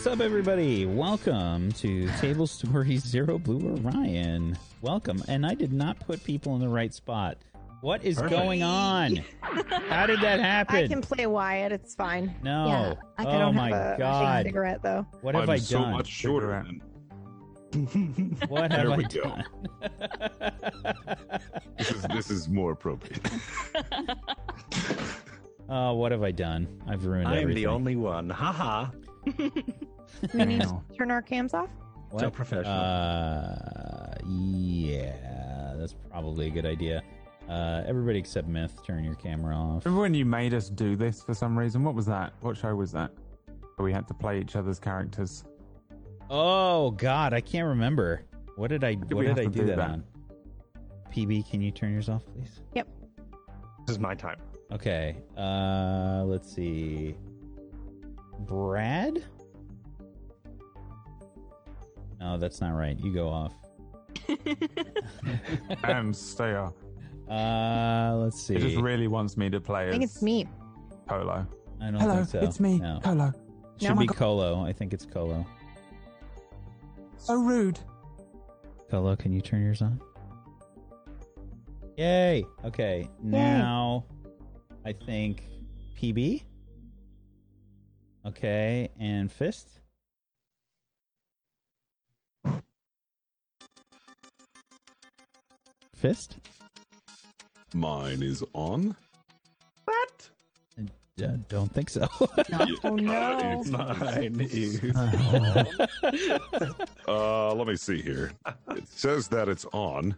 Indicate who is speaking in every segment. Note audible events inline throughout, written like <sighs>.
Speaker 1: What's up, everybody? Welcome to Table Stories Zero Blue Orion. Welcome. And I did not put people in the right spot. What is
Speaker 2: Perfect.
Speaker 1: going on? How did that <laughs> happen?
Speaker 3: I can play Wyatt. It's fine.
Speaker 1: No.
Speaker 3: Yeah, I
Speaker 1: Oh
Speaker 3: don't
Speaker 1: my
Speaker 3: have a, a
Speaker 1: God.
Speaker 3: cigarette though.
Speaker 1: What have
Speaker 2: I'm
Speaker 1: I
Speaker 2: so
Speaker 1: done?
Speaker 2: much shorter. Than, <laughs>
Speaker 1: What have
Speaker 2: There
Speaker 1: I
Speaker 2: we go. <laughs> this is this is more appropriate.
Speaker 1: oh, what have I done? I've ruined it.
Speaker 4: I am
Speaker 1: everything.
Speaker 4: the only one. Haha. <laughs>
Speaker 3: We need to turn our cams off.
Speaker 1: What?
Speaker 4: So professional.
Speaker 1: Uh, yeah, that's probably a good idea. Uh, everybody except Myth, turn your camera off.
Speaker 5: Remember when you made us do this for some reason? What was that? What show was that? Where we had to play each other's characters.
Speaker 1: Oh God, I can't remember. What did I?
Speaker 5: did
Speaker 1: what did I do
Speaker 5: do
Speaker 1: that,
Speaker 5: that?
Speaker 1: on? PB, can you turn yours off, please? Yep.
Speaker 4: This is my time.
Speaker 1: Okay. Uh, let's see. Brad? No, that's not right. You go off. <laughs>
Speaker 5: and stay off.
Speaker 1: Uh, let's see.
Speaker 5: It just really wants me to play
Speaker 3: I
Speaker 5: as
Speaker 3: think it's me.
Speaker 5: Polo.
Speaker 1: I don't
Speaker 5: Hello,
Speaker 1: think so.
Speaker 5: it's me,
Speaker 1: No.
Speaker 5: Colo.
Speaker 1: Should
Speaker 3: No.
Speaker 1: be Colo. I think it's Colo.
Speaker 5: So rude.
Speaker 1: Colo, can you turn yours on? Yay! Okay, now I think PB. Okay, and Fist. Fist?
Speaker 2: Mine is on.
Speaker 4: What?
Speaker 1: Uh, don't think so. <laughs>
Speaker 3: Oh no. <laughs>
Speaker 4: Mine is. <laughs>
Speaker 2: Uh, let me see here. It says that it's on.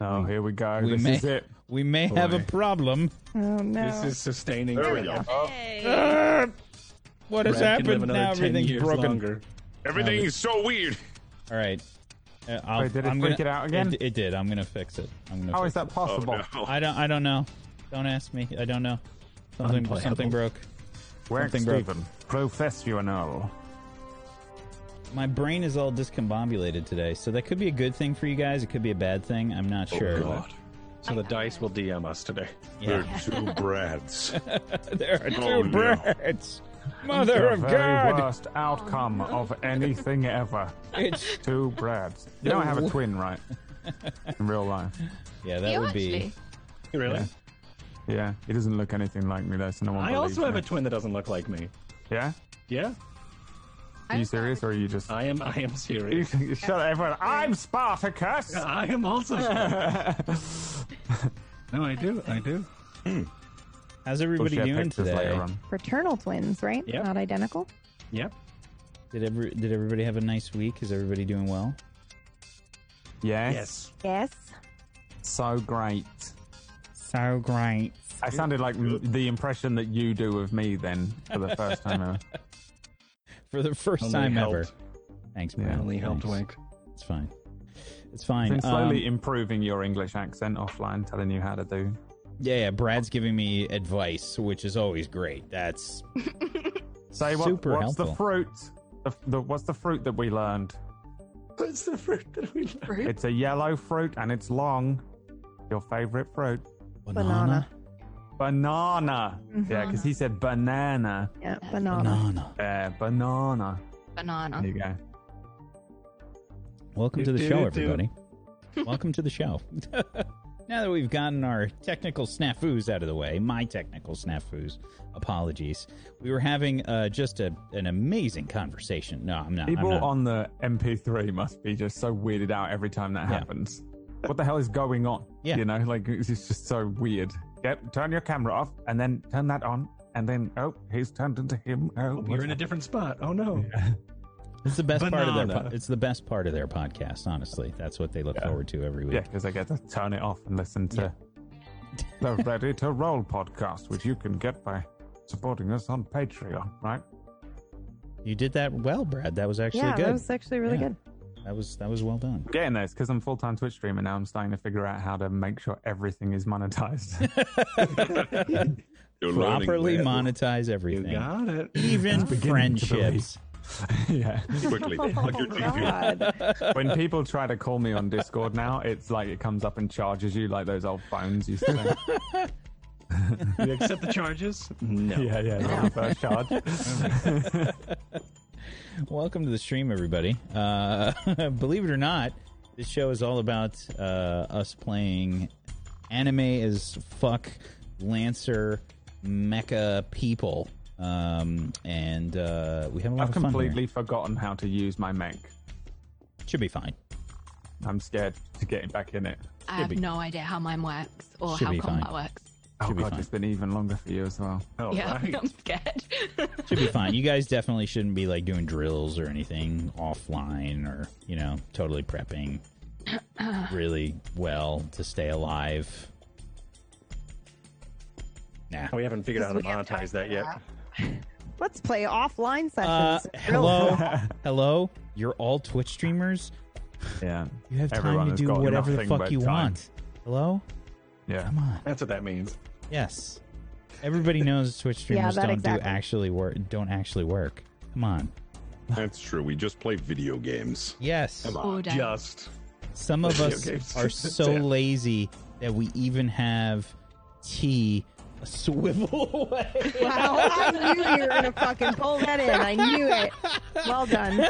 Speaker 5: Oh, here we go.
Speaker 1: We
Speaker 5: this
Speaker 1: may-
Speaker 5: is it.
Speaker 1: We may have a problem.
Speaker 3: Oh no.
Speaker 4: This is sustaining.
Speaker 2: There we
Speaker 4: time.
Speaker 2: go.
Speaker 1: Ah, what has
Speaker 4: Brad
Speaker 1: happened? Now everything's broken.
Speaker 4: Longer.
Speaker 2: Everything is so weird.
Speaker 1: All right. Uh, I'll,
Speaker 5: Wait, did it
Speaker 1: I'm
Speaker 5: freak
Speaker 1: gonna-
Speaker 5: it out again?
Speaker 1: It, it did. I'm gonna fix it. I'm gonna.
Speaker 5: How
Speaker 1: fix
Speaker 5: is that
Speaker 1: it.
Speaker 2: Oh,
Speaker 5: possible?
Speaker 2: no.
Speaker 1: I don't. I don't know. Don't ask me. I don't know. Something.
Speaker 4: Unplayable.
Speaker 1: Something broke.
Speaker 5: Work,
Speaker 1: Something broke.
Speaker 5: Stephen. Professional.
Speaker 1: My brain is all discombobulated today, so that could be a good thing for you guys. It could be a bad thing. I'm not sure.
Speaker 2: Oh, God.
Speaker 4: So the dice will DM us today.
Speaker 2: There are <laughs> two Brads. <laughs>
Speaker 1: there are oh, two
Speaker 2: Oh, no.
Speaker 1: Brads. Mother
Speaker 5: the
Speaker 1: of
Speaker 5: very
Speaker 1: God.
Speaker 5: worst outcome of anything ever.
Speaker 1: It's <laughs>
Speaker 5: Two Brads. You don't have a twin, right? In real life.
Speaker 1: yeah. That
Speaker 6: you
Speaker 1: would be.
Speaker 4: Really?
Speaker 5: Yeah. Yeah, he doesn't look anything like me though, so no one
Speaker 4: I also have
Speaker 5: me.
Speaker 4: a twin that doesn't look like me.
Speaker 5: Yeah?
Speaker 4: Yeah,
Speaker 5: Are you serious or are you just...
Speaker 4: I am. I am <laughs>
Speaker 5: You-
Speaker 4: serious.
Speaker 5: Shut up, everyone. I'm Spartacus!
Speaker 4: I am also. <laughs> no, I do. I do. Hmm.
Speaker 1: How's
Speaker 5: We'll
Speaker 1: everybody
Speaker 5: share
Speaker 1: doing today?
Speaker 5: later.
Speaker 3: Fraternal twins, right?
Speaker 4: Yep.
Speaker 3: Not identical.
Speaker 4: Yep.
Speaker 1: Did every Did everybody have a nice week? Is everybody doing well?
Speaker 5: Yes.
Speaker 4: Yes.
Speaker 3: Yes.
Speaker 5: So great.
Speaker 1: So great.
Speaker 5: I sounded like m- the impression that you do of me then for the first time ever. <laughs>
Speaker 1: For the first
Speaker 4: Only
Speaker 1: time
Speaker 4: helped.
Speaker 1: ever. Thanks,
Speaker 5: Yeah.
Speaker 1: man.
Speaker 4: Only helped
Speaker 1: Thanks.
Speaker 4: Wink.
Speaker 1: It's fine. It's fine.
Speaker 5: Been slowly
Speaker 1: Um,
Speaker 5: improving your English accent offline, telling you how to do.
Speaker 1: yeah, yeah. Brad's giving me advice, which is always great. That's <laughs>
Speaker 5: Say what,
Speaker 1: Super
Speaker 5: what's the fruit? The, the, what's the fruit that we learned?
Speaker 4: What's the fruit that we learned?
Speaker 5: It's a yellow fruit and it's long. Your favorite fruit?
Speaker 3: Banana.
Speaker 5: Banana. Yeah, because he said banana.
Speaker 3: Yeah, banana.
Speaker 1: Banana.
Speaker 5: Uh, banana.
Speaker 6: Banana.
Speaker 5: There you go.
Speaker 1: Welcome to the show, everybody. Welcome to the show. <laughs> now that we've gotten our technical snafus out of the way, my technical snafus, apologies. We were having uh, just a, an amazing conversation. No, I'm not. I'm
Speaker 5: People
Speaker 1: not.
Speaker 5: on the MP3 must be just so weirded out every time that
Speaker 1: Yeah.
Speaker 5: happens. What the hell is going on?
Speaker 1: Yeah.
Speaker 5: You know, like it's just so weird. Get turn your camera off and then turn that on and then oh he's turned into him. Oh,
Speaker 4: We're
Speaker 5: what's
Speaker 4: in a different spot. Oh no. <laughs>
Speaker 1: It's the best part of their. Po- it's the best part of their podcast. Honestly, that's what they look forward to every week.
Speaker 5: Yeah, because I get to turn it off and listen to <laughs> the Ready to Roll podcast, which you can get by supporting us on Patreon, right?
Speaker 1: You did that well, Brad. That was actually
Speaker 3: yeah,
Speaker 1: good.
Speaker 3: that was actually really
Speaker 1: Yeah.
Speaker 3: good.
Speaker 1: That was that was well done.
Speaker 5: Getting this because I'm full time Twitch streamer now. I'm starting to figure out how to make sure everything is monetized. <laughs> <laughs>
Speaker 1: Properly
Speaker 2: that
Speaker 1: monetize
Speaker 4: You
Speaker 1: everything,
Speaker 4: got it.
Speaker 1: even friendships. <laughs>
Speaker 5: yeah.
Speaker 2: quickly, like your
Speaker 3: Oh,
Speaker 2: TV.
Speaker 3: God.
Speaker 5: When people try to call me on Discord now, it's like it comes up and charges you like those old phones used to.
Speaker 4: You accept the charges? No.
Speaker 5: Yeah, yeah, that's the first charge.
Speaker 1: Welcome to the stream, everybody. Uh, <laughs> believe it or not, this show is all about uh, us playing anime as fuck Lancer mecha people, um, and uh, we have a lot
Speaker 5: I've
Speaker 1: of fun. here.
Speaker 5: completely forgotten how to use my mech.
Speaker 1: Should be fine.
Speaker 5: I'm scared to get back in it.
Speaker 6: I have
Speaker 1: be-
Speaker 6: no idea how mine works or
Speaker 1: Should
Speaker 6: how
Speaker 1: be
Speaker 6: combat
Speaker 1: fine.
Speaker 6: works.
Speaker 5: Oh
Speaker 1: Should be
Speaker 5: god,
Speaker 1: fine.
Speaker 5: it's been even longer for you as well.
Speaker 4: All
Speaker 6: yeah,
Speaker 4: right. <laughs>
Speaker 6: I'm scared. <laughs>
Speaker 1: Should be fine. You guys definitely shouldn't be like doing drills or anything offline, or you know, totally prepping <clears throat> really well to stay alive. Nah.
Speaker 4: We haven't figured out how to
Speaker 3: We have time
Speaker 4: monetize that
Speaker 3: for
Speaker 4: yet. <laughs>
Speaker 3: Let's play offline
Speaker 1: Uh,
Speaker 3: sessions.
Speaker 1: hello, hello. You're all Twitch streamers.
Speaker 5: Yeah.
Speaker 1: You have time
Speaker 5: Everyone
Speaker 1: to do whatever the fuck you
Speaker 5: time.
Speaker 1: want. Hello,
Speaker 5: Yeah.
Speaker 1: come on.
Speaker 4: That's what that means.
Speaker 1: Yes, everybody knows Twitch <laughs> streamers
Speaker 3: that
Speaker 1: don't
Speaker 3: exactly.
Speaker 1: do actually work. Don't actually work. Come on.
Speaker 2: That's true. We just play video games.
Speaker 1: Yes,
Speaker 2: Come
Speaker 6: All
Speaker 2: on.
Speaker 6: day.
Speaker 4: Just.
Speaker 1: some of
Speaker 4: Video
Speaker 1: us
Speaker 4: games.
Speaker 1: are so <laughs>
Speaker 4: Damn.
Speaker 1: lazy that we even have tea a swivel <laughs> away.
Speaker 3: Wow, I knew you were gonna fucking pull that in. I knew it. Well done.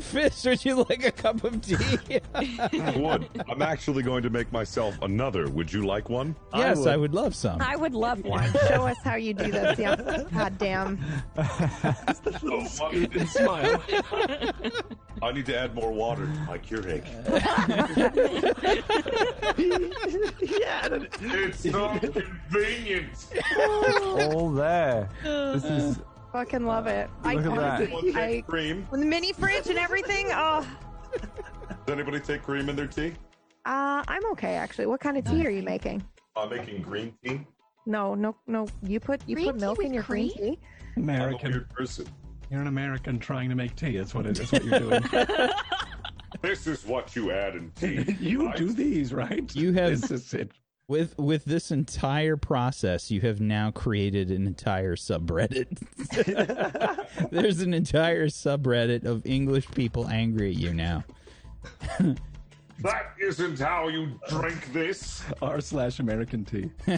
Speaker 1: Fist, would you like a cup of tea?
Speaker 2: I would. I'm actually going to make myself another. Would you like one?
Speaker 1: yes,
Speaker 4: would.
Speaker 1: I would love some.
Speaker 3: I would love one. Show us how you do this. Yeah. God damn.
Speaker 2: Oh, fuck.
Speaker 4: And smile.
Speaker 2: I need to add more water to my Keurig.
Speaker 4: yeah. <laughs>
Speaker 2: It's so convenient. <laughs>
Speaker 5: All there. This is
Speaker 3: Fucking love it. I
Speaker 5: Look at that.
Speaker 3: honestly, I
Speaker 2: cream?
Speaker 3: with the mini fridge and everything. <laughs> Oh,
Speaker 2: Does anybody take cream in their tea?
Speaker 3: uh, I'm okay actually. What kind of tea are you making?
Speaker 2: I'm making green tea.
Speaker 3: No, no, no. You put you
Speaker 6: Green
Speaker 3: put
Speaker 6: tea
Speaker 3: milk in
Speaker 6: with
Speaker 3: your green
Speaker 6: cream?
Speaker 3: tea.
Speaker 2: I'm a
Speaker 4: American.
Speaker 2: weird person.
Speaker 4: You're an American trying to make tea. That's what it is. What you're doing. <laughs>
Speaker 2: This is what you add in tea.
Speaker 4: you
Speaker 2: right?
Speaker 4: do these right.
Speaker 1: You have-
Speaker 4: This is it.
Speaker 1: With with this entire process, you have now created an entire subreddit. <laughs> There's an entire subreddit of English people angry at you now. <laughs>
Speaker 2: That isn't how you drink this.
Speaker 4: R slash American tea. <laughs>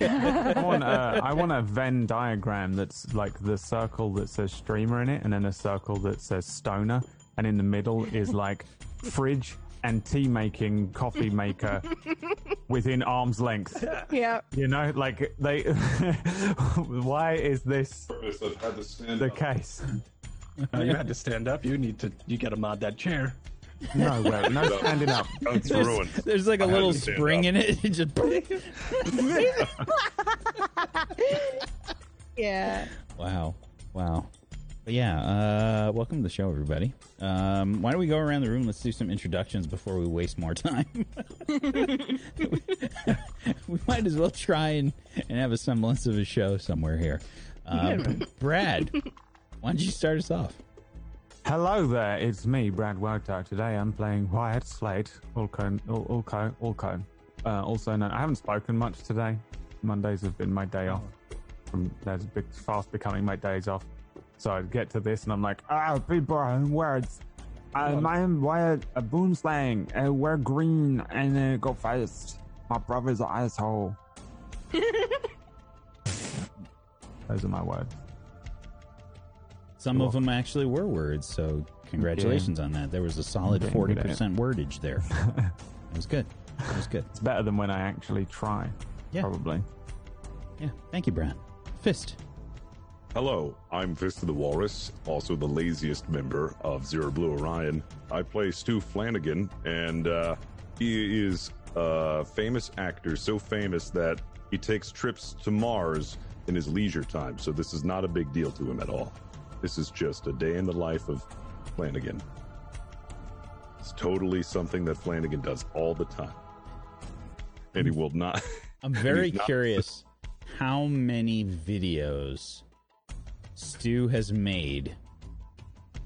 Speaker 5: I want, a, I want a Venn diagram that's like the circle that says streamer in it, and then a circle that says stoner, and in the middle is like fridge and tea making coffee maker <laughs> within arm's length.
Speaker 3: Yeah.
Speaker 5: You know, like they. <laughs> why is this
Speaker 2: had to stand
Speaker 5: the
Speaker 2: up.
Speaker 5: case?
Speaker 4: Uh, you had to stand up. You need to. You got to mod that chair.
Speaker 5: No way, no <laughs> standing up.
Speaker 2: It's ruined.
Speaker 1: There's like a
Speaker 2: I
Speaker 1: little spring
Speaker 2: up.
Speaker 1: in it. It just
Speaker 3: Yeah.
Speaker 1: wow, wow. But yeah, uh, welcome to the show, everybody. Um, why don't we go around the room? Let's do some introductions before we waste more time. <laughs> we might as well try and, and have a semblance of a show somewhere here. Um, <laughs> Brad, why don't you start us off?
Speaker 5: Hello there, it's me, Brad Wagner. Today I'm playing Wyatt Slate, Ulco, Ul- Ulco, Ulco. Uh, also known, I haven't spoken much today. Mondays have been my day off. From there's big, fast becoming my days off. So I'd get to this and I'm like, ah, people and words. Uh, my name Wyatt uh, Boomslang. Uh, wear green and uh, go fast. My brother's an asshole. <laughs> Those are my words.
Speaker 1: Some of them actually were words, so congratulations on that. There was a solid forty
Speaker 5: good at it.
Speaker 1: percent wordage there. <laughs> it was good. It was good.
Speaker 5: It's better than when I actually try.
Speaker 1: Yeah.
Speaker 5: Probably.
Speaker 1: Yeah. Thank you, Brad. Fist.
Speaker 2: Hello, I'm Fist of the Walrus, also the laziest member of Zero Blue Orion. I play Stu Flanagan, and uh, he is a famous actor, so famous that he takes trips to Mars in his leisure time, so this is not a big deal to him at all. This is just a day in the life of Flanagan. It's totally something that Flanagan does all the time. And he will not. <laughs>
Speaker 1: I'm very
Speaker 2: He's not-
Speaker 1: curious how many videos Stu has made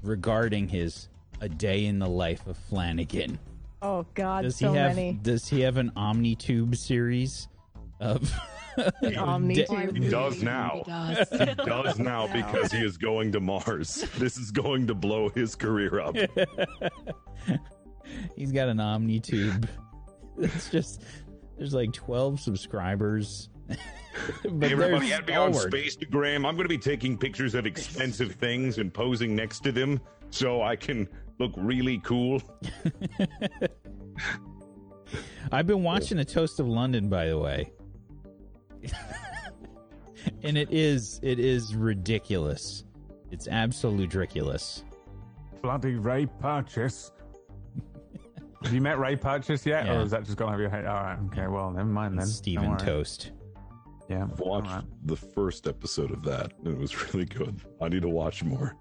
Speaker 1: regarding his a day in the life of Flanagan.
Speaker 3: Oh God,
Speaker 1: Does
Speaker 3: so
Speaker 1: he have
Speaker 3: many.
Speaker 1: does he have an OmniTube series of <laughs>
Speaker 3: OmniTube.
Speaker 2: He does now.
Speaker 6: Does.
Speaker 2: He does now <laughs> because he is going to Mars. <laughs> This is going to blow his career up.
Speaker 1: He's got an OmniTube. It's just there's like 12 subscribers <laughs> but
Speaker 2: Hey, everybody,
Speaker 1: there's
Speaker 2: add me on
Speaker 1: forward.
Speaker 2: Spacegram. I'm going to be taking pictures of expensive <laughs> things and posing next to them so I can look really cool. <laughs>
Speaker 1: I've been watching A Toast of London, by the way. and it is it is ridiculous. It's absolute ridiculous.
Speaker 5: Bloody Ray Purchase. Have you met Ray Purchase yet,
Speaker 1: Yeah.
Speaker 5: or is that just gone over your head? All right, okay, well, never mind then.
Speaker 1: Stephen
Speaker 5: Don't worry.
Speaker 1: Toast.
Speaker 5: Yeah,
Speaker 2: I've watched
Speaker 5: all right.
Speaker 2: the first episode of that, and it was <laughs> really good. I need to watch more.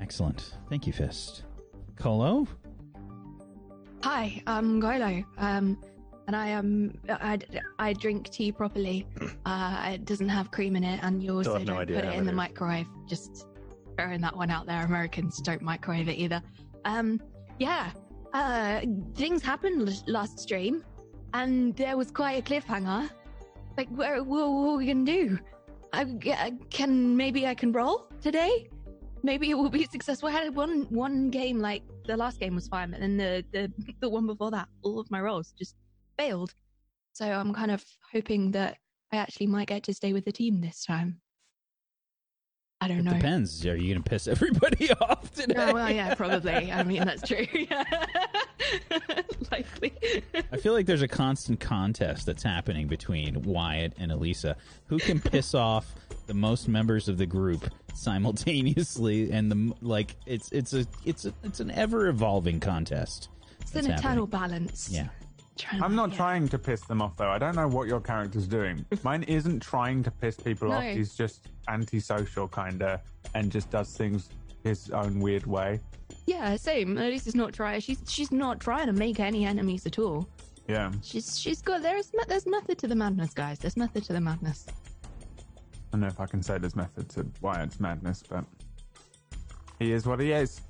Speaker 1: Excellent. Thank you, Fist. Colo?
Speaker 6: Hi, I'm Golo. Um, and I am I, I drink tea properly. <clears throat> Uh, it doesn't have cream in it, and you also
Speaker 4: have no
Speaker 6: don't put it in the
Speaker 4: is.
Speaker 6: microwave. Just throwing that one out there. Americans don't microwave it either. Um, yeah. Uh, things happened l- last stream, and there was quite a cliffhanger. Like, where, what, what are we gonna do? I, I can maybe I can roll today. Maybe it will be <laughs> successful. I had one one game like the last game was fine, but then the the <laughs> the one before that, all of my rolls just failed. So I'm kind of hoping that I actually might get to stay with the team this time. I don't
Speaker 1: It
Speaker 6: know.
Speaker 1: depends. Are you going to piss <laughs> everybody off today?
Speaker 6: Oh, well, yeah, probably. I mean, that's true. <laughs> Yeah. <laughs> Likely.
Speaker 1: I feel like there's a constant contest that's happening between Wyatt and Elisa. Who can piss off the most members of the group simultaneously? And the like, it's it's a it's a, it's an ever evolving contest.
Speaker 6: It's an eternal balance.
Speaker 1: Yeah.
Speaker 5: I'm not trying to piss them off though. I don't know what your character's doing. <laughs> Mine isn't trying to piss people
Speaker 6: No.
Speaker 5: off. He's just antisocial kinda and just does things his own weird way.
Speaker 6: Yeah, same. At least it's not trying. She's she's not trying to make any enemies at all.
Speaker 5: Yeah.
Speaker 6: She's she's got there's me- there's method to the madness, guys. There's method to the madness.
Speaker 5: I don't know if I can say there's method to why it's madness, but he is what he is.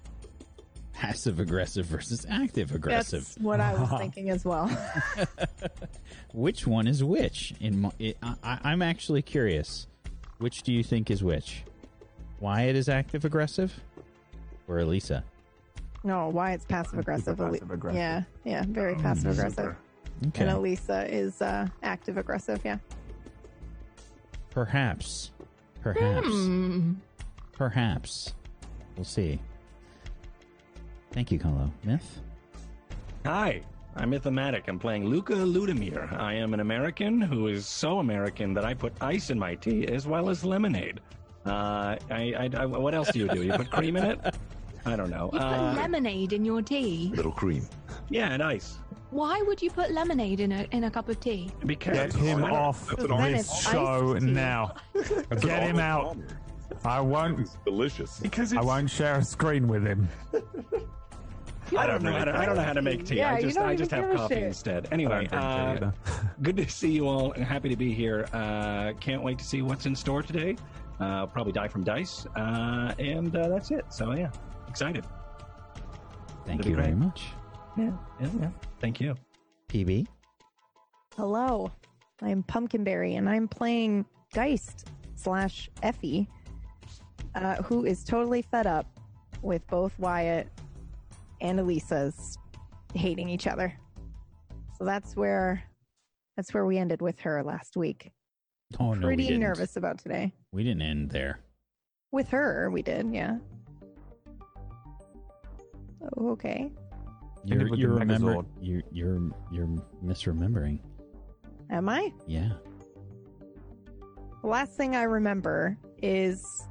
Speaker 1: Passive aggressive versus active aggressive.
Speaker 3: That's what I was <laughs> thinking as well.
Speaker 1: Which one is which? In mo- it, I, I- I'm actually curious. Which do you think is which? Wyatt is active aggressive, or Elisa?
Speaker 3: No, why it's passive aggressive.
Speaker 5: passive-aggressive.
Speaker 3: Yeah, yeah, very passive aggressive.
Speaker 1: Okay,
Speaker 3: And Elisa is uh, active aggressive. Yeah.
Speaker 1: perhaps, perhaps,
Speaker 6: Hmm.
Speaker 1: perhaps. We'll see. Thank you, Colo. Myth.
Speaker 4: Hi, I'm Mythomatic. I'm playing Luca Ludimir. I am an American who is so American that I put ice in my tea as well as lemonade. Uh, I, I, I- what else do you do? You put cream in it? I don't know.
Speaker 6: You put
Speaker 4: Uh,
Speaker 6: lemonade in your tea.
Speaker 2: Little cream.
Speaker 4: yeah, and ice.
Speaker 6: Why would you put lemonade in a in a cup of tea?
Speaker 4: Because
Speaker 5: Get him off
Speaker 2: That's an
Speaker 3: Then
Speaker 2: orange.
Speaker 3: it's
Speaker 5: show now. <laughs> Get him out.
Speaker 2: palmer.
Speaker 5: I won't
Speaker 2: It's delicious.
Speaker 4: because
Speaker 5: I won't share a screen with him.
Speaker 4: I don't know how to, I don't know how to make tea.
Speaker 3: Yeah,
Speaker 4: I
Speaker 3: you
Speaker 4: just
Speaker 3: don't
Speaker 4: I just have coffee
Speaker 3: shit.
Speaker 4: instead. Anyway,
Speaker 5: don't drink tea
Speaker 4: uh, <laughs> good to see you all and happy to be here. Uh, can't wait to see what's in store today. Uh, probably die from dice, uh, and uh, that's it. So yeah, excited.
Speaker 1: Thank
Speaker 4: That'd
Speaker 1: you very much.
Speaker 4: Yeah, yeah, yeah. Thank you.
Speaker 1: PB.
Speaker 3: Hello, I'm Pumpkinberry, and I'm playing Geist slash Effie, uh, who is totally fed up with both Wyatt and Elisa's hating each other. So that's where that's where we ended with her last week.
Speaker 1: Oh no, we
Speaker 3: Pretty
Speaker 1: didn't.
Speaker 3: nervous about today.
Speaker 1: We didn't end there.
Speaker 3: With her, we did, yeah. Oh, okay.
Speaker 1: You're you're remember you're you're you're misremembering.
Speaker 3: Am I?
Speaker 1: Yeah.
Speaker 3: The last thing I remember is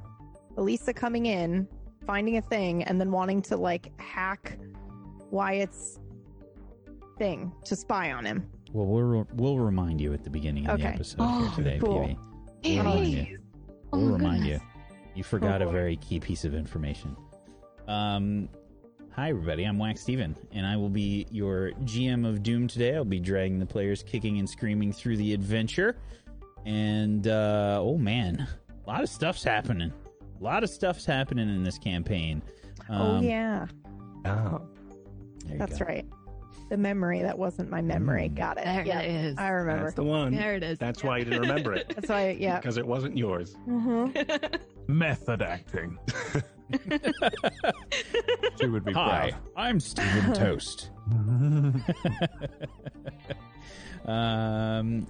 Speaker 3: Elisa coming in, finding a thing, and then wanting to like hack Wyatt's thing to spy on him.
Speaker 1: Well, we'll we'll remind you at the beginning of the episode
Speaker 6: Oh,
Speaker 1: here today,
Speaker 3: cool.
Speaker 1: PB. We'll remind you.
Speaker 6: Oh
Speaker 1: We'll
Speaker 6: my
Speaker 1: remind
Speaker 6: goodness.
Speaker 1: you. You forgot a very key piece of information. Um, hi everybody, I'm Wax Steven, and I will be your GM of Doom today. I'll be dragging the players kicking and screaming through the adventure. And uh, oh man, a lot of stuff's happening. A lot of stuff's happening in this campaign.
Speaker 3: oh
Speaker 1: Um,
Speaker 3: yeah,
Speaker 4: Oh,
Speaker 3: that's
Speaker 1: go.
Speaker 3: right. The memory that wasn't my memory.
Speaker 1: Mm.
Speaker 3: Got it.
Speaker 6: There
Speaker 3: yeah,
Speaker 6: it is.
Speaker 3: I remember.
Speaker 4: that's the one.
Speaker 6: There it is.
Speaker 4: That's why you didn't remember it <laughs>
Speaker 3: That's why. Yeah.
Speaker 4: because it wasn't yours.
Speaker 3: hmm <laughs>
Speaker 5: Method acting. <laughs> she would be
Speaker 1: Hi, I'm Steven Toast. um,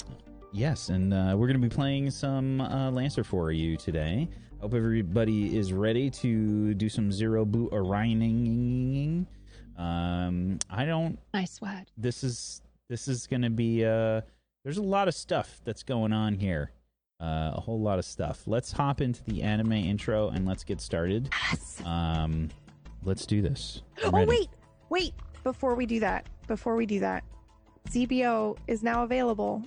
Speaker 1: yes, and uh, we're going to be playing some uh, Lancer for you today. Hope everybody is ready to do some Zero Blue Orioning. Um, I don't.
Speaker 6: Nice word.
Speaker 1: This is this is going to be. Uh, there's a lot of stuff that's going on here. Uh, a whole lot of stuff. Let's hop into the anime intro and let's get started.
Speaker 3: Yes.
Speaker 1: Um, let's do this. I'm
Speaker 3: Oh
Speaker 1: ready.
Speaker 3: wait, wait! Before we do that, before we do that, ZBO is now available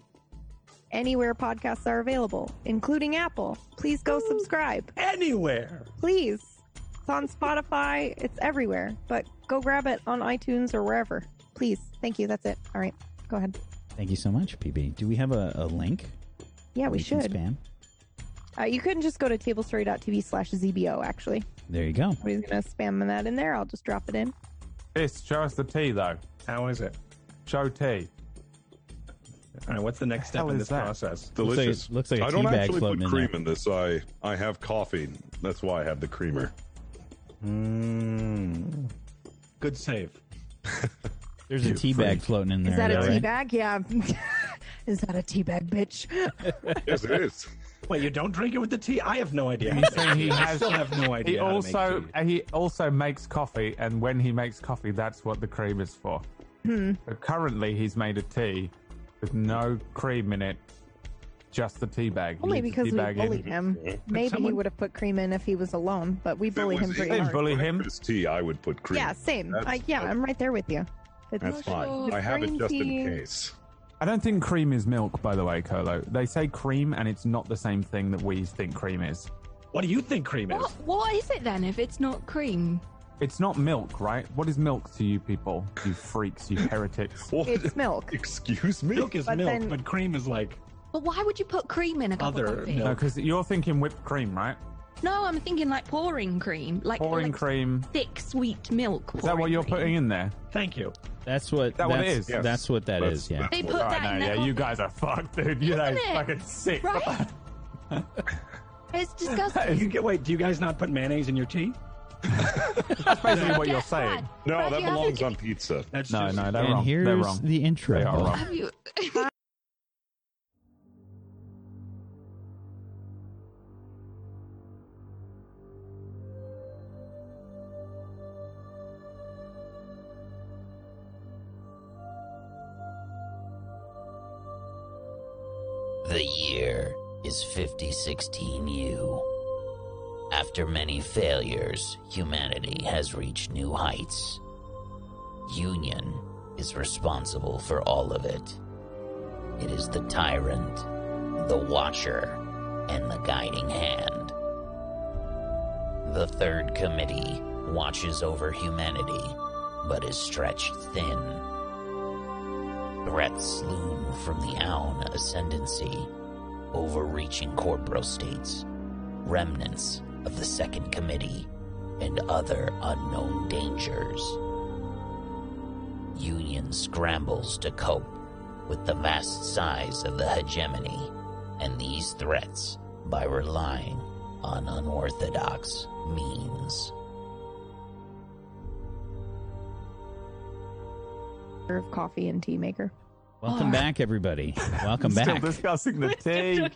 Speaker 3: anywhere podcasts are available, including Apple. Please go subscribe.
Speaker 4: Anywhere.
Speaker 3: Please. It's on Spotify. It's everywhere. But go grab it on iTunes or wherever. Please. Thank you. That's it. All right. Go ahead.
Speaker 1: Thank you so much, PB. Do we have a, a link?
Speaker 3: Yeah, we
Speaker 1: can
Speaker 3: should.
Speaker 1: spam.
Speaker 3: Uh, you couldn't just go to tablestory.tv slash ZBO, actually.
Speaker 1: There you go.
Speaker 3: Nobody's going to spam that in there. I'll just drop it in.
Speaker 5: This, show us the tea though.
Speaker 4: How is it?
Speaker 5: Show tea.
Speaker 4: All right, what's the next step
Speaker 5: hell
Speaker 4: in this
Speaker 5: that?
Speaker 4: process?
Speaker 1: Looks like-
Speaker 2: Delicious.
Speaker 1: looks like a
Speaker 2: I don't
Speaker 1: bag
Speaker 2: actually put
Speaker 1: in
Speaker 2: cream
Speaker 1: there.
Speaker 2: in this. I I have coffee. That's why I have the creamer.
Speaker 4: Mm. Good save. <laughs>
Speaker 1: There's a tea bag floating in there. <laughs>
Speaker 3: Is that a
Speaker 1: though,
Speaker 3: tea
Speaker 1: right?
Speaker 3: bag? Yeah. is that a tea bag, bitch? <laughs>
Speaker 2: yes, it is.
Speaker 4: Wait, you don't drink it with the tea? I have no idea.
Speaker 5: He's saying he has, I
Speaker 4: still have no idea.
Speaker 5: He
Speaker 4: how to make
Speaker 5: also he also makes coffee, and when he makes coffee, that's what the cream is for.
Speaker 3: Hmm.
Speaker 5: But currently, he's made a tea with no cream in it, just the tea bag.
Speaker 3: Only
Speaker 5: leaves
Speaker 3: because we
Speaker 5: bag in.
Speaker 3: bullied him. Maybe he would have put cream in if he was alone, but we
Speaker 2: If it
Speaker 3: bully him pretty hard.
Speaker 5: bully him.
Speaker 2: Breakfast tea, I would put cream.
Speaker 3: Yeah, same.
Speaker 2: That's-
Speaker 3: I, yeah, I'm right there with you. It's
Speaker 2: That's fine. I have it just
Speaker 3: tea.
Speaker 2: in case.
Speaker 5: I don't think cream is milk, by the way, Colo. They say cream, and it's not the same thing that we think cream is.
Speaker 4: What do you think cream is?
Speaker 6: What, what is it then if it's not cream?
Speaker 5: It's not milk, right? What is milk to you people? You freaks, you heretics. <laughs>
Speaker 2: What?
Speaker 3: It's milk.
Speaker 2: Excuse me.
Speaker 4: Milk is
Speaker 3: But
Speaker 4: milk,
Speaker 3: then-
Speaker 4: but cream is like
Speaker 6: But why would you put cream in a cup
Speaker 4: Other
Speaker 6: of coffee?
Speaker 4: milk.
Speaker 5: No, because you're thinking whipped cream, right?
Speaker 6: No, I'm thinking like pouring cream, like
Speaker 5: Pouring
Speaker 6: like
Speaker 5: cream.
Speaker 6: thick sweet milk.
Speaker 5: Is that what you're putting in there?
Speaker 4: thank you.
Speaker 1: That's what.
Speaker 5: that what it
Speaker 1: that's,
Speaker 5: is?
Speaker 2: Yes.
Speaker 1: That's what that
Speaker 2: That's-
Speaker 1: is. Yeah.
Speaker 6: They put
Speaker 2: what-
Speaker 6: that
Speaker 5: Right,
Speaker 6: in
Speaker 5: no,
Speaker 6: their
Speaker 5: yeah, you
Speaker 6: coffee.
Speaker 5: guys are fucked, dude. You guys
Speaker 6: Isn't it?
Speaker 5: fucking sick.
Speaker 6: Right? <laughs> It's disgusting.
Speaker 4: You get wait. Do you guys not put mayonnaise in your tea?
Speaker 5: That's basically what you're saying.
Speaker 2: No, that belongs on pizza.
Speaker 4: That's
Speaker 5: No,
Speaker 4: just,
Speaker 5: no, they're
Speaker 1: and
Speaker 5: wrong.
Speaker 1: here's
Speaker 5: they're wrong.
Speaker 1: the intro.
Speaker 5: They are wrong.
Speaker 6: Have you?
Speaker 7: The year is 5016U. After many failures, humanity has reached new heights. Union is responsible for all of it. It is the tyrant, the watcher, and the guiding hand. The third committee watches over humanity, but is stretched thin. Threats loom from the Aun ascendancy, overreaching corpro-states, remnants of the Second Committee, and other unknown dangers. Union scrambles to cope with the vast size of the hegemony and these threats by relying on unorthodox means.
Speaker 3: Coffee and tea maker.
Speaker 1: Welcome back, everybody. Welcome back.
Speaker 5: We're still discussing the tea.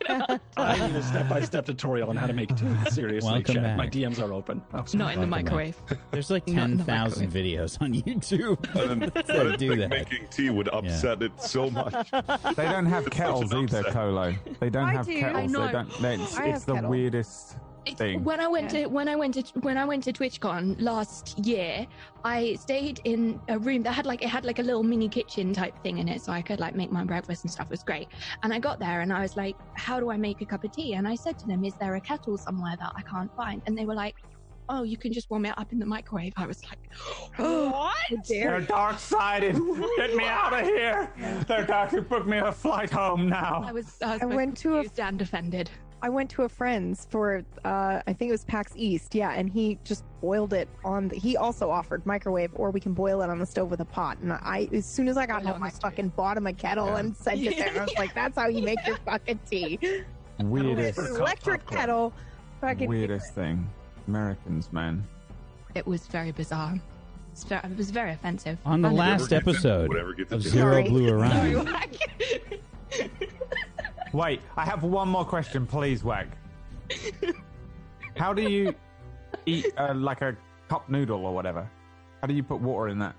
Speaker 4: I need a step-by-step tutorial on how to make tea. <laughs> Seriously,
Speaker 1: Welcome
Speaker 4: chat.
Speaker 1: back.
Speaker 4: My DMs are open. Oh, sorry.
Speaker 6: Not in the
Speaker 1: Welcome back.
Speaker 6: microwave.
Speaker 1: There's like <laughs>
Speaker 6: Not in the
Speaker 1: 10,000 videos on YouTube
Speaker 2: I
Speaker 1: that
Speaker 2: didn't
Speaker 1: do
Speaker 2: think
Speaker 1: that.
Speaker 2: making tea would upset it so much. <laughs>
Speaker 5: They don't have
Speaker 2: It's
Speaker 5: kettles either,
Speaker 2: upset.
Speaker 5: Colo. They don't
Speaker 3: I
Speaker 5: have
Speaker 3: do.
Speaker 5: kettles.
Speaker 6: I know.
Speaker 5: They don't. It's
Speaker 3: I
Speaker 5: it's
Speaker 3: have
Speaker 5: the
Speaker 3: kettle.
Speaker 5: weirdest
Speaker 6: It's-
Speaker 5: thing.
Speaker 6: When I went
Speaker 3: Yeah.
Speaker 6: to when I went to when I went to TwitchCon last year, I stayed in a room that had like it had like a little mini kitchen type thing in it, so I could like make my breakfast and stuff. It was great. And I got there and I was like, "How do I make a cup of tea?" And I said to them, "Is there a kettle somewhere that I can't find?" And they were like, "Oh, you can just warm it up in the microwave." I was like, <gasps> oh, "What?
Speaker 5: They're dark sided. <laughs> Get me out of here. They're dark. Book me a flight home
Speaker 6: I
Speaker 5: now.
Speaker 6: was I, was
Speaker 3: I went to a
Speaker 6: confused and offended.
Speaker 3: I went to a friend's for uh I think it was PAX East, yeah, and he just boiled it on the, he also offered microwave or we can boil it on the stove with a pot. And I as soon as I got
Speaker 6: Boil
Speaker 3: home I
Speaker 6: the stove.
Speaker 3: fucking bought him a kettle and sent it there. I was like, that's how you make your <laughs> fucking tea.
Speaker 5: Weirdest,
Speaker 3: Electric
Speaker 4: popcorn.
Speaker 3: kettle. Fucking
Speaker 5: weirdest thing. Americans, man.
Speaker 6: It was very bizarre. It was very, it was very offensive.
Speaker 1: On the
Speaker 6: And-
Speaker 1: last
Speaker 2: Whatever gets it-
Speaker 1: episode
Speaker 2: whatever
Speaker 1: of Zero
Speaker 3: Sorry.
Speaker 1: Blue
Speaker 6: Sorry,
Speaker 1: Orion,
Speaker 6: Wack. <laughs>
Speaker 5: Wait, I have one more question, please, Wag. <laughs> How do you eat uh, like a cup noodle or whatever? How do you put water in that?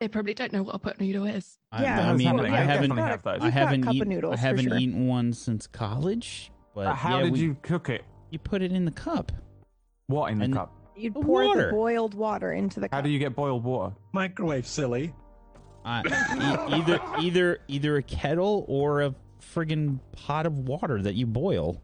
Speaker 6: They probably don't know what a pot noodle is.
Speaker 1: I-
Speaker 3: Yeah,
Speaker 1: I, mean,
Speaker 5: well,
Speaker 1: I haven't,
Speaker 5: definitely have those.
Speaker 1: I
Speaker 3: We've got
Speaker 1: haven't
Speaker 3: cup of
Speaker 1: eaten,
Speaker 3: noodles
Speaker 1: I haven't
Speaker 3: sure.
Speaker 1: eaten one since college. But
Speaker 5: Uh, how
Speaker 1: yeah,
Speaker 5: did
Speaker 1: we-
Speaker 5: you cook it?
Speaker 1: You put it in the cup.
Speaker 5: What in the
Speaker 1: And-
Speaker 5: cup?
Speaker 3: You'd pour
Speaker 1: water.
Speaker 3: the boiled water into the cup.
Speaker 5: How do you get boiled water?
Speaker 4: Microwave, silly.
Speaker 1: Uh, e- either either either a kettle or a friggin' pot of water that you boil.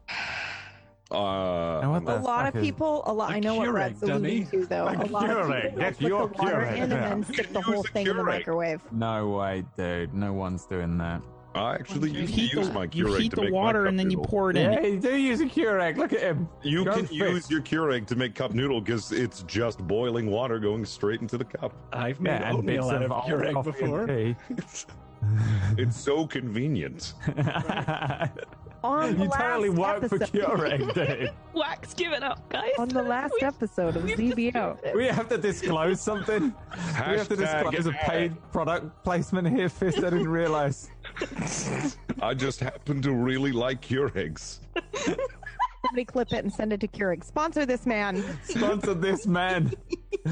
Speaker 2: Uh,
Speaker 5: Now
Speaker 3: a lot of people, a lot.
Speaker 4: A
Speaker 3: I know what
Speaker 4: Keurig,
Speaker 3: Red's alluding to, though.
Speaker 5: A
Speaker 3: A lot of people
Speaker 5: That's
Speaker 3: put
Speaker 5: your
Speaker 3: the water
Speaker 5: Keurig,
Speaker 3: in and then stick the whole
Speaker 2: a
Speaker 3: thing in the microwave.
Speaker 5: No way, dude. No one's doing that.
Speaker 2: I actually
Speaker 1: You heat
Speaker 2: to use
Speaker 1: the,
Speaker 2: my
Speaker 1: you heat
Speaker 2: to
Speaker 1: the
Speaker 2: make
Speaker 1: water and then you pour it in.
Speaker 5: Yeah, you do use a Keurig. Look at him.
Speaker 2: You
Speaker 5: Go
Speaker 2: can
Speaker 5: fit.
Speaker 2: use your Keurig to make cup noodle because it's just boiling water going straight into the cup.
Speaker 4: I've made
Speaker 5: yeah, and bits
Speaker 4: oatmeal out
Speaker 5: of
Speaker 4: of
Speaker 5: old
Speaker 4: Keurig before. <laughs>
Speaker 5: and <laughs>
Speaker 2: It's so convenient.
Speaker 5: tea. <laughs>
Speaker 3: On the
Speaker 5: you totally
Speaker 3: last
Speaker 5: work for
Speaker 3: episode-
Speaker 5: Keurig, <laughs> dude.
Speaker 6: Wax, give it up, guys.
Speaker 3: On the last episode of ZBO.
Speaker 5: We have to disclose something. we have to
Speaker 2: Hashtag
Speaker 5: disclose a paid product placement here, Fist. I didn't realize.
Speaker 2: I just happen to really like Keurigs.
Speaker 3: Somebody clip it and send it to Keurig. Sponsor this man.
Speaker 5: Sponsor this man.
Speaker 6: I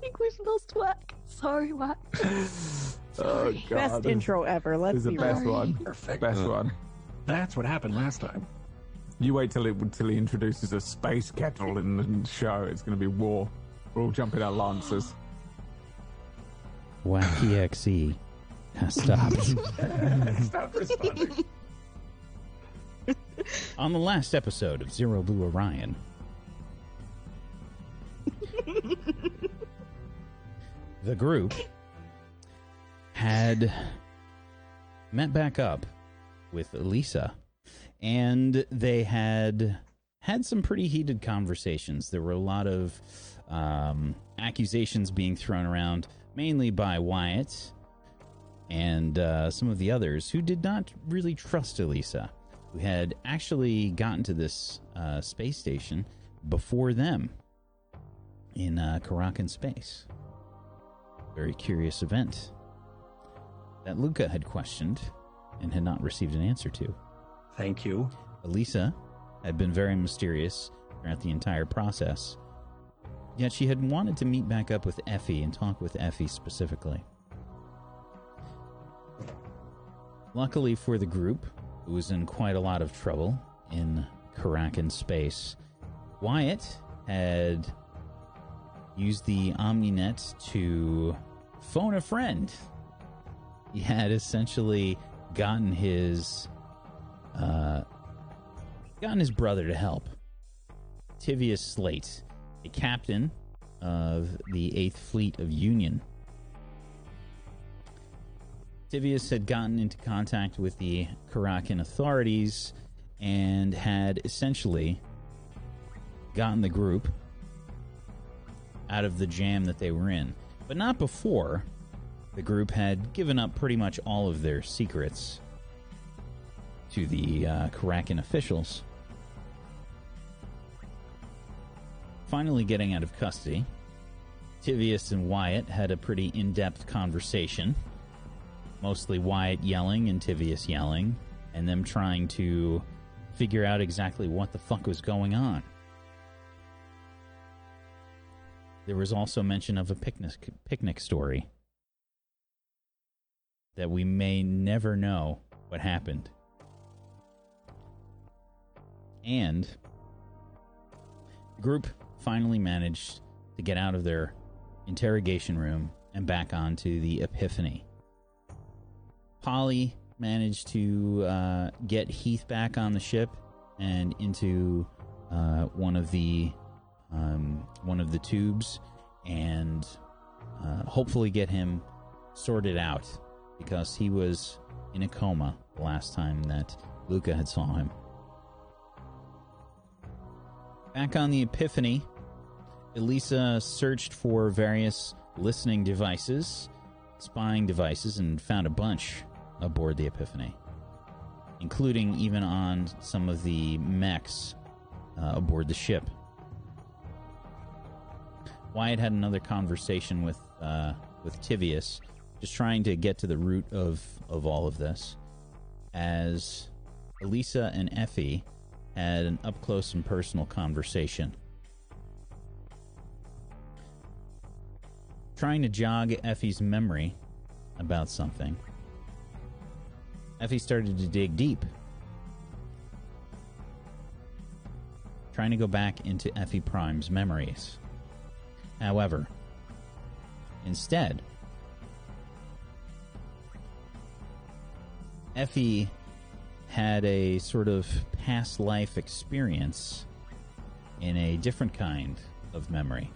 Speaker 6: think we've lost Wax. Sorry, Wax. <laughs>
Speaker 5: Oh god.
Speaker 3: Best intro ever. Let's
Speaker 5: the
Speaker 3: be
Speaker 5: best
Speaker 3: real.
Speaker 5: one.
Speaker 4: Perfect.
Speaker 5: Best one.
Speaker 4: That's what happened last time.
Speaker 5: You wait till it till he introduces a space kettle in the show. It's going to be war. We're all jumping our lances.
Speaker 1: Wacky <laughs> XE has stopped.
Speaker 4: Stop responding.
Speaker 1: On the last episode of Zero Blue Orion, <laughs> the group had met back up with Elisa, and they had had some pretty heated conversations. There were a lot of um, accusations being thrown around, mainly by Wyatt and uh, some of the others who did not really trust Elisa, who had actually gotten to this uh, space station before them in uh, Karrakin space. Very curious event that Luca had questioned and had not received an answer to.
Speaker 4: Thank you.
Speaker 1: Elisa had been very mysterious throughout the entire process. Yet she had wanted to meet back up with Effie and talk with Effie specifically. Luckily for the group, who was in quite a lot of trouble in Karrakin space, Wyatt had used the OmniNet to phone a friend. He had essentially gotten his uh, gotten his brother to help. Tivius Slate, a captain of the Eighth Fleet of Union. Tivius had gotten into contact with the Karrakin authorities and had essentially gotten the group out of the jam that they were in. But not before the group had given up pretty much all of their secrets to the uh, Karrakin officials. Finally, getting out of custody, Tivius and Wyatt had a pretty in depth conversation. Mostly Wyatt yelling and Tivius yelling, and them trying to figure out exactly what the fuck was going on. There was also mention of a picnic, picnic story that we may never know what happened. And the group finally managed to get out of their interrogation room and back onto the Epiphany. Polly managed to uh, get Heath back on the ship and into uh, one of the um, one of the tubes, and uh, hopefully get him sorted out because he was in a coma the last time that Luca had saw him. Back on the Epiphany, Elisa searched for various listening devices, spying devices, and found a bunch aboard the Epiphany, including even on some of the mechs uh, aboard the ship. Wyatt had another conversation with uh, with Tivius, just trying to get to the root of of all of this. As Elisa and Effie had an up close and personal conversation. Trying to jog Effie's memory about something. Effie started to dig deep. Trying to go back into Effie Prime's memories. However, instead, Effie had a sort of past life experience in a different kind of memory.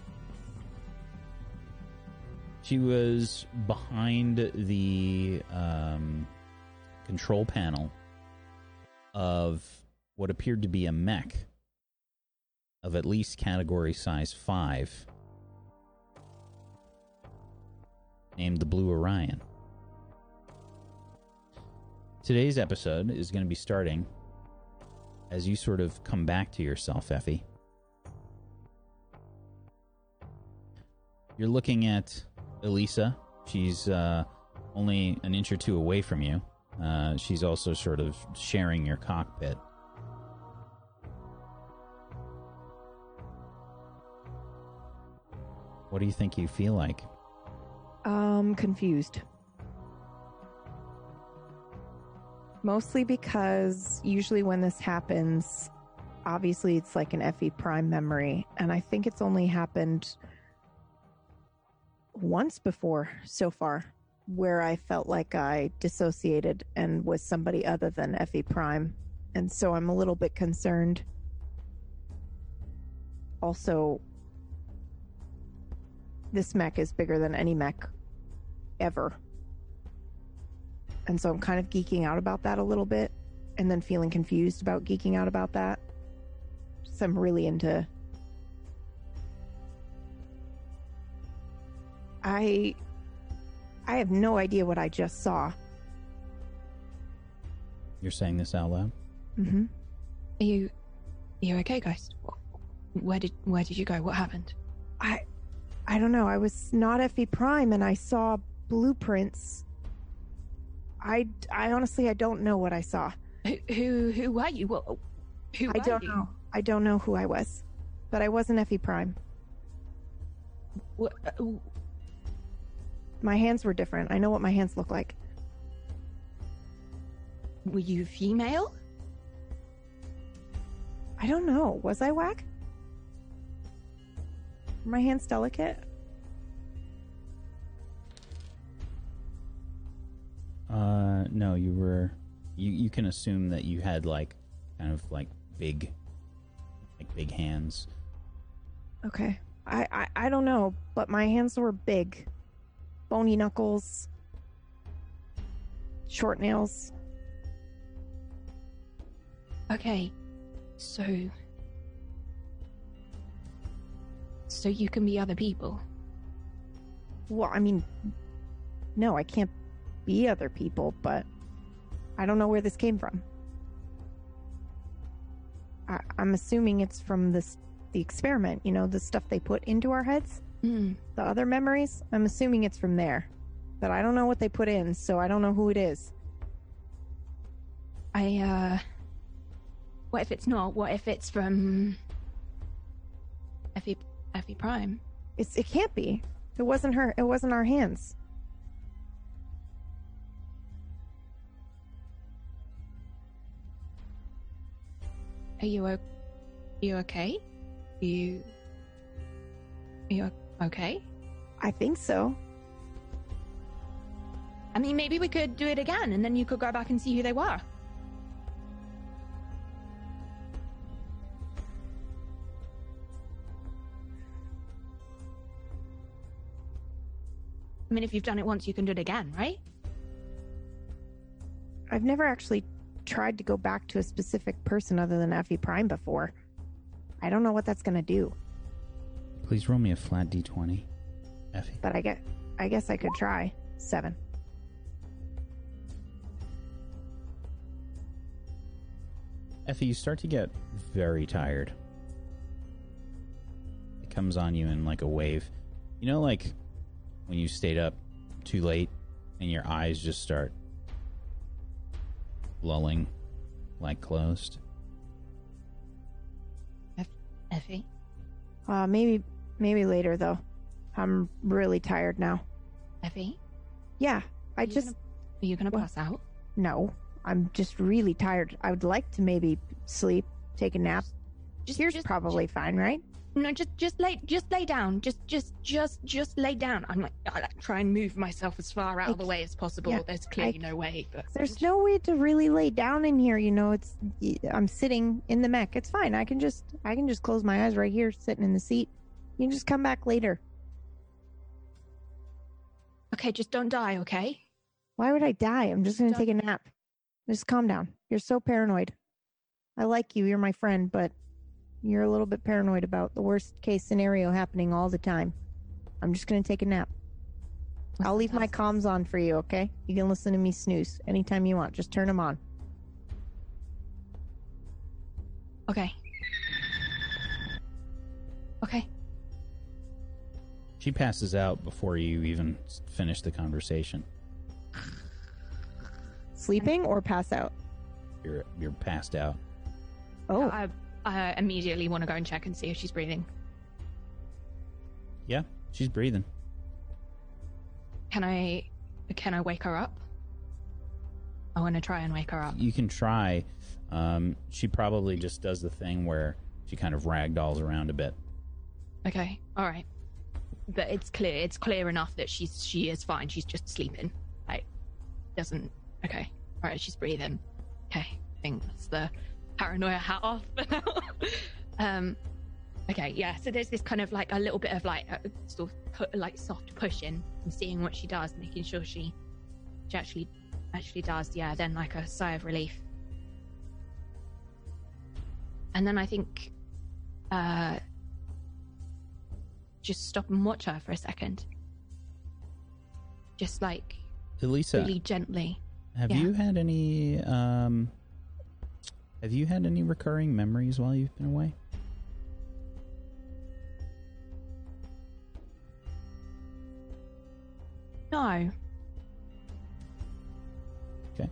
Speaker 1: She was behind the um, control panel of what appeared to be a mech of at least category size 5 named the Blue Orion. Today's episode is going to be starting as you sort of come back to yourself, Effie. You're looking at Elisa. She's uh, only an inch or two away from you. Uh, she's also sort of sharing your cockpit. What do you think you feel like?
Speaker 3: Um, confused. Mostly because usually when this happens, obviously it's like an Effie prime memory, and I think it's only happened once before so far where I felt like I dissociated and was somebody other than Effie prime. And so I'm a little bit concerned. Also, this mech is bigger than any mech ever. And so I'm kind of geeking out about that a little bit and then feeling confused about geeking out about that. So I'm really into I I have no idea what I just saw.
Speaker 1: You're saying this out loud?
Speaker 3: Mm-hmm.
Speaker 6: Are you, are you okay, Ghost? Where did where did you go? What happened?
Speaker 3: I I don't know. I was not Effie Prime and I saw blueprints. I I honestly I don't know what I saw.
Speaker 6: Who who, who were you? What, who
Speaker 3: I don't
Speaker 6: you?
Speaker 3: know. I don't know who I was. But I wasn't Effie Prime.
Speaker 6: What, uh,
Speaker 3: My hands were different. I know what my hands look like.
Speaker 6: were you female?
Speaker 3: I don't know. Was I whack? Were my hands delicate?
Speaker 1: Uh, no, you were. You you can assume that you had like kind of like big, like big hands.
Speaker 3: Okay. I, I I don't know, but my hands were big. Bony knuckles. Short nails.
Speaker 6: Okay, so so you can be other people.
Speaker 3: Well, I mean, no, I can't be other people, but I don't know where this came from. I, I'm assuming it's from this the experiment. You know, the stuff they put into our heads,
Speaker 6: Hmm.
Speaker 3: the other memories. I'm assuming it's from there, but I don't know what they put in, so I don't know who it is.
Speaker 6: I uh what if it's not? What if it's from Effie Prime?
Speaker 3: It's it can't be. It wasn't her. It wasn't our hands.
Speaker 6: Are you o- you okay? You you okay?
Speaker 3: I think so.
Speaker 6: I mean, maybe we could do it again, and then you could go back and see who they were. I mean, if you've done it once, you can do it again, right?
Speaker 3: I've never actually tried to go back to a specific person other than Effie Prime before. I don't know what that's gonna do,
Speaker 1: Please roll me a flat d20, Effie.
Speaker 3: but I get. I guess I could try seven.
Speaker 1: Effie, you start to get very tired. It comes on you in like a wave. You know, like when you stayed up too late and your eyes just start lulling, like closed.
Speaker 6: Effie.
Speaker 3: Uh, maybe, maybe later though. I'm really tired now.
Speaker 6: Effie.
Speaker 3: Yeah, I
Speaker 6: Are
Speaker 3: just
Speaker 6: gonna- Are you gonna
Speaker 3: What?
Speaker 6: pass out?
Speaker 3: no. I'm just really tired. I would like to maybe sleep, take a nap.
Speaker 6: Just,
Speaker 3: Here's
Speaker 6: just,
Speaker 3: probably fine, right?
Speaker 6: No, just just lay just lay down. Just just just just lay down. I'm like I like try and move myself as far out of the way as possible.
Speaker 3: yeah,
Speaker 6: There's clearly no way. But
Speaker 3: There's no way to really lay down in here. You know, it's I'm sitting in the mech. It's fine. I can just I can just close my eyes right here, sitting in the seat. You can just come back later.
Speaker 6: Okay, just don't die, okay?
Speaker 3: Why would I die? I'm just gonna
Speaker 6: Don't-
Speaker 3: take a nap. Just calm down. You're so paranoid. I like you. You're my friend, but you're a little bit paranoid about the worst case scenario happening all the time. I'm just gonna take a nap. I'll leave my comms on for you, okay? You can listen to me snooze anytime you want. Just turn them on.
Speaker 6: Okay. Okay.
Speaker 1: She passes out before you even finish the conversation.
Speaker 3: Sleeping or pass out?
Speaker 1: You're you're passed out.
Speaker 3: Oh,
Speaker 6: I I immediately want to go and check and see if she's breathing.
Speaker 1: Yeah, she's breathing.
Speaker 6: Can I can I wake her up? I want to try and wake her up.
Speaker 1: You can try. Um, she probably just does the thing where she kind of ragdolls around a bit.
Speaker 6: Okay. All right. But it's clear. It's clear enough that she's she is fine. She's just sleeping. Like doesn't. Okay. All right. She's breathing. Okay. I think that's the paranoia hat off <laughs> um. Okay. Yeah. So there's this kind of like a little bit of like a sort of pu- like soft pushing and seeing what she does, making sure she she actually actually does. Yeah. Then like a sigh of relief. And then I think. Uh, just stop and watch her for a second. Just like
Speaker 1: Elisa,
Speaker 6: really gently.
Speaker 1: have
Speaker 6: yeah.
Speaker 1: you had any um, have you had any recurring memories while you've been away?
Speaker 6: No.
Speaker 1: Okay.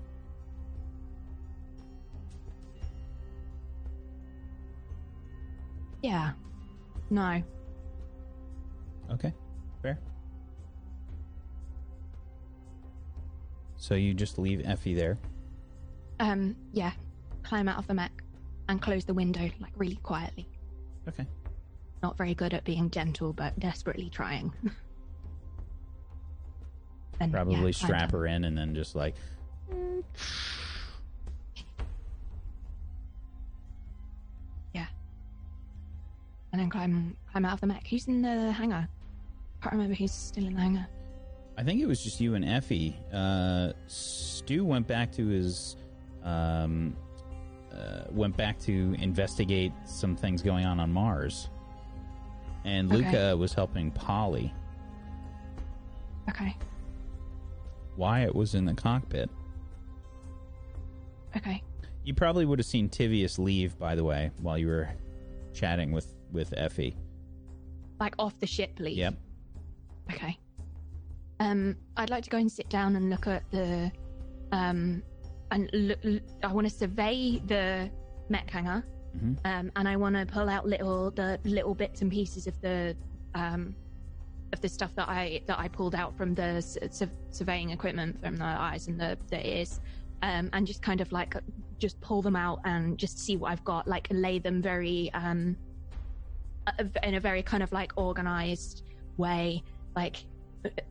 Speaker 6: Yeah. No.
Speaker 1: Okay, fair. So you just leave Effie there.
Speaker 6: Um, yeah. Climb out of the mech and close the window, like really quietly.
Speaker 1: Okay.
Speaker 6: Not very good at being gentle, but desperately trying. <laughs> and,
Speaker 1: Probably
Speaker 6: yeah,
Speaker 1: strap her in and then just like yeah.
Speaker 6: And then climb climb out of the mech. Who's in the hangar? Can't remember who's still in the hangar.
Speaker 1: I think it was just you and Effie. Uh, Stu went back to his, um, uh, went back to investigate some things going on on Mars, and
Speaker 6: Okay.
Speaker 1: Luca was helping Polly.
Speaker 6: Okay.
Speaker 1: Wyatt was in the cockpit.
Speaker 6: Okay.
Speaker 1: You probably would have seen Tivius leave, by the way, while you were chatting with with Effie.
Speaker 6: Like off the ship leave.
Speaker 1: Yep.
Speaker 6: Okay. Um, I'd like to go and sit down and look at the, um, and look. l- I want to survey the mech hangar,
Speaker 1: Mhm.
Speaker 6: um, and I want to pull out little the little bits and pieces of the, um, of the stuff that I that I pulled out from the s- sur- surveying equipment from the eyes and the the ears, um, and just kind of like just pull them out and just see what I've got. Like lay them very um, in a very kind of like organized way like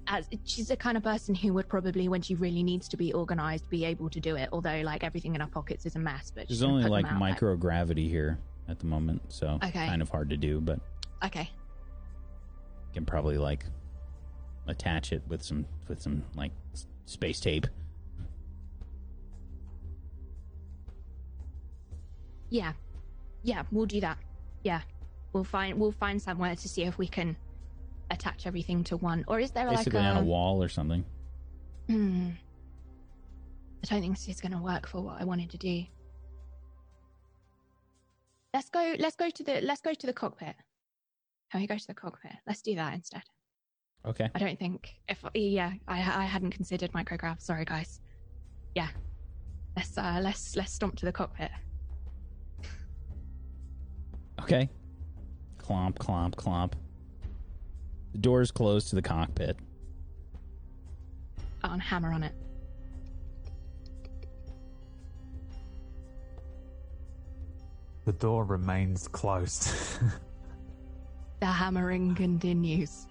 Speaker 6: as she's the kind of person who would probably when she really needs to be organized be able to do it. Although like everything in our pockets is a mess but
Speaker 1: There's only like
Speaker 6: out,
Speaker 1: microgravity here at the moment, so
Speaker 6: Okay.
Speaker 1: kind of hard to do, but
Speaker 6: okay.
Speaker 1: can probably like attach it with some with some like space tape.
Speaker 6: yeah. Yeah we'll do that. Yeah. We'll find we'll find somewhere to see if we can attach everything to one or is there
Speaker 1: Basically
Speaker 6: like
Speaker 1: on a wall or something.
Speaker 6: Hmm. I don't think this is going to work for what I wanted to do. Let's go. Let's go to the. Let's go to the cockpit. Can we go to the cockpit? Let's do that instead.
Speaker 1: Okay.
Speaker 6: I don't think if yeah, I I hadn't considered micrograph. Sorry, guys. Yeah, let's uh let's let's stomp to the cockpit.
Speaker 1: Okay. Clomp, clomp, clomp. The doors close to the cockpit.
Speaker 6: Oh, on hammer on it.
Speaker 5: The door remains closed. <laughs>
Speaker 6: The hammering continues.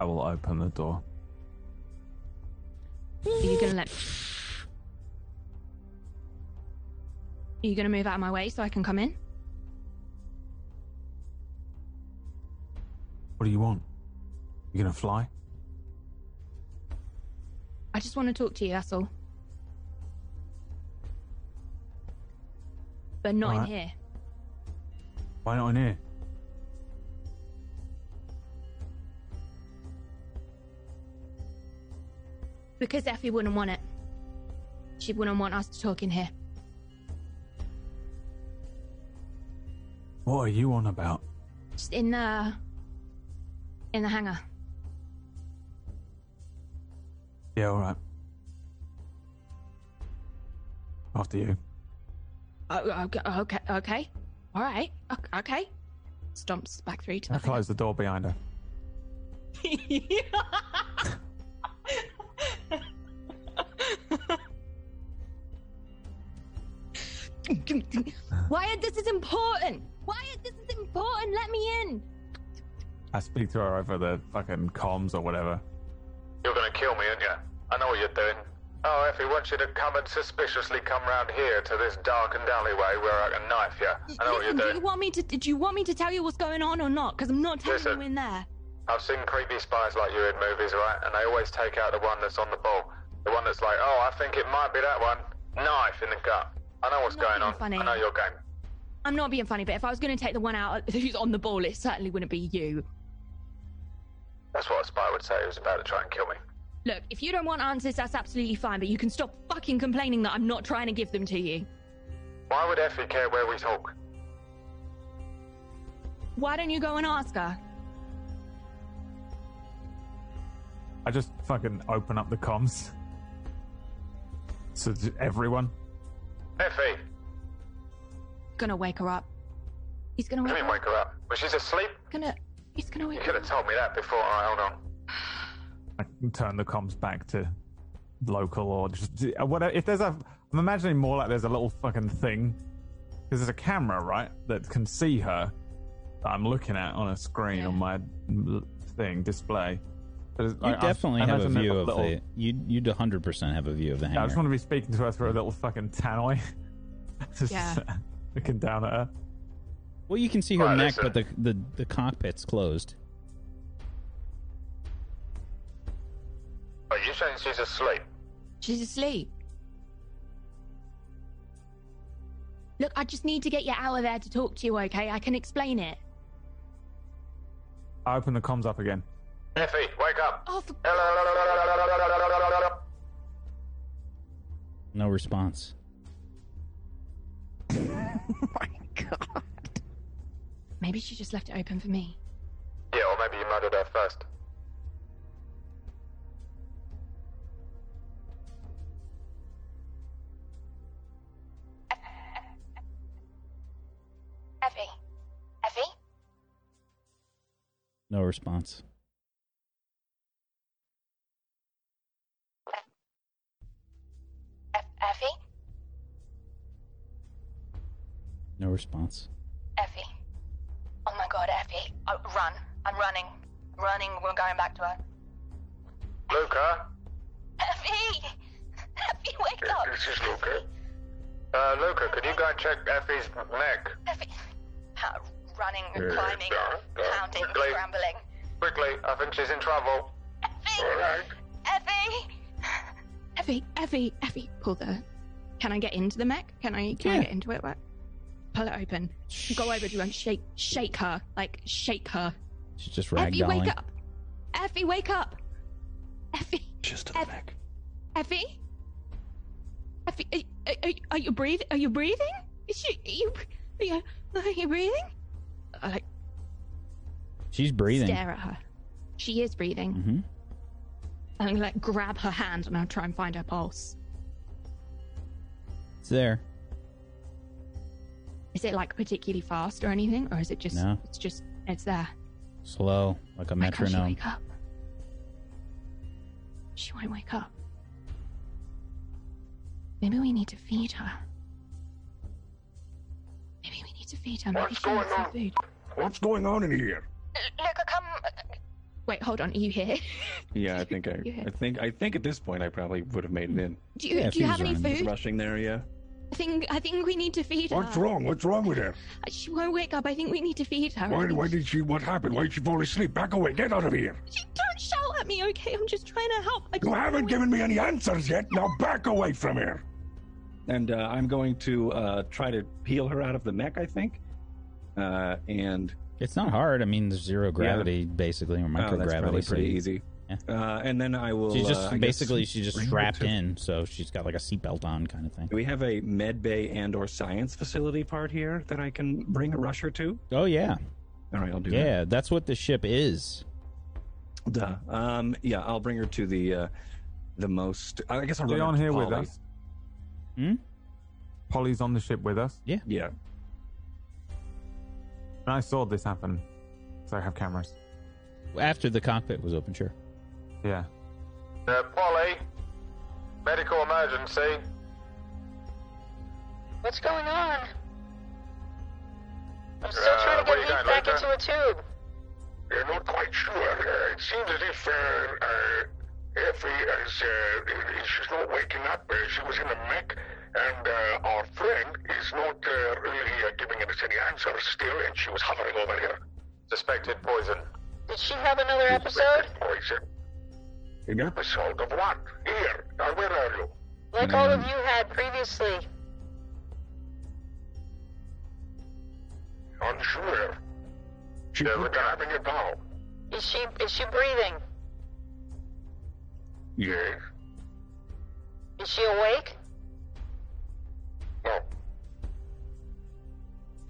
Speaker 5: I will open the door.
Speaker 6: Are you gonna let? Are you gonna move out of my way so I can come in?
Speaker 5: What do you want? You gonna fly?
Speaker 6: I just want to talk to you. That's all. But not in here.
Speaker 5: Why not in here?
Speaker 6: Because Effie wouldn't want it. She wouldn't want us to talk in here.
Speaker 5: What are you on about?
Speaker 6: Just in the in the hangar.
Speaker 5: Yeah, alright. After you.
Speaker 6: Oh, okay, okay, okay, all right, okay. Stomps back through to
Speaker 5: I
Speaker 6: the
Speaker 5: close the door behind her. <laughs>
Speaker 6: Wyatt, this is important. Wyatt, this is important. Let me in.
Speaker 5: I speak to her over the fucking comms or whatever.
Speaker 8: You're gonna kill me, aren't you? I know what you're doing. Oh, Effie wants you to come and suspiciously come round here to this darkened alleyway where I can knife you. I know what you're
Speaker 6: Listen, do you
Speaker 8: doing.
Speaker 6: want me to? Did you want me to tell you what's going on or not? Because I'm not telling
Speaker 8: Listen.
Speaker 6: you in there.
Speaker 8: I've seen creepy spies like you in movies, right? And they always take out the one that's on the ball. The one that's like, oh, I think it might be that one. Knife in the gut. I know what's
Speaker 6: Not
Speaker 8: going
Speaker 6: being
Speaker 8: on.
Speaker 6: funny.
Speaker 8: I know your game.
Speaker 6: I'm not being funny, but if I was going to take the one out <laughs> who's on the ball, it certainly wouldn't be you.
Speaker 8: That's what a spy would say who's about to try and kill me.
Speaker 6: Look, if you don't want answers, that's absolutely fine, but you can stop fucking complaining that I'm not trying to give them to you.
Speaker 8: Why would Effie care where we talk?
Speaker 6: Why don't you go and ask her?
Speaker 5: I just fucking open up the comms. So to everyone.
Speaker 8: Effie,
Speaker 6: Gonna wake her up. He's gonna
Speaker 8: what do
Speaker 6: wake
Speaker 8: you
Speaker 6: her
Speaker 8: mean
Speaker 6: up.
Speaker 8: wake her up? Was she asleep?
Speaker 6: Gonna. He's gonna
Speaker 8: You could have told me that before. Alright, hold on.
Speaker 5: I can turn the comms back to local or just uh, whatever. If there's a, I'm imagining more like there's a little fucking thing because there's a camera, right, that can see her. That I'm looking at on a screen
Speaker 6: Yeah.
Speaker 5: on my thing display. There's-
Speaker 1: You
Speaker 5: I- I-
Speaker 1: definitely
Speaker 5: I
Speaker 1: have a
Speaker 5: imagine there's
Speaker 1: view of
Speaker 5: little-
Speaker 1: the. You you'd 100 percent have a view of the
Speaker 5: Yeah, I just want to be speaking to her through a little fucking tannoy. <laughs> just
Speaker 6: Yeah. <laughs>
Speaker 5: looking down at her.
Speaker 1: Well, you can see her
Speaker 8: Right,
Speaker 1: neck, but the, the the cockpit's closed.
Speaker 8: Are you saying she's asleep?
Speaker 6: She's asleep. Look, I just need to get you out of there to talk to you, okay? I can explain it.
Speaker 5: I open the comms up again.
Speaker 8: Effie, wake up.
Speaker 6: Oh, for...
Speaker 1: No response.
Speaker 3: my god.
Speaker 6: Maybe she just left it open for me.
Speaker 8: Yeah, or maybe you murdered her first.
Speaker 6: Effie. Effie?
Speaker 1: No response.
Speaker 6: Effie?
Speaker 1: No response.
Speaker 6: Effie. Oh my god, Effie. Oh, run. I'm running. Running. We're going back to her.
Speaker 8: Luca?
Speaker 6: Effie! <laughs> Effie, wake up!
Speaker 8: This is Luca. Uh, Luca, could you go and check Effie's neck?
Speaker 6: Effie. Uh, running,
Speaker 8: Yeah,
Speaker 6: climbing,
Speaker 8: yeah, yeah.
Speaker 6: pounding,
Speaker 8: Quickly.
Speaker 6: scrambling.
Speaker 8: Quickly, I think she's in trouble.
Speaker 6: Effie!
Speaker 8: Alright.
Speaker 6: Effie! Effie, Effie, Effie, pull the. Can I get into the mech? Can I? Can
Speaker 1: Yeah.
Speaker 6: I get into it? What? Pull it open. Go over to her and shake, shake her, like shake her.
Speaker 1: She's just running.
Speaker 6: Effie, wake up! Effie, wake up! Effie,
Speaker 9: Just
Speaker 6: Eff- Effie, Effie, are, are, are you breathing? Are you breathing? Is she? Are you? Are you, are you breathing? Uh, like,
Speaker 1: She's breathing.
Speaker 6: stare at her. She is breathing.
Speaker 1: Mm-hmm.
Speaker 6: I'm gonna like grab her hand and I'll try and find her pulse.
Speaker 1: It's there.
Speaker 6: Is it like particularly fast or anything, or is it just?
Speaker 1: No.
Speaker 6: It's just it's there.
Speaker 1: Slow, like a
Speaker 6: Why can't she
Speaker 1: metronome.
Speaker 6: wake up? She won't wake up. Maybe we need to feed her. Maybe we need to feed her. Maybe
Speaker 10: What's
Speaker 6: she needs
Speaker 10: going
Speaker 6: some
Speaker 10: on?
Speaker 6: food.
Speaker 10: What's going on in here?
Speaker 6: Luca, come. Wait, hold on. Are you here? <laughs>
Speaker 4: Yeah, I think <laughs> I,
Speaker 6: Yeah.
Speaker 4: I think I think at this point I probably would have made it in.
Speaker 6: Do you
Speaker 1: Yeah,
Speaker 6: do you have any food?
Speaker 4: Rushing there, yeah.
Speaker 6: I think I think we need to feed her.
Speaker 10: What's wrong? What's wrong with her?
Speaker 6: She won't wake up. I think we need to feed her.
Speaker 10: Why, why did she, what happened? Why did she fall asleep? Back away, get out of here.
Speaker 6: She- Don't shout at me, okay? I'm just trying to help. I
Speaker 10: You haven't given me any answers yet. Now back away from here.
Speaker 4: And uh, I'm going to uh, try to peel her out of the mech. I think. Uh, and
Speaker 1: It's not hard. I mean, there's zero gravity basically, or
Speaker 4: oh,
Speaker 1: microgravity.
Speaker 4: that's probably
Speaker 1: so
Speaker 4: pretty
Speaker 1: you-
Speaker 4: easy.
Speaker 1: Yeah.
Speaker 4: Uh, and then I will.
Speaker 1: She's
Speaker 4: uh,
Speaker 1: just
Speaker 4: I guess-
Speaker 1: basically she's just
Speaker 10: bring
Speaker 1: strapped
Speaker 10: to-
Speaker 1: in, so she's got like a seatbelt on, kind of thing.
Speaker 4: Do we have a med bay and or science facility part here that I can bring a rusher to?
Speaker 1: Oh yeah,
Speaker 4: All right, I'll do that.
Speaker 1: yeah. That's what the ship is.
Speaker 4: Duh. Um, yeah, I'll bring her to the uh, the most. I guess I'll run
Speaker 5: Leon
Speaker 4: up to
Speaker 5: here with
Speaker 4: Polly.
Speaker 5: us.
Speaker 1: Hmm?
Speaker 5: Polly's on the ship with us.
Speaker 4: Yeah.
Speaker 5: And I saw this happen. So I have cameras.
Speaker 1: After the cockpit was open, sure.
Speaker 5: Yeah.
Speaker 10: Uh, Polly, medical emergency.
Speaker 11: What's going on? I'm still
Speaker 10: Uh,
Speaker 11: trying to get
Speaker 10: do
Speaker 11: Heath back
Speaker 10: Luca?
Speaker 11: into a tube.
Speaker 10: We're not quite sure. Uh, it seems as if uh, uh, Effie is, uh, she's not waking up. Uh, she was in a mech, and uh, our friend is not uh, really uh, giving us any answers still, and she was hovering over here. Suspected poison.
Speaker 11: Did she have another episode?
Speaker 10: Poison. An episode of what? Here. Uh, where are you?
Speaker 11: Like all of you had previously.
Speaker 10: Unsure. She yeah, look having it now.
Speaker 11: Is she is she breathing?
Speaker 10: Yes.
Speaker 11: Is she awake?
Speaker 10: No.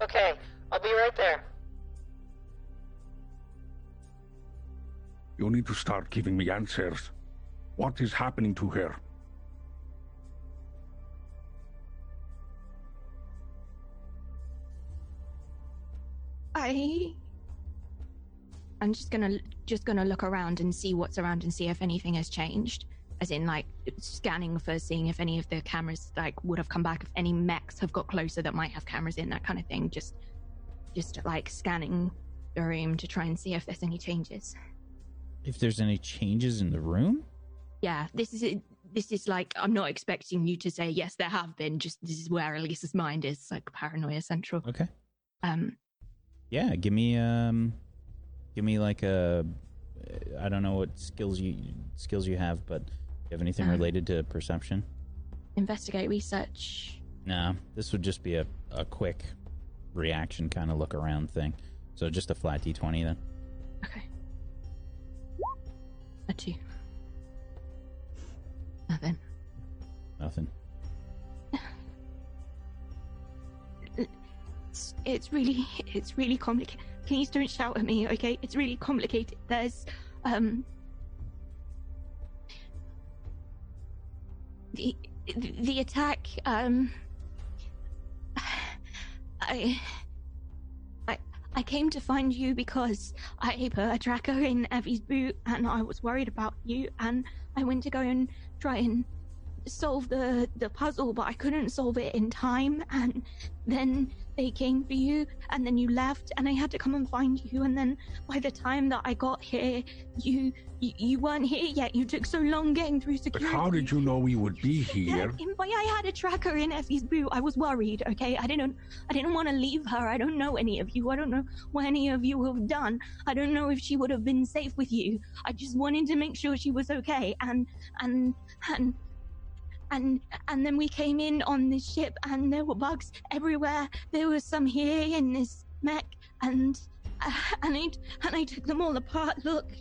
Speaker 11: Okay, I'll be right there.
Speaker 10: You need to start giving me answers. What is happening to her?
Speaker 6: I. I'm just gonna just gonna look around and see what's around and see if anything has changed. As in, like scanning for seeing if any of the cameras like would have come back, if any mechs have got closer that might have cameras in, that kind of thing. Just, just like scanning the room to try and see if there's any changes.
Speaker 1: If there's any changes in the room,
Speaker 6: Yeah, this is it. This is like I'm not expecting you to say yes, there have been. Just this is where Elisa's mind is, like paranoia central.
Speaker 1: okay.
Speaker 6: Um,
Speaker 1: Yeah, give me um, give me like a, I don't know what skills you skills you have, but you have anything
Speaker 6: Um,
Speaker 1: related to perception?
Speaker 6: investigate, research.
Speaker 1: No, this would just be a, a quick reaction kind of look around thing. So just a flat d20 then.
Speaker 6: Okay. A two. Nothing.
Speaker 1: Nothing.
Speaker 6: It's, it's really, it's really complicated. Please don't shout at me, okay? It's really complicated. There's, um, the the attack. Um, <sighs> I, I, came to find you because I put a tracker in Effie's boot, and I was worried about you, and I went to go and try and solve the the puzzle, but I couldn't solve it in time, and then they came for you, and then you left, and I had to come and find you, and then by the time that I got here, you you, you weren't here yet. You took so long getting through security.
Speaker 10: But how did you know we would be
Speaker 6: Yeah,
Speaker 10: here?
Speaker 6: in- but I had a tracker in Effie's boot. I was worried. Okay, I didn't. I didn't want to leave her. I don't know any of you. I don't know what any of you have done. I don't know if she would have been safe with you. I just wanted to make sure she was okay. And and and and and then we came in on this ship, and there were bugs everywhere. There was some here in this mech, and uh, and I and I took them all apart. Look,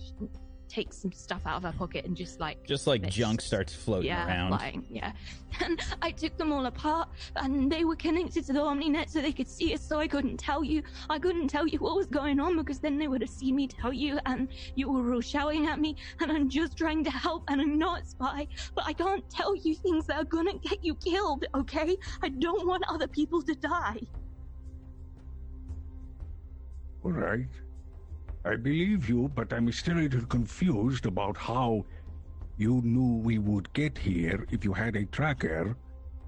Speaker 6: takes some stuff out of her pocket and just like
Speaker 1: Just like
Speaker 6: this.
Speaker 1: junk starts floating
Speaker 6: yeah,
Speaker 1: around.
Speaker 6: flying, yeah. <laughs> And I took them all apart, and they were connected to the OmniNet so they could see us. So I couldn't tell you. I couldn't tell you what was going on because then they would have seen me tell you, and you were all shouting at me. And I'm just trying to help, and I'm not a spy, but I can't tell you things that are gonna get you killed. Okay? I don't want other people to die.
Speaker 10: All right. I believe you, but I'm still a little confused about how you knew we would get here if you had a tracker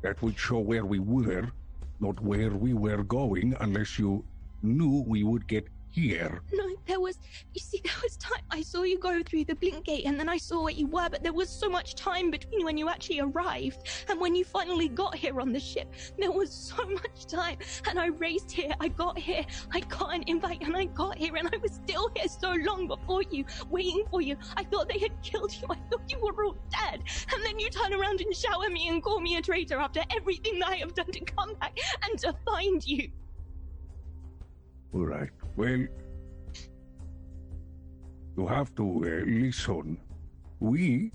Speaker 10: that would show where we were, not where we were going, unless you knew we would get here.
Speaker 6: No, there was. You see, there was time. I saw you go through the blink gate, and then I saw where you were. But there was so much time between when you actually arrived and when you finally got here on the ship. There was so <laughs> much time, and I raced here. I got here. I got an invite, and I got here, and I was still here so long before you, waiting for you. I thought they had killed you. I thought you were all dead, and then you turn around and shower me and call me a traitor after everything that I have done to come back and to find you.
Speaker 10: All right. Well, you have to uh, listen. We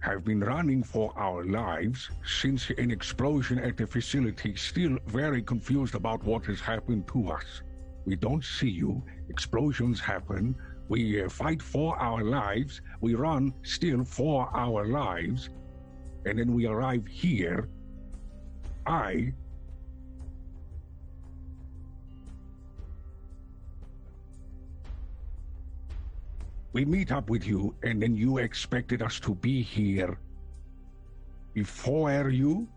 Speaker 10: have been running for our lives since an explosion at the facility, still very confused about what has happened to us. We don't see you. Explosions happen. We uh, fight for our lives. We run still for our lives. And then we arrive here. I We meet up with you, and then you expected us to be here before you?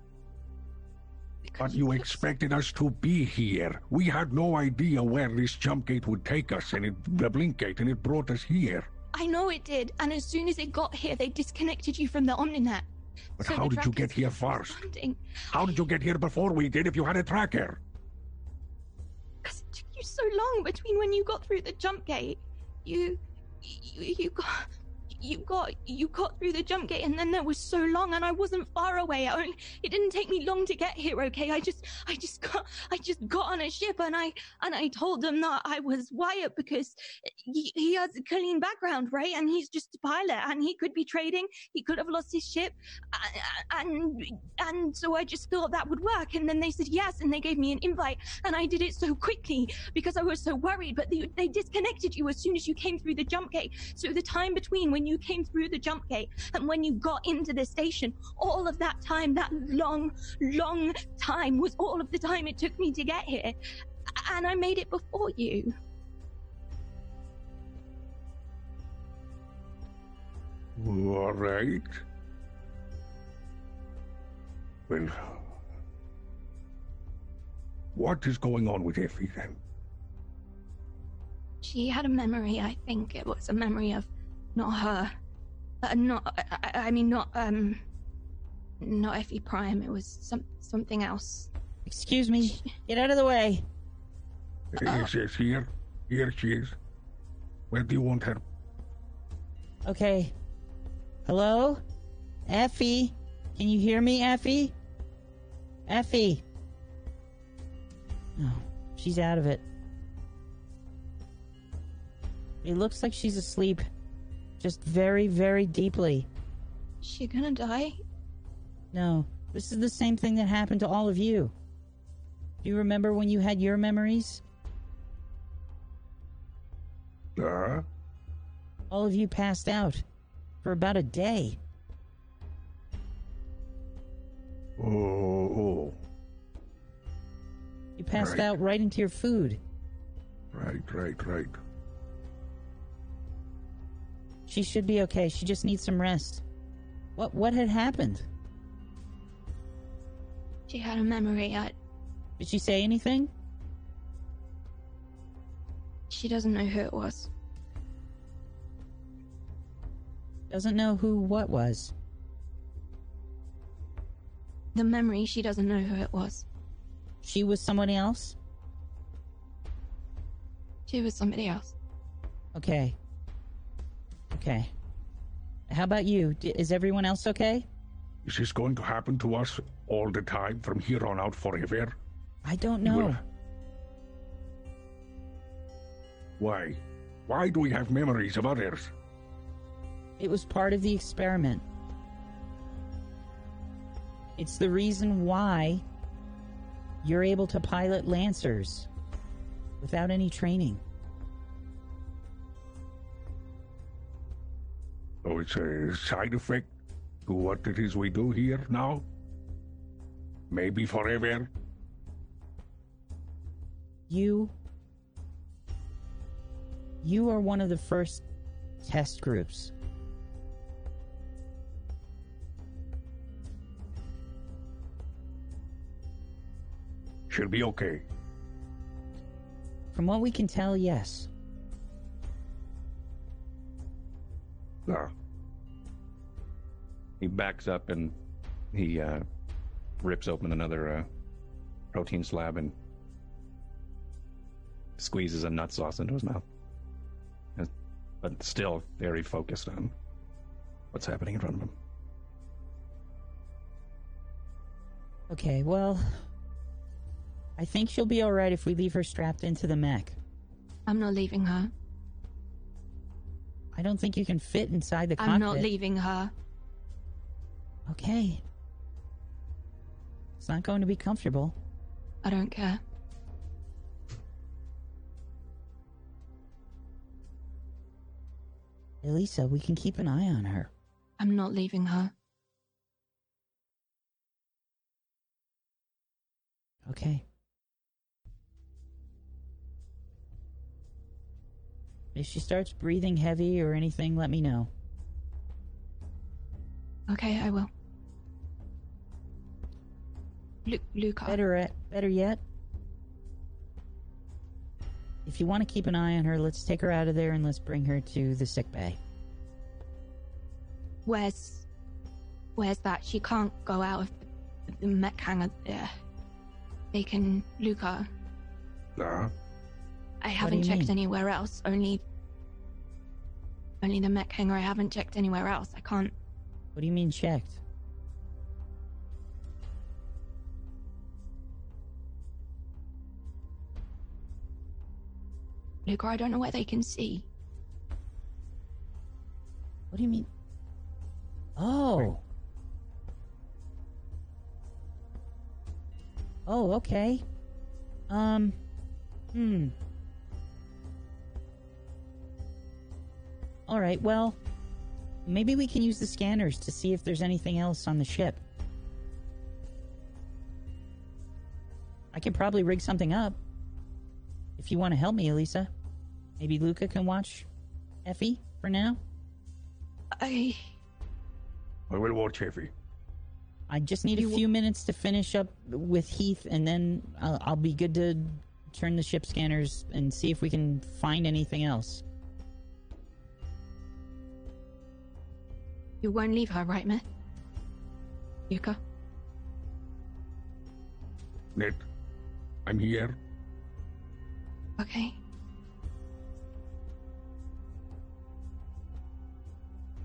Speaker 10: But you expected us to be here. We had no idea where this jump gate would take us, and it, the blink gate, and it brought us here.
Speaker 6: I know it did, and as soon as it got here, they disconnected you from the OmniNet.
Speaker 10: But
Speaker 6: So
Speaker 10: how did you get here first?
Speaker 6: responding.
Speaker 10: How did you get here before we did if you had a tracker?
Speaker 6: Because it took you so long between when you got through the jump gate. You, you, you got, you got, you got through the jump gate, and then there was so long, and I wasn't far away. Only, it didn't take me long to get here. Okay, I just, I just got, I just got on a ship, and I, and I told them that I was Wyatt because he, he has a clean background, right? And he's just a pilot, and he could be trading. He could have lost his ship, and and so I just thought that would work. And then they said yes, and they gave me an invite, and I did it so quickly because I was so worried. But they, they disconnected you as soon as you came through the jump gate. So the time between when you came through the jump gate and when you got into the station, all of that time, that long, long time, was all of the time it took me to get here. And I made it before you.
Speaker 10: All right. Well, what is going on with Effie then?
Speaker 6: She had a memory. I think it was a memory of not her, uh, not. I, I mean, not um, not Effie Prime. It was some something else.
Speaker 12: Excuse me. Get out of the way.
Speaker 10: Yes, yes, here. Here she is. Where do you want her?
Speaker 12: Okay. Hello? Effie? Can you hear me, Effie? Effie? No, she's out of it. It looks like she's asleep. Just very, very deeply.
Speaker 6: Is she gonna die?
Speaker 12: No, this is the same thing that happened to all of you. Do you remember when you had your memories?
Speaker 10: Uh,
Speaker 12: All of you passed out for about a day.
Speaker 10: oh, oh,
Speaker 12: You passed
Speaker 10: Right.
Speaker 12: out right into your food.
Speaker 10: right, right, right.
Speaker 12: She should be okay. She just needs some rest. What what had happened?
Speaker 6: She had a memory. I,
Speaker 12: Did she say anything?
Speaker 6: she doesn't know who it was.
Speaker 12: Doesn't know who what was.
Speaker 6: The memory. She doesn't know who it was.
Speaker 12: She was someone else?
Speaker 6: She was somebody else.
Speaker 12: Okay. Okay. How about you? D- Is everyone else okay?
Speaker 10: Is this going to happen to us all the time from here on out forever?
Speaker 12: I don't
Speaker 10: You
Speaker 12: know.
Speaker 10: Why? Why do we have memories of others?
Speaker 12: It was part of the experiment. It's the reason why you're able to pilot Lancers without any training.
Speaker 10: So it's a side effect to what it is we do here now? Maybe forever?
Speaker 12: You. You are one of the first test groups.
Speaker 10: She'll be okay.
Speaker 12: From what we can tell, yes.
Speaker 10: Ah,
Speaker 4: He backs up and he uh, rips open another uh, protein slab and squeezes a nut sauce into his mouth. Uh, But still very focused on what's happening in front of him.
Speaker 12: Okay, well. I think she'll be alright if we leave her strapped into the mech.
Speaker 6: I'm not leaving her.
Speaker 12: I don't think you can fit inside the cockpit.
Speaker 6: I'm not leaving her.
Speaker 12: Okay. It's not going to be comfortable.
Speaker 6: I don't care.
Speaker 12: Elisa, we can keep an eye on her.
Speaker 6: I'm not leaving her.
Speaker 12: Okay. If she starts breathing heavy or anything, let me know.
Speaker 6: Okay, I will. Lu- Luca.
Speaker 12: Better, at, better yet, if you want to keep an eye on her, let's take her out of there and let's bring her to the sick bay.
Speaker 6: Where's. Where's that? She can't go out of the, the mech hangar. Uh, they can. Luca.
Speaker 10: ah.
Speaker 6: I haven't checked
Speaker 12: mean?
Speaker 6: anywhere else. Only. Only the mech hangar. I haven't checked anywhere else. I can't.
Speaker 12: What do you mean checked?
Speaker 6: Luca, I don't know where they can see.
Speaker 12: What do you mean? Oh. Oh, okay. Um. Hmm. All right, well, maybe we can use the scanners to see if there's anything else on the ship. I could probably rig something up. If you want to help me, Elisa. Maybe Luca can watch Effie for now?
Speaker 6: I.
Speaker 10: I will watch Effie.
Speaker 12: I just need a
Speaker 6: You-
Speaker 12: few minutes to finish up with Heath, and then I'll, I'll be good to turn the ship scanners and see if we can find anything else.
Speaker 6: You won't leave her, right, Matt? Luca?
Speaker 10: Ned, I'm here.
Speaker 6: Okay.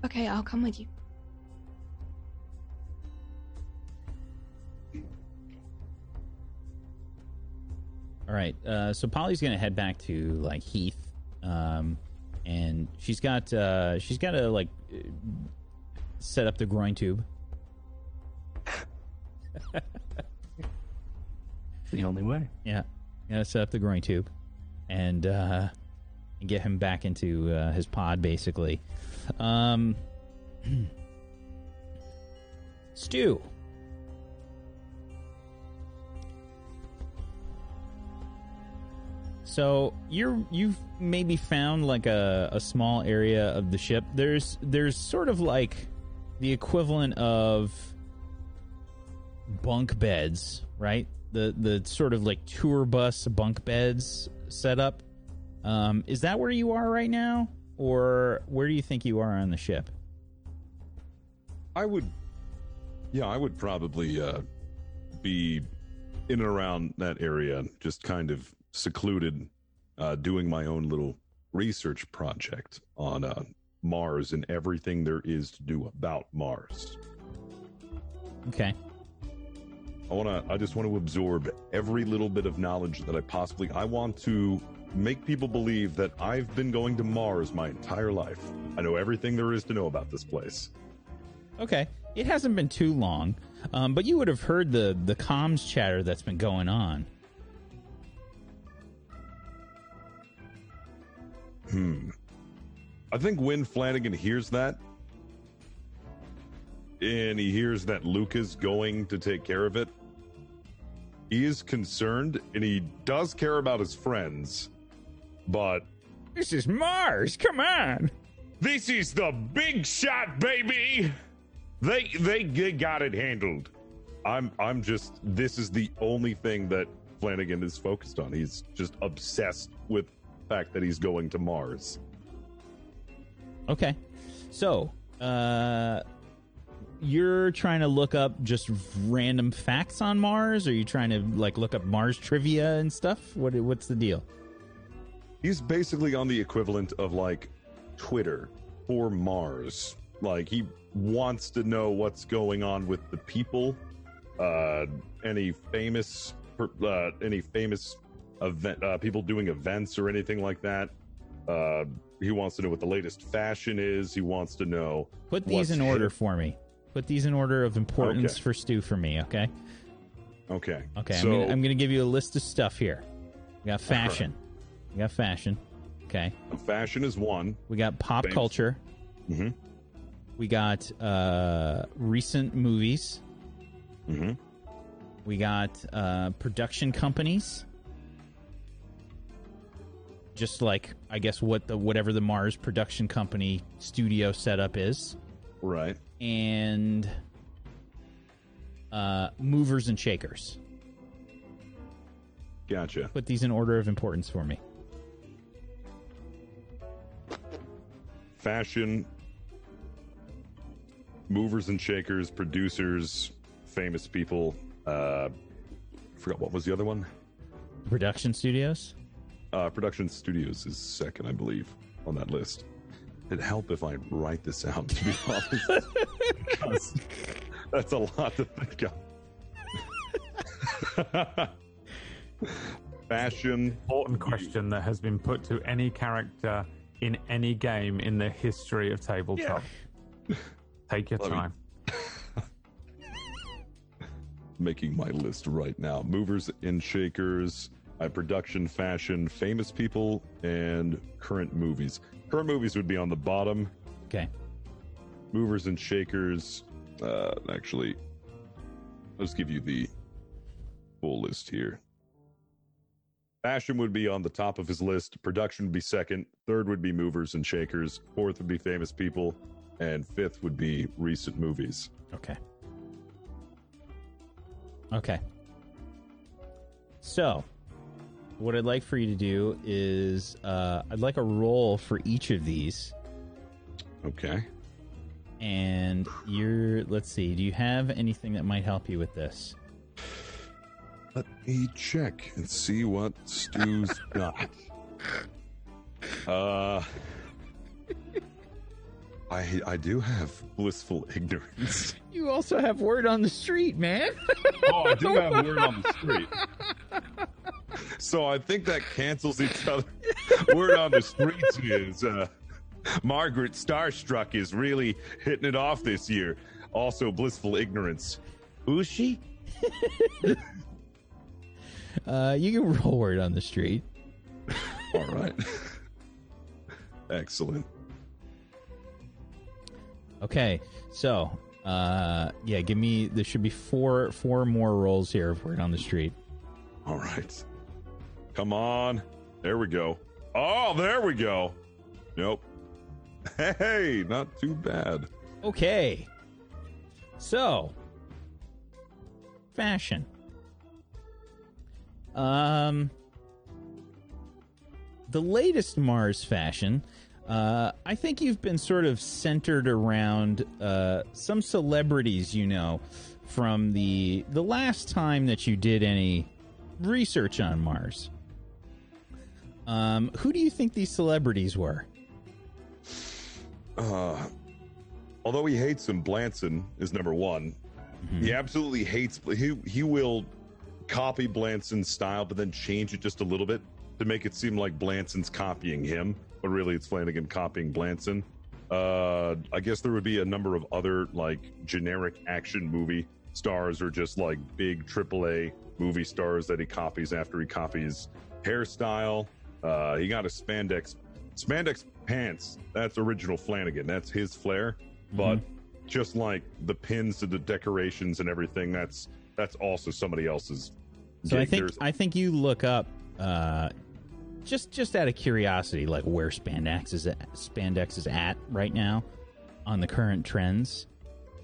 Speaker 6: Okay, I'll come with you.
Speaker 1: All right. Uh, so Polly's gonna head back to like Heath, um, and she's got uh, she's got to like uh, set up the groin tube.
Speaker 4: The only way.
Speaker 1: Yeah, gotta set up the groin tube, and uh, get him back into uh, his pod, basically. Um, Stu. So you're you've maybe found like a, a small area of the ship. There's there's sort of like the equivalent of bunk beds, right? The the sort of like tour bus bunk beds set up. Um, is that where you are right now, or where do you think you are on the ship?
Speaker 2: I would, yeah, I would probably uh, be in and around that area, just kind of secluded, uh, doing my own little research project on uh, Mars and everything there is to do about Mars.
Speaker 1: Okay.
Speaker 2: I want to. I just want to absorb every little bit of knowledge that I possibly. I want to make people believe that I've been going to Mars my entire life. I know everything there is to know about this place.
Speaker 1: Okay. It hasn't been too long, um, but you would have heard the the comms chatter that's been going on.
Speaker 2: Hmm. I think when Flanagan hears that, and he hears that Luke is going to take care of it, he is concerned and he does care about his friends, but
Speaker 1: This is Mars. Come on.
Speaker 2: this is the big shot, baby. They they, they got it handled. I'm I'm just this is the only thing that Flanagan is focused on. He's just obsessed with the fact that he's going to Mars.
Speaker 1: Okay. So, uh you're trying to look up just random facts on Mars or are you trying to like look up Mars trivia and stuff? What what's the deal?
Speaker 2: He's basically on the equivalent of like Twitter for Mars. Like he wants to know what's going on with the people, uh, any famous, uh, any famous event, uh, people doing events or anything like that. Uh, he wants to know what the latest fashion is. He wants to know.
Speaker 1: Put these in order
Speaker 2: hip.
Speaker 1: for me. Put these in order of importance
Speaker 2: Okay.
Speaker 1: for Stu for me, okay?
Speaker 2: Okay.
Speaker 1: Okay,
Speaker 2: So
Speaker 1: I'm, gonna, I'm gonna give you a list of stuff here. We got fashion. We got fashion. Okay.
Speaker 2: fashion is one.
Speaker 1: We got pop
Speaker 2: Famous.
Speaker 1: culture.
Speaker 2: Mm-hmm.
Speaker 1: We got uh, recent movies.
Speaker 2: Mm-hmm.
Speaker 1: We got uh, production companies. Just like I guess what the whatever the Mars production company studio setup is.
Speaker 2: Right.
Speaker 1: And uh, movers and shakers.
Speaker 2: Gotcha.
Speaker 1: Put these in order of importance for me.
Speaker 2: Fashion movers and shakers producers famous people uh forgot what was the other one?
Speaker 1: Production studios.
Speaker 2: uh production studios is second i believe on that list. It'd help if i write this out to be <laughs> honest. Because that's a lot to think of. <laughs> Fashion.
Speaker 5: Important question that has been put to any character in any game in the history of tabletop. Take your
Speaker 2: Let me-
Speaker 5: time. <laughs>
Speaker 2: making my list right now. Movers and shakers, uh, production, fashion, famous people, and current movies. Current movies would be on the bottom.
Speaker 1: Okay.
Speaker 2: Movers and shakers. Uh, actually, let's give you the full list here. Fashion would be on the top of his list. Production would be second. Third would be movers and shakers. Fourth would be famous people. And fifth would be recent movies.
Speaker 1: Okay. Okay. So, what I'd like for you to do is uh, I'd like a roll for each of these.
Speaker 2: Okay.
Speaker 1: And you're, let's see, do you have anything that might help you with this?
Speaker 2: Let me check and see what Stu's <laughs> got. Uh, I I do have blissful ignorance. <laughs>
Speaker 1: You also have word on the street, man.
Speaker 2: Oh, I do have word on the street. <laughs> So I think that cancels each other. Word on the streets is uh, Margaret Starstruck is really hitting it off this year. Also, blissful ignorance. Who's she?
Speaker 1: Uh, you can roll word on the street. <laughs>
Speaker 2: All right. Excellent.
Speaker 1: Okay, so uh, yeah, give me. There should be four four more rolls here of word on the street.
Speaker 2: All right. Come on. There we go. Oh, there we go. Nope. <laughs> Hey, not too bad.
Speaker 1: Okay. So, fashion. Um, the latest Mars fashion. Uh, I think you've been sort of centered around uh, some celebrities you know from the the last time that you did any research on Mars. Um, who do you think these celebrities were?
Speaker 2: Uh, although he hates him, Blanson is number one. He absolutely hates. He he will copy Blanson's style, but then change it just a little bit. to make it seem like Blanson's copying him, but really it's Flanagan copying Blanson. Uh, I guess there would be a number of other like generic action movie stars or just like big AAA movie stars that he copies after he copies hairstyle. Uh, he got a spandex spandex pants. That's original Flanagan. That's his flair. But just like the pins to the decorations and everything, that's that's also somebody else's.
Speaker 1: So I think I think you look up uh, just just out of curiosity, like where spandex is at, spandex is at right now on the current trends,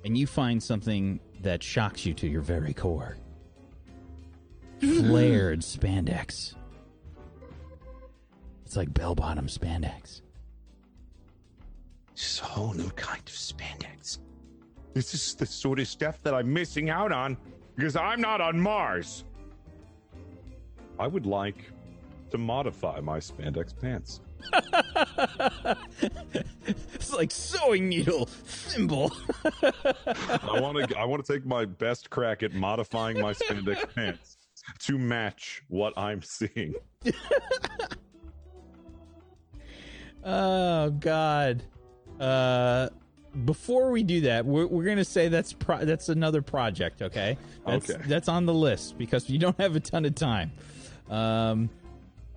Speaker 1: and you find something that shocks you to your very core. Flared <laughs> spandex. It's like bell bottom spandex.
Speaker 2: It's a whole new kind of spandex. This is the sort of stuff that I'm missing out on because I'm not on Mars. I would like to modify my spandex pants. <laughs>
Speaker 1: It's like sewing needle thimble.
Speaker 2: I want to. I want to take my best crack at modifying my spandex <laughs> pants to match what I'm seeing. <laughs>
Speaker 1: Oh God. Uh before we do that, we're, we're gonna say that's pro- that's another project, okay? That's,
Speaker 2: Okay.
Speaker 1: That's on the list because you don't have a ton of time. Um,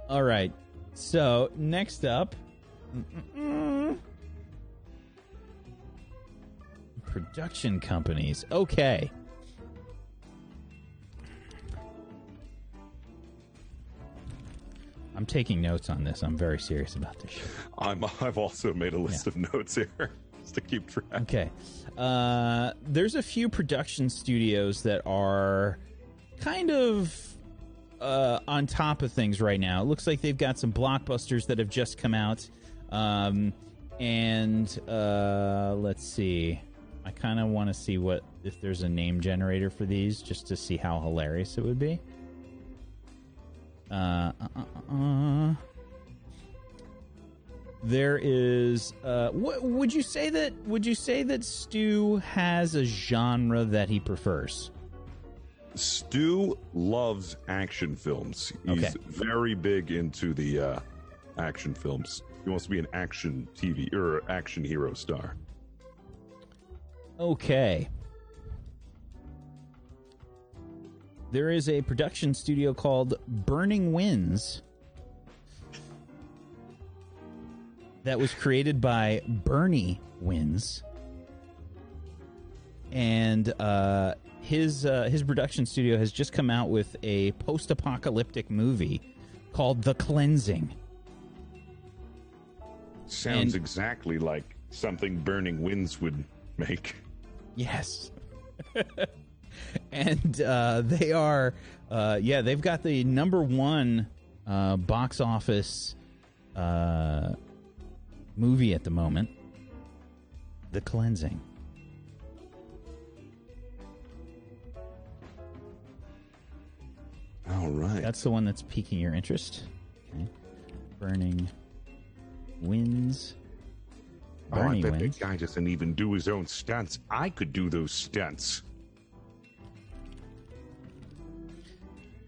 Speaker 1: all right. So next up, Mm-mm-mm. production companies. Okay. I'm taking notes on this. I'm very serious about this shit.
Speaker 2: I'm. I've also made a list of notes here <laughs> just to keep track.
Speaker 1: Okay. Uh, there's a few production studios that are kind of uh, on top of things right now. It looks like they've got some blockbusters that have just come out. Um, and uh, let's see. I kind of want to see what if there's a name generator for these, just to see how hilarious it would be. Uh, uh, uh, uh, there is. What would you say that? Would you say that Stu has a genre that he prefers?
Speaker 2: Stu loves action films. He's
Speaker 1: Okay.
Speaker 2: very big into the uh, action films. He wants to be an action TV or action hero star.
Speaker 1: Okay. There is a production studio called Burning Winds that was created by Bernie Winds. And uh, his uh, his production studio has just come out with a post-apocalyptic movie called The Cleansing.
Speaker 2: Sounds
Speaker 1: And-
Speaker 2: exactly like something Burning Winds would make.
Speaker 1: Yes. <laughs> and uh, they are, uh, yeah, they've got the number one uh, box office uh, movie at the moment The Cleansing.
Speaker 2: All right.
Speaker 1: That's the one that's piquing your interest. Okay. Burning Winds.
Speaker 2: Oh, I bet that guy doesn't even do his own stunts. I could do those stunts.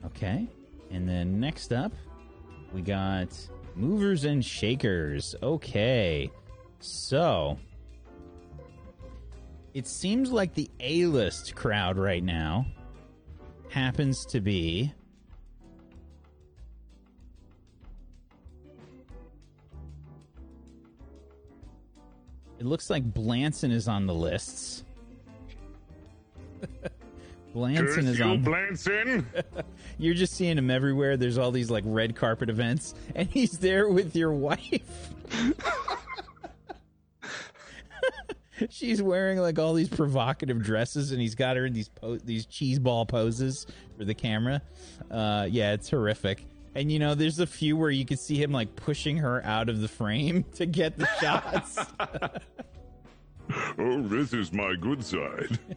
Speaker 1: Okay. And then next up, we got Movers and Shakers. Okay. So, it seems like the A list crowd right now happens to be. It looks like Blanson is on the lists. <laughs> Blanson
Speaker 2: Curse
Speaker 1: is
Speaker 2: you,
Speaker 1: on.
Speaker 2: Blanson. <laughs>
Speaker 1: You're just seeing him everywhere. There's all these like red carpet events, and he's there with your wife. <laughs> She's wearing like all these provocative dresses, and he's got her in these po- these cheese ball poses for the camera. Uh, yeah, it's horrific. And you know, there's a few where you can see him like pushing her out of the frame <laughs> to get the shots.
Speaker 2: oh, this is my good side. <laughs>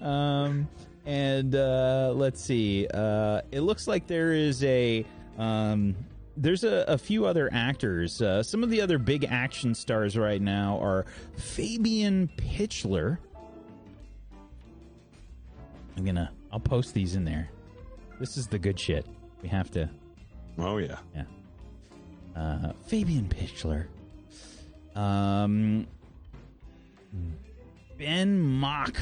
Speaker 1: Um, and uh, let's see. Uh, it looks like there is a um, there's a, a few other actors. Uh, some of the other big action stars right now are Fabian Pitchler. I'm gonna I'll post these in there. This is the good shit. We have to
Speaker 2: Oh yeah.
Speaker 1: Yeah. Uh, Fabian Pitchler. Um, Ben Mock.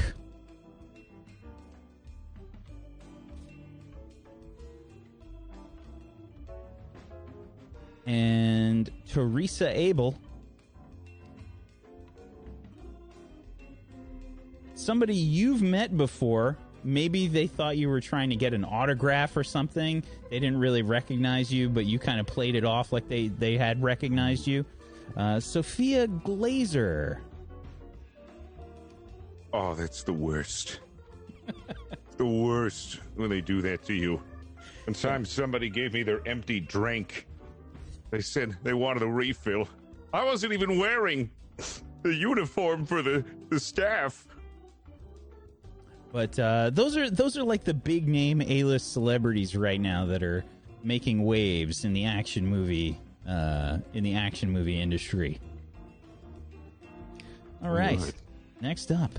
Speaker 1: And Teresa Abel. Somebody you've met before. Maybe they thought you were trying to get an autograph or something. They didn't really recognize you, but you kind of played it off like they, they had recognized you. Uh, Sophia Glazer.
Speaker 2: Oh, that's the worst. the worst when they do that to you. One time somebody gave me their empty drink. They said they wanted a refill. I wasn't even wearing the uniform for the, the staff.
Speaker 1: But uh, those are those are like the big name A list celebrities right now that are making waves in the action movie uh, in the action movie industry. All right,
Speaker 2: Right.
Speaker 1: next up,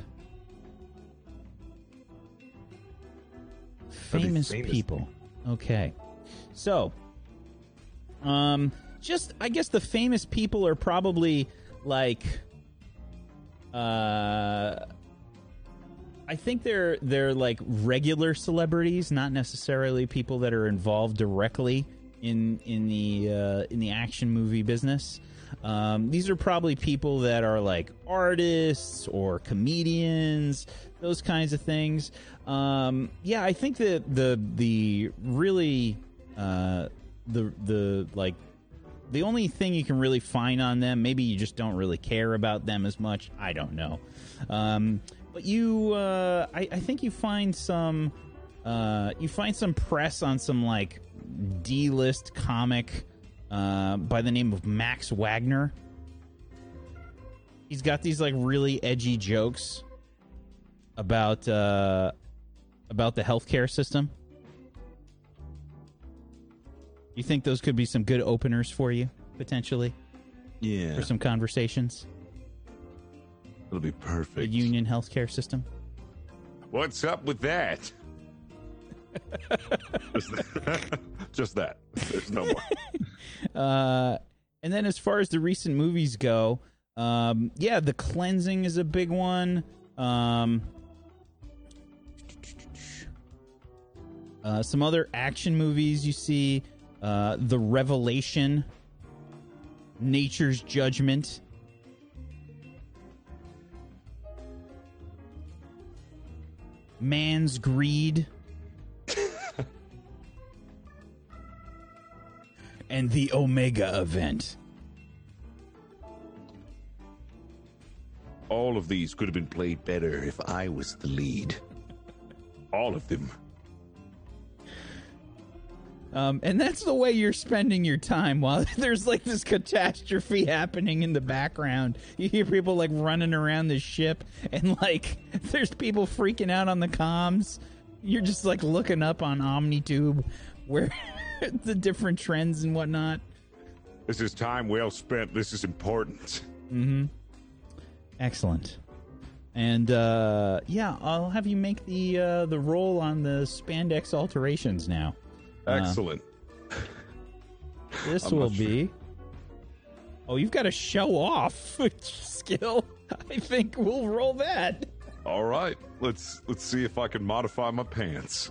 Speaker 1: famous,
Speaker 2: famous?
Speaker 1: people. Okay, so um, just I guess the famous people are probably like uh I think they're they're like regular celebrities, not necessarily people that are involved directly in in the uh, in the action movie business. Um, these are probably people that are like artists or comedians, those kinds of things. Um, yeah, I think that the the really uh, the the like the only thing you can really find on them, maybe you just don't really care about them as much. I don't know. Um, but you, uh, I, I think you find some, uh, you find some press on some like D-list comic uh, by the name of Max Wagner. He's got these like really edgy jokes about uh, about the healthcare system. You think those could be some good openers for you potentially
Speaker 2: Yeah.
Speaker 1: for some conversations?
Speaker 2: It'll be perfect.
Speaker 1: The union healthcare system.
Speaker 2: What's up with that? <laughs> just, that. <laughs> just that. There's no more. <laughs>
Speaker 1: Uh, and then as far as the recent movies go, um, yeah, The Cleansing is a big one. Um, uh, some other action movies you see uh, The Revelation, Nature's Judgment. Man's Greed. <laughs> and the Omega event.
Speaker 2: All of these could have been played better if I was the lead. All of them.
Speaker 1: Um, and that's the way you're spending your time while <laughs> there's like this catastrophe happening in the background. You hear people like running around the ship, and like <laughs> there's people freaking out on the comms. You're just like looking up on OmniTube where <laughs> the different trends and whatnot.
Speaker 2: This is time well spent. This is important.
Speaker 1: Mm-hmm. Excellent. And uh, yeah, I'll have you make the uh, the roll on the spandex alterations now. Uh,
Speaker 2: Excellent. <laughs>
Speaker 1: This
Speaker 2: I'm
Speaker 1: will
Speaker 2: not sure.
Speaker 1: be. Oh, you've got a show off <laughs> skill. I think we'll roll that.
Speaker 2: All right. Let's let's see if I can modify my pants.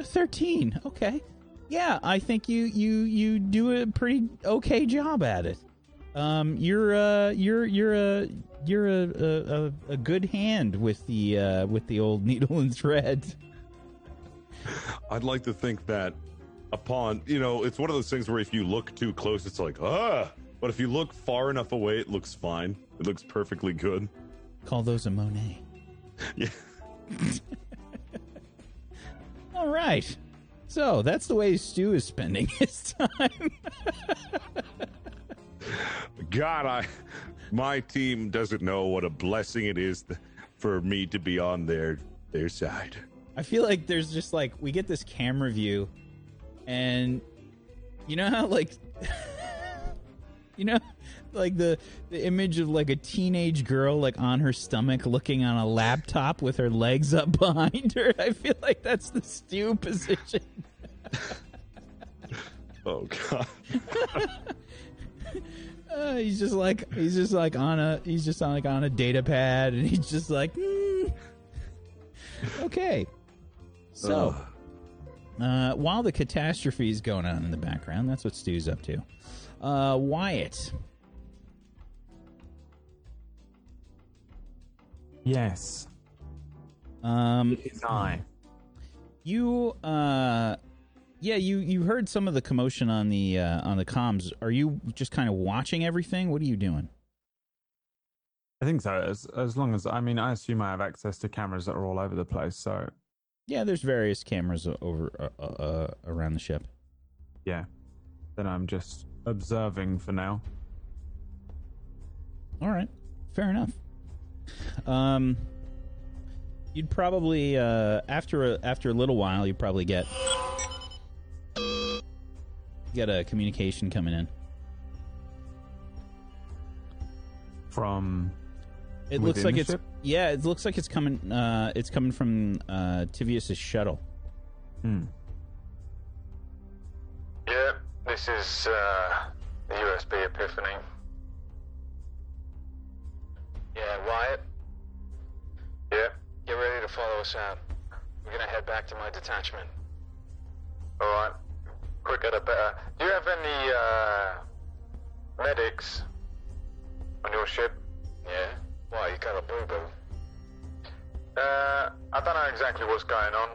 Speaker 1: Thirteen. Okay. Yeah, I think you you you do a pretty okay job at it. Um, you're uh you're you're a you're a a, a, a good hand with the uh with the old <laughs> needle and thread. <laughs>
Speaker 2: I'd like to think that upon, you know, it's one of those things where if you look too close, it's like, ah. But if you look far enough away, it looks fine. It looks perfectly good.
Speaker 1: Call those a Monet.
Speaker 2: Yeah. <laughs>
Speaker 1: All right. So that's the way Stu is spending <laughs> his time.
Speaker 2: God, I, my team doesn't know what a blessing it is th- for me to be on their their side.
Speaker 1: I feel like there's just like we get this camera view, and you know how like <laughs> you know like the the image of like a teenage girl like on her stomach looking on a laptop with her legs up <laughs> behind her. I feel like that's the Stu <laughs> position.
Speaker 2: Oh god.
Speaker 1: Uh, he's just like he's just like on a he's just on like on a data pad, and he's just like, "Hmm." okay. So, uh, while the catastrophe is going on in the background, that's what Stu's up to. Uh, Wyatt,
Speaker 5: Yes.
Speaker 1: um,
Speaker 5: It's I.
Speaker 1: you uh, yeah, you you heard some of the commotion on the uh, on the comms. Are you just kind of watching everything? What are you doing?
Speaker 5: I think so. As as long as I mean, I assume I have access to cameras that are all over the place. So
Speaker 1: Yeah, there's various cameras over uh, uh, uh, around the ship.
Speaker 5: yeah, then I'm just observing for now.
Speaker 1: All right, fair enough. Um, you'd probably uh, after a, after a little while, you'd probably get get a communication coming in.
Speaker 5: From
Speaker 1: It looks like it's
Speaker 5: ship?
Speaker 1: Yeah, it looks like it's coming. Uh, it's coming from uh, Tivius's shuttle.
Speaker 5: hmm.
Speaker 13: Yeah, this is uh, the USB Epiphany. Yeah, Wyatt. Yeah. Get ready to follow us out. We're gonna head back to my detachment. All right. Quicker the better. Do you have any uh, medics on your ship? Yeah. Why? You got a boo boo? Uh, I don't know exactly what's going on,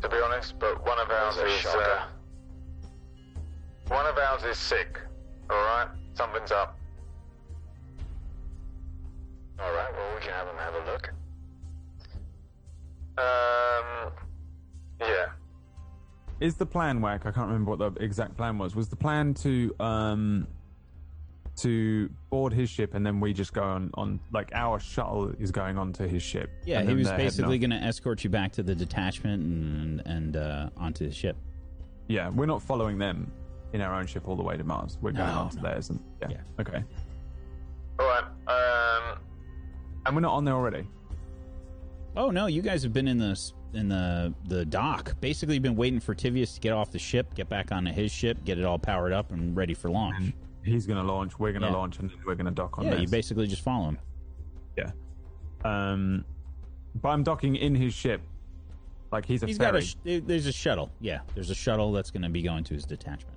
Speaker 13: to be honest. But one of ours is uh, one of ours is sick. All right. Something's up. All right. Well, we can have him have a look. Um. Yeah.
Speaker 5: Is the plan, Whack? I can't remember what the exact plan was. Was the plan to um to board his ship and then we just go on on like our shuttle is going on to his ship?
Speaker 1: Yeah, he was basically going to escort you back to the detachment and and uh, onto the ship.
Speaker 5: Yeah, we're not following them in our own ship all the way to Mars. We're going
Speaker 1: No,
Speaker 5: on to
Speaker 1: no.
Speaker 5: theirs. And, yeah. Okay.
Speaker 13: All right. Um.
Speaker 5: And we're not on there already.
Speaker 1: Oh no, you guys have been in the s- in the the dock. Basically, been waiting for Tivius to get off the ship, get back onto his ship, get it all powered up and ready for launch.
Speaker 5: He's going to launch. We're going to
Speaker 1: Yeah.
Speaker 5: launch, and then we're going to dock on
Speaker 1: yeah,
Speaker 5: this.
Speaker 1: you basically just follow him.
Speaker 5: Yeah. Um, but I'm docking in his ship. Like he's a
Speaker 1: He's got
Speaker 5: ferry.
Speaker 1: a sh- there- there's a shuttle. Yeah, there's a shuttle that's going to be going to his detachment.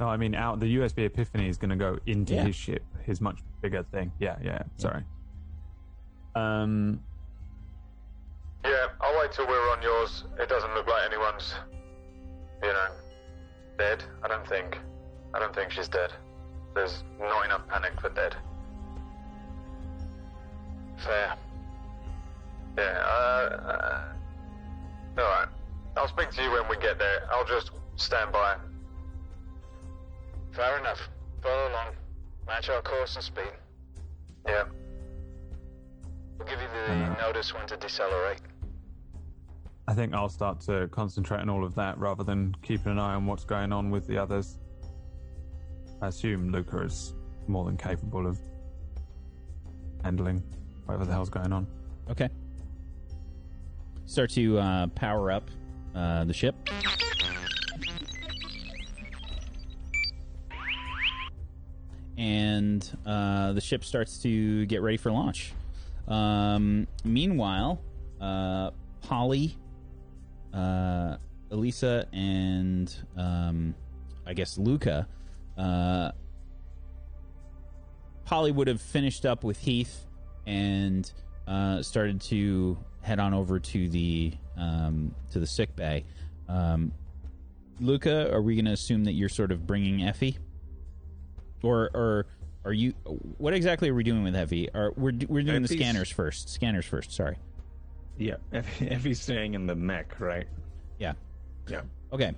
Speaker 5: no, I mean out. The USB Epiphany is going to go into
Speaker 1: Yeah.
Speaker 5: his ship. His much bigger thing. Yeah, yeah. Sorry. Um,
Speaker 13: Yeah. I'll wait till we're on yours. It doesn't look like anyone's, you know, dead. I don't think. I don't think she's dead. There's not enough panic for dead. Fair. Yeah. Uh, uh, all right. I'll speak to you when we get there. I'll just stand by. Fair enough. Follow along. Match our course and speed. Yeah. We'll give you the notice when to decelerate.
Speaker 5: I think I'll start to concentrate on all of that rather than keeping an eye on what's going on with the others. I assume Luca is more than capable of handling whatever the hell's going on.
Speaker 1: Okay. Start to uh, power up uh, the ship. And uh, the ship starts to get ready for launch. Um, meanwhile, uh, Polly, uh, Elisa, and um, I guess Luca. Uh, Polly would have finished up with Heath and uh, started to head on over to the um, to the sick bay. Um, Luca, are we going to assume that you're sort of bringing Effie, or or are you? What exactly are we doing with Effie? Are we're we're doing the scanners first? Scanners first. Sorry.
Speaker 4: Yeah, <laughs> he's staying in the mech, right?
Speaker 1: Yeah.
Speaker 4: Yeah.
Speaker 1: Okay.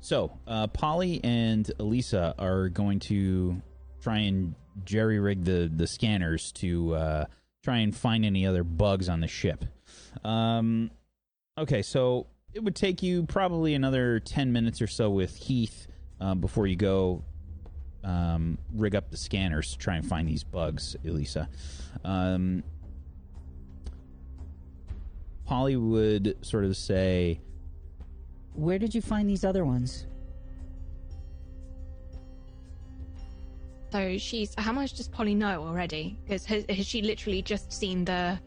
Speaker 1: So, uh, Polly and Elisa are going to try and jerry rig the, the scanners to uh, try and find any other bugs on the ship. Um, okay, so it would take you probably another 10 minutes or so with Heath uh, before you go um, rig up the scanners to try and find these bugs, Elisa. Um, Polly would sort of say,
Speaker 12: where did you find these other ones?
Speaker 6: So she's how much does Polly know already? Because has, has, she literally just seen the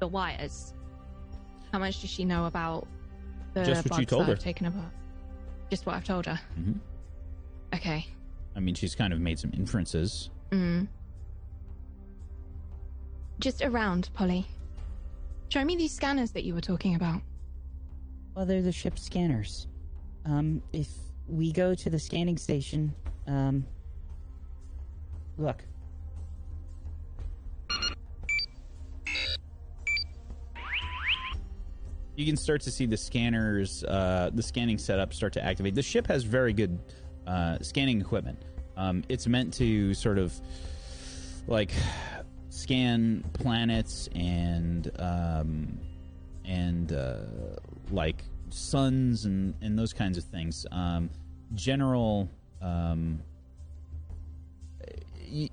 Speaker 6: the wires? How much does she know about the
Speaker 1: just what you told her?
Speaker 6: Taken apart? Just what I've told her.
Speaker 1: Mm-hmm.
Speaker 6: Okay.
Speaker 1: I mean, she's kind of made some inferences.
Speaker 6: Mm. Just around, Polly. Show me these scanners that you were talking about.
Speaker 12: Well, they're the ship scanners. Um, if we go to the scanning station, um, look.
Speaker 1: You can start to see the scanners, uh, the scanning setup start to activate. The ship has very good uh, scanning equipment. Um, it's meant to sort of like scan planets and um, and uh, like suns and, and those kinds of things. Um, general, um,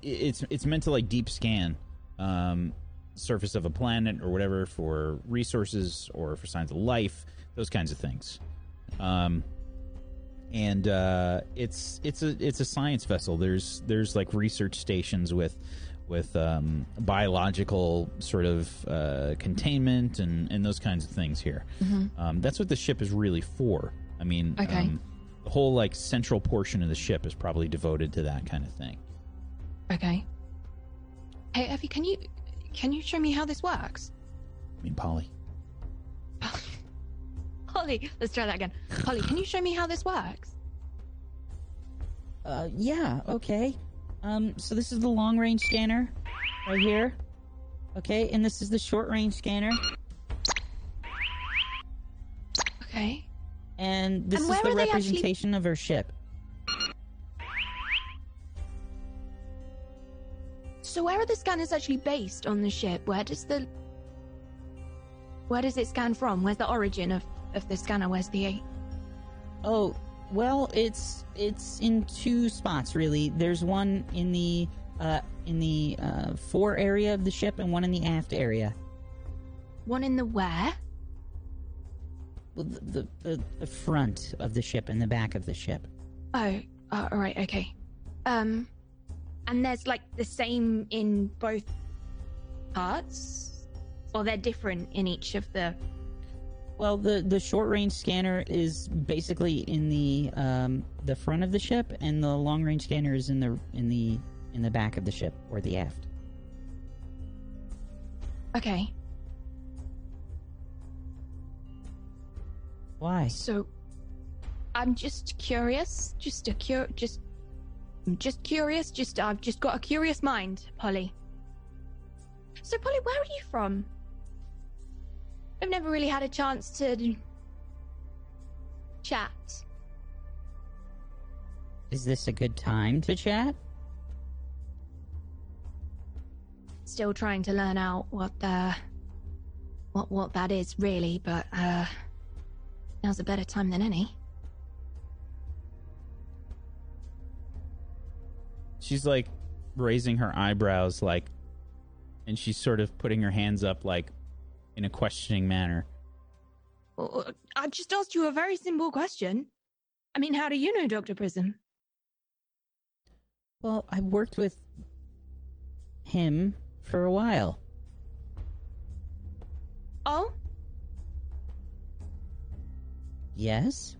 Speaker 1: it's it's meant to like deep scan um, surface of a planet or whatever for resources or for signs of life, those kinds of things. Um, and uh, it's it's a it's a science vessel. There's there's like research stations with with um, biological sort of uh, containment and, and those kinds of things here.
Speaker 6: Mhm.
Speaker 1: Um, that's what the ship is really for. I mean,
Speaker 6: Okay.
Speaker 1: um, the whole like central portion of the ship is probably devoted to that kind of thing.
Speaker 6: Okay. Hey, Effie, can you can you show me how this works?
Speaker 1: I mean, Polly. <laughs>
Speaker 6: Polly, let's try that again. Polly, can you show me how this works?
Speaker 12: Uh, yeah, okay. Um, so this is the long range scanner right here. Okay, and this is the short range scanner.
Speaker 6: Okay.
Speaker 12: And this
Speaker 6: And
Speaker 12: is the
Speaker 6: they actually-
Speaker 12: representation of her ship.
Speaker 6: So where are the scanners actually based on the ship? Where does the where does it scan from? Where's the origin of, of the scanner? Where's the
Speaker 12: Oh, well, it's it's in two spots really. There's one in the uh in the uh fore area of the ship and one in the aft area.
Speaker 6: one in the where?
Speaker 12: Well, the the, the, the front of the ship and the back of the ship.
Speaker 6: Oh, uh, all right, okay. Um, and there's like the same in both parts, or they're different in each of the.
Speaker 12: Well, the the short range scanner is basically in the um the front of the ship, and the long range scanner is in the in the in the back of the ship or the aft.
Speaker 6: Okay,
Speaker 12: Why?
Speaker 6: so I'm just curious, just a cur, just, I'm just curious. Just I've just got a curious mind, Polly. So, Polly, where are you from? I've never really had a chance to chat.
Speaker 12: Is this a good time to chat?
Speaker 6: still trying to learn out what the what what that is really but uh now's a better time than any
Speaker 1: She's like raising her eyebrows, like, and she's sort of putting her hands up, like, in a questioning manner.
Speaker 6: Well, uh, i just asked you a very simple question i mean how do you know dr prism
Speaker 12: Well, I worked with him for a while.
Speaker 6: oh
Speaker 12: Yes?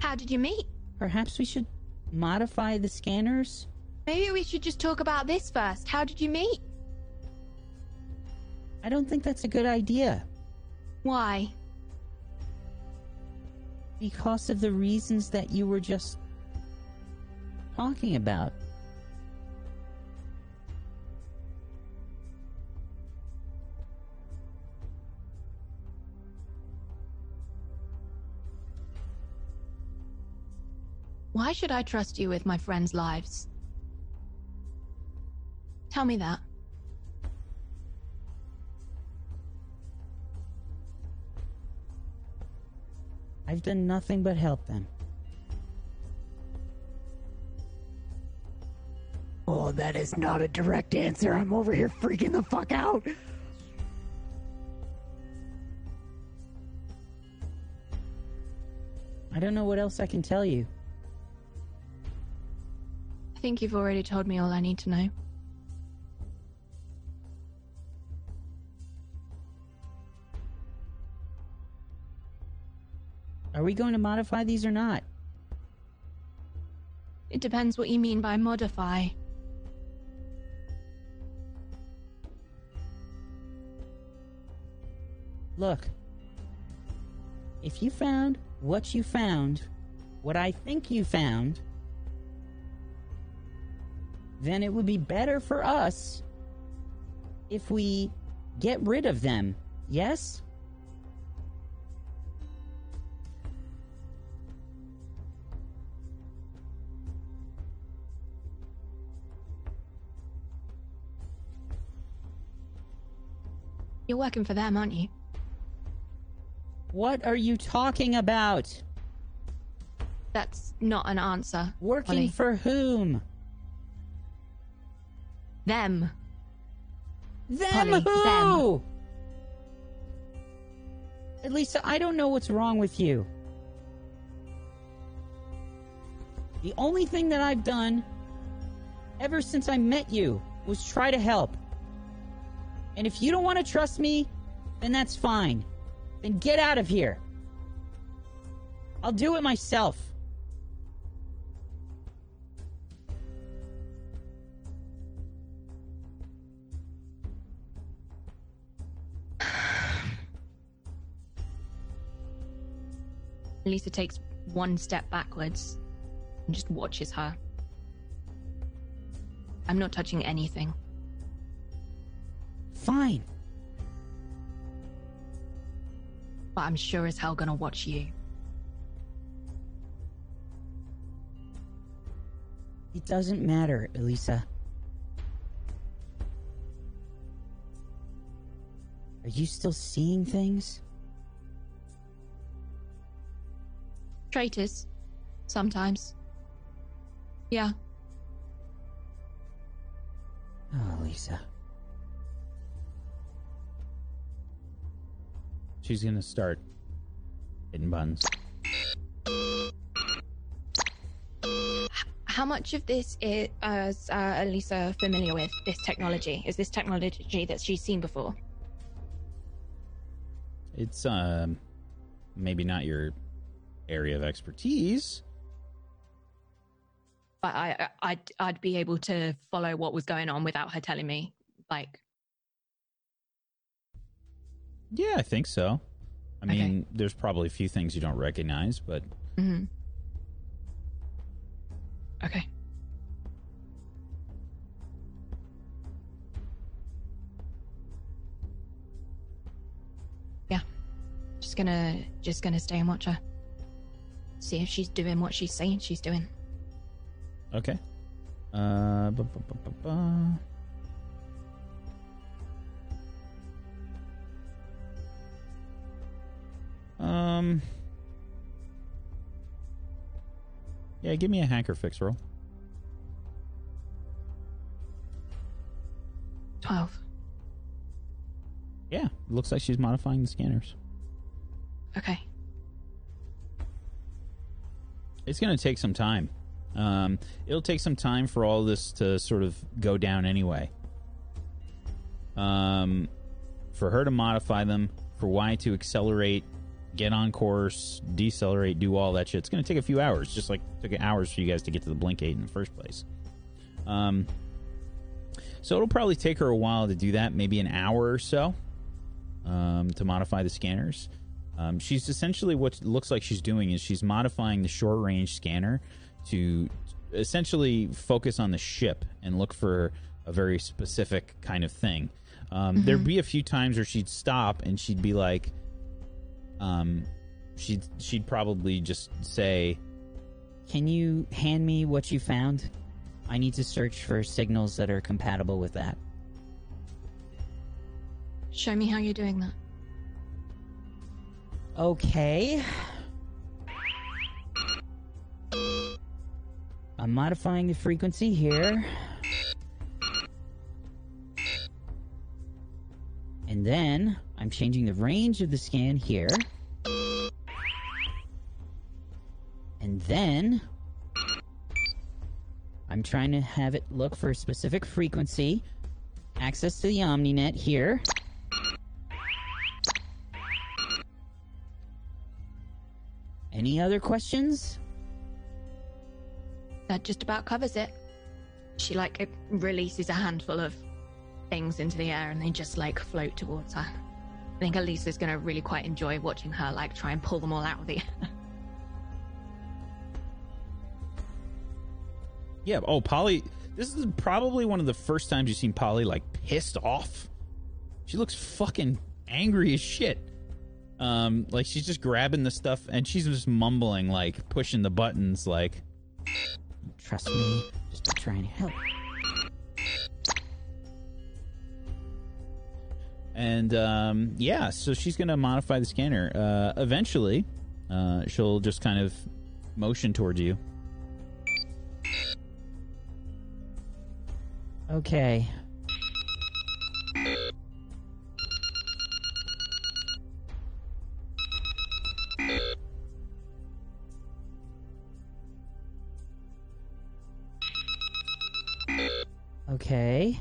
Speaker 6: how did you meet
Speaker 12: Perhaps we should modify the scanners?
Speaker 6: maybe we should just talk about this first how did you meet
Speaker 12: I don't think that's a good idea.
Speaker 6: Why?
Speaker 12: Because of the reasons that you were just talking about.
Speaker 6: why should i trust you with my friends lives? Tell me that
Speaker 12: I've done nothing but help them.
Speaker 3: Oh, that is not a direct answer. I'm over here freaking the fuck out.
Speaker 12: I don't know what else I can tell you.
Speaker 6: I think you've already told me all I need to know.
Speaker 12: Are we going to modify these or not?
Speaker 6: It depends what you mean by modify.
Speaker 12: Look, if you found what you found, what I think you found, then it would be better for us if we get rid of them. Yes?
Speaker 6: You're working for them, aren't you?
Speaker 12: What are you talking about?
Speaker 6: That's not an answer.
Speaker 12: Working
Speaker 6: Ollie.
Speaker 12: for whom?
Speaker 6: them.
Speaker 12: Them
Speaker 6: Polly,
Speaker 12: who? Lisa, I don't know what's wrong with you. The only thing that I've done ever since I met you was try to help. And if you don't want to trust me, then that's fine. Then get out of here. I'll do it myself. <sighs>
Speaker 6: Lisa takes one step backwards and just watches her. I'm not touching anything.
Speaker 12: Fine.
Speaker 6: But I'm sure as hell gonna watch you.
Speaker 12: It doesn't matter, Elisa. Are you still seeing things?
Speaker 6: Traitors. Sometimes. Yeah.
Speaker 12: Oh, Lisa.
Speaker 1: She's gonna start hitting buttons.
Speaker 6: How much of this is uh, is, uh, Elisa familiar with? This technology? Is this technology that she's seen before?
Speaker 1: It's um maybe not your area of expertise.
Speaker 6: But I, I- I'd, I'd be able to follow what was going on without her telling me. Like,
Speaker 1: Yeah, I think so. I
Speaker 6: Okay.
Speaker 1: mean, there's probably a few things you don't recognize, but
Speaker 6: Mm-hmm. okay. Yeah, just gonna, just gonna stay and watch her. See if she's doing what she's saying she's doing.
Speaker 1: okay. Uh, bu- bu- bu- Um. Yeah, give me a hack or fix roll.
Speaker 6: Twelve.
Speaker 1: Yeah, looks like she's modifying the scanners.
Speaker 6: Okay.
Speaker 1: It's going to take some time. Um, it'll take some time for all this to sort of go down anyway. Um, for her to modify them, for Y to accelerate, get on course, decelerate, do all that shit. It's going to take a few hours, just like it took hours for you guys to get to the Blink 8 in the first place. Um, so it'll probably take her a while to do that, maybe an hour or so, um, to modify the scanners. Um, she's essentially what looks like she's doing is she's modifying the short range scanner to essentially focus on the ship and look for a very specific kind of thing. Um, There'd be a few times where she'd stop and she'd be like, um, she'd she'd probably just say,
Speaker 12: Can you hand me what you found? I need to search for signals that are compatible with that.
Speaker 6: Show me how you're doing that.
Speaker 12: Okay. I'm modifying the frequency here. And then I'm changing the range of the scan here. Then I'm trying to have it look for a specific frequency. Access to the OmniNet here. Any other questions?
Speaker 6: That just about covers it. She like releases a handful of things into the air and they just like float towards her. I think Elisa's gonna really quite enjoy watching her like try and pull them all out of the <laughs> air.
Speaker 1: Yeah. Oh, Polly. This is probably one of the first times you've seen Polly like pissed off. She looks fucking angry as shit. Um, like she's just grabbing the stuff and she's just mumbling, like pushing the buttons, like.
Speaker 12: Trust me, just trying to help.
Speaker 1: And um, yeah, so she's gonna modify the scanner. Uh, eventually, uh, she'll just kind of motion towards you.
Speaker 12: Okay. Okay.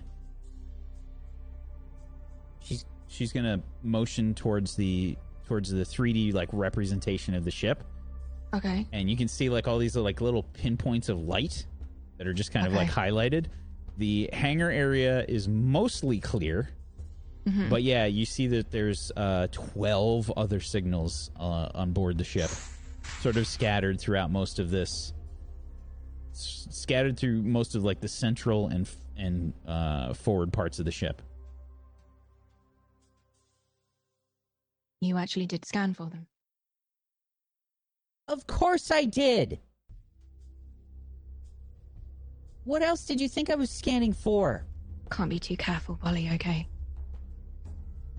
Speaker 1: She's she's gonna motion towards the towards the 3D like representation of the ship,
Speaker 6: Okay.
Speaker 1: and you can see like all these like little pinpoints of light that are just kind of like highlighted. The hangar area is mostly clear,
Speaker 6: Mhm.
Speaker 1: but yeah, you see that there's uh, 12 other signals uh, on board the ship, sort of scattered throughout most of this, s- scattered through most of like the central and f- and uh, forward parts of the ship.
Speaker 6: You actually did scan for them.
Speaker 12: Of course I did. What else did you think I was scanning for?
Speaker 6: Can't be too careful, Polly, okay?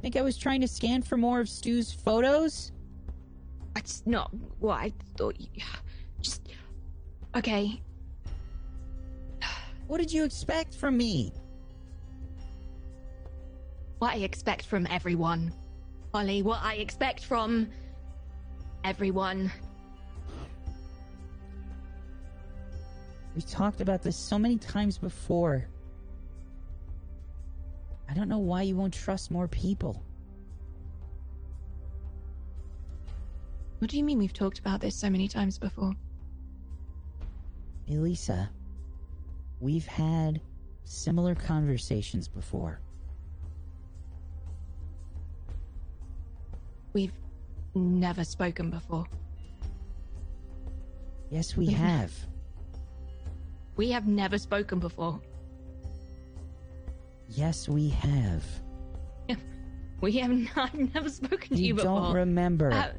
Speaker 12: Think I was trying to scan for more of Stu's photos?
Speaker 6: That's not what I thought you. Just. Okay.
Speaker 12: What did you expect from me?
Speaker 6: What I expect from everyone. Polly, what I expect from everyone.
Speaker 12: We talked about this so many times before. I don't know why you won't trust more people.
Speaker 6: What do you mean we've talked about this so many times before?
Speaker 12: Elisa, we've had similar conversations before.
Speaker 6: We've never spoken before.
Speaker 12: Yes, we
Speaker 6: mm-hmm.
Speaker 12: have.
Speaker 6: We have never spoken before.
Speaker 12: Yes, we have. <laughs>
Speaker 6: We have n- I've never spoken to you,
Speaker 12: You
Speaker 6: before.
Speaker 12: don't remember.
Speaker 6: Uh,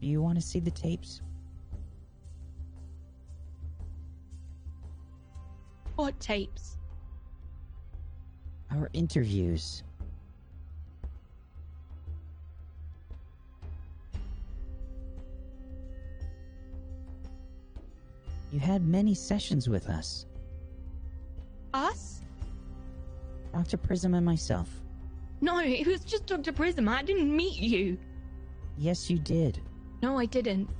Speaker 12: Do you want to see the tapes?
Speaker 6: what tapes?
Speaker 12: Our interviews. You had many sessions with us,
Speaker 6: Us?
Speaker 12: Dr. Prism and myself.
Speaker 6: No, it was just Dr. Prism. I didn't meet you.
Speaker 12: Yes, you did.
Speaker 6: No, I didn't.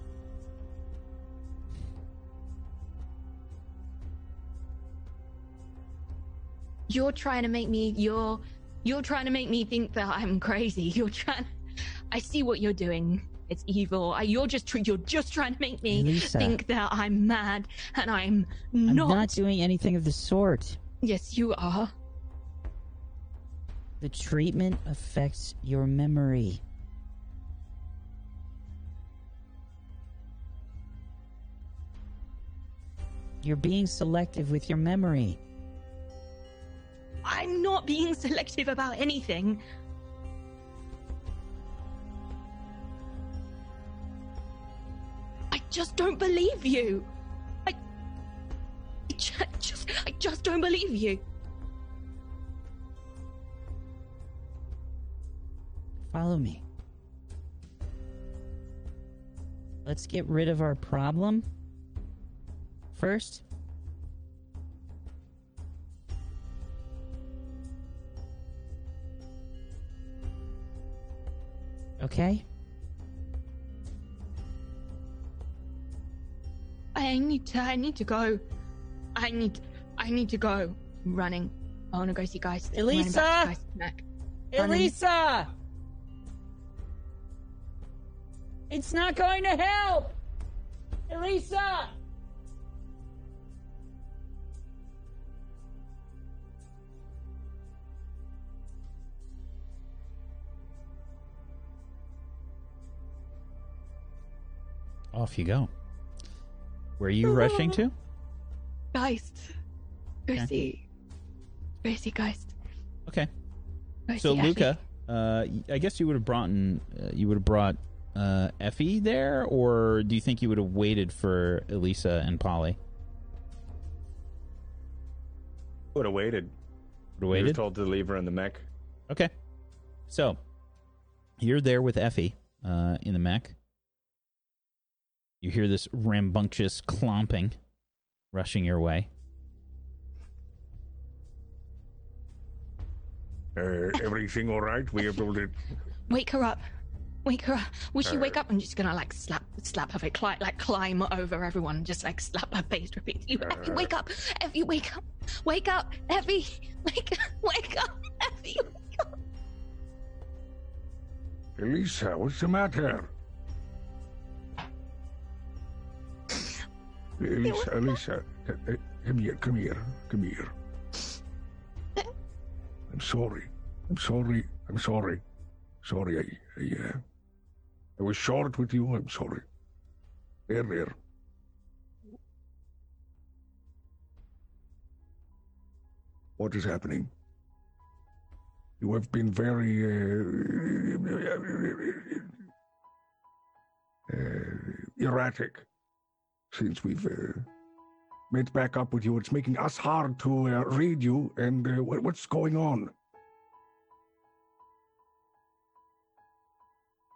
Speaker 6: You're trying to make me you're you're trying to make me think that I'm crazy. You're trying I see what you're doing. It's evil. You're just tr- you're just trying to make me
Speaker 12: Lisa.
Speaker 6: think that I'm mad and I'm not.
Speaker 12: I'm
Speaker 6: not.
Speaker 12: not doing anything of the sort.
Speaker 6: Yes, you are.
Speaker 12: The treatment affects your memory. You're being selective with your memory.
Speaker 6: I'm not being selective about anything. Just don't believe you. I, I just, I just don't believe you.
Speaker 12: Follow me. Let's get rid of our problem first. Okay?
Speaker 6: I need to. I need to go. I need. I need to go. I'm running. I want to go see guys. I'm
Speaker 12: Elisa?
Speaker 6: Geist
Speaker 12: Elisa! It's not going to help! Elisa!
Speaker 1: Off you go. Where are you rushing to?
Speaker 6: Geist. Gracie.
Speaker 1: Okay.
Speaker 6: see. Go see Geist.
Speaker 1: Okay.
Speaker 6: Go
Speaker 1: So
Speaker 6: see Effie.
Speaker 1: Luca, uh, I guess you would have brought in, uh, you would have brought uh, Effie there, or do you think you would have waited for Elisa and Polly?
Speaker 4: Would have waited.
Speaker 1: Would have
Speaker 4: We were
Speaker 1: waited.
Speaker 4: told to leave her in the mech.
Speaker 1: Okay. So you're there with Effie uh, in the mech. You hear this rambunctious clomping rushing your way.
Speaker 10: Uh, everything all right? We able to.
Speaker 6: Wake her up. Wake her up. Will she
Speaker 10: Uh,
Speaker 6: wake up? I'm just gonna like slap, slap her, face, cli- like climb over everyone, just like slap her face repeatedly. Effie,
Speaker 10: Uh.
Speaker 6: wake up! Effie, wake up! Wake up! Effie, wake up! <laughs> Wake up! Effie, wake up!
Speaker 10: Elisa, what's the matter? Elisa, Elisa, uh, uh, come here, come here, come here. I'm sorry. I'm sorry. I'm sorry. Sorry, I, I, uh, I was short with you. I'm sorry. There, there. What is happening? You have been very uh, uh, erratic since we've uh, met back up with you. It's making us hard to uh, read you. And uh, what's going on?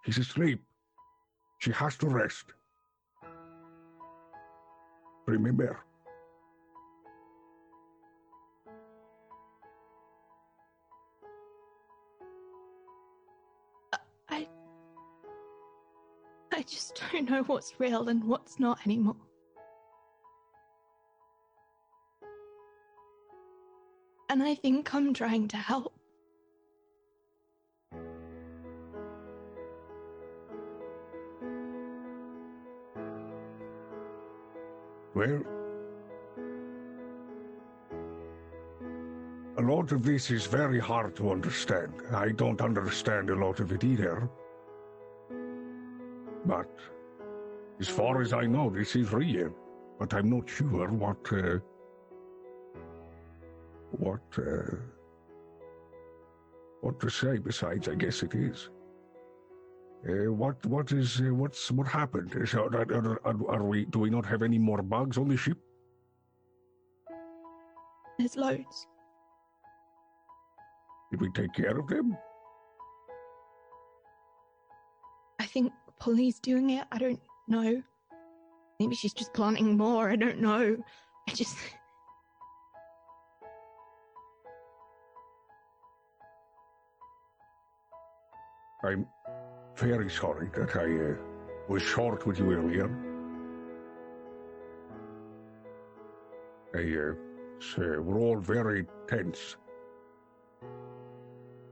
Speaker 10: She's asleep. She has to rest. Remember.
Speaker 6: I, I just don't know what's real and what's not anymore. And I think I'm trying to help.
Speaker 10: Well, a lot of this is very hard to understand. I don't understand a lot of it either. But as far as I know, this is real. But I'm not sure what. Uh, what. Uh, what to say besides, I guess it is. Uh, what what is uh, what's what happened? Is, are, are, are, are we do we not have any more bugs on the ship?
Speaker 6: There's loads.
Speaker 10: Did we take care of them?
Speaker 6: I think Polly's doing it. I don't know. Maybe she's just planting more. I don't know. I just.
Speaker 10: I'm very sorry that I uh, was short with you earlier. I, uh, uh, we're all very tense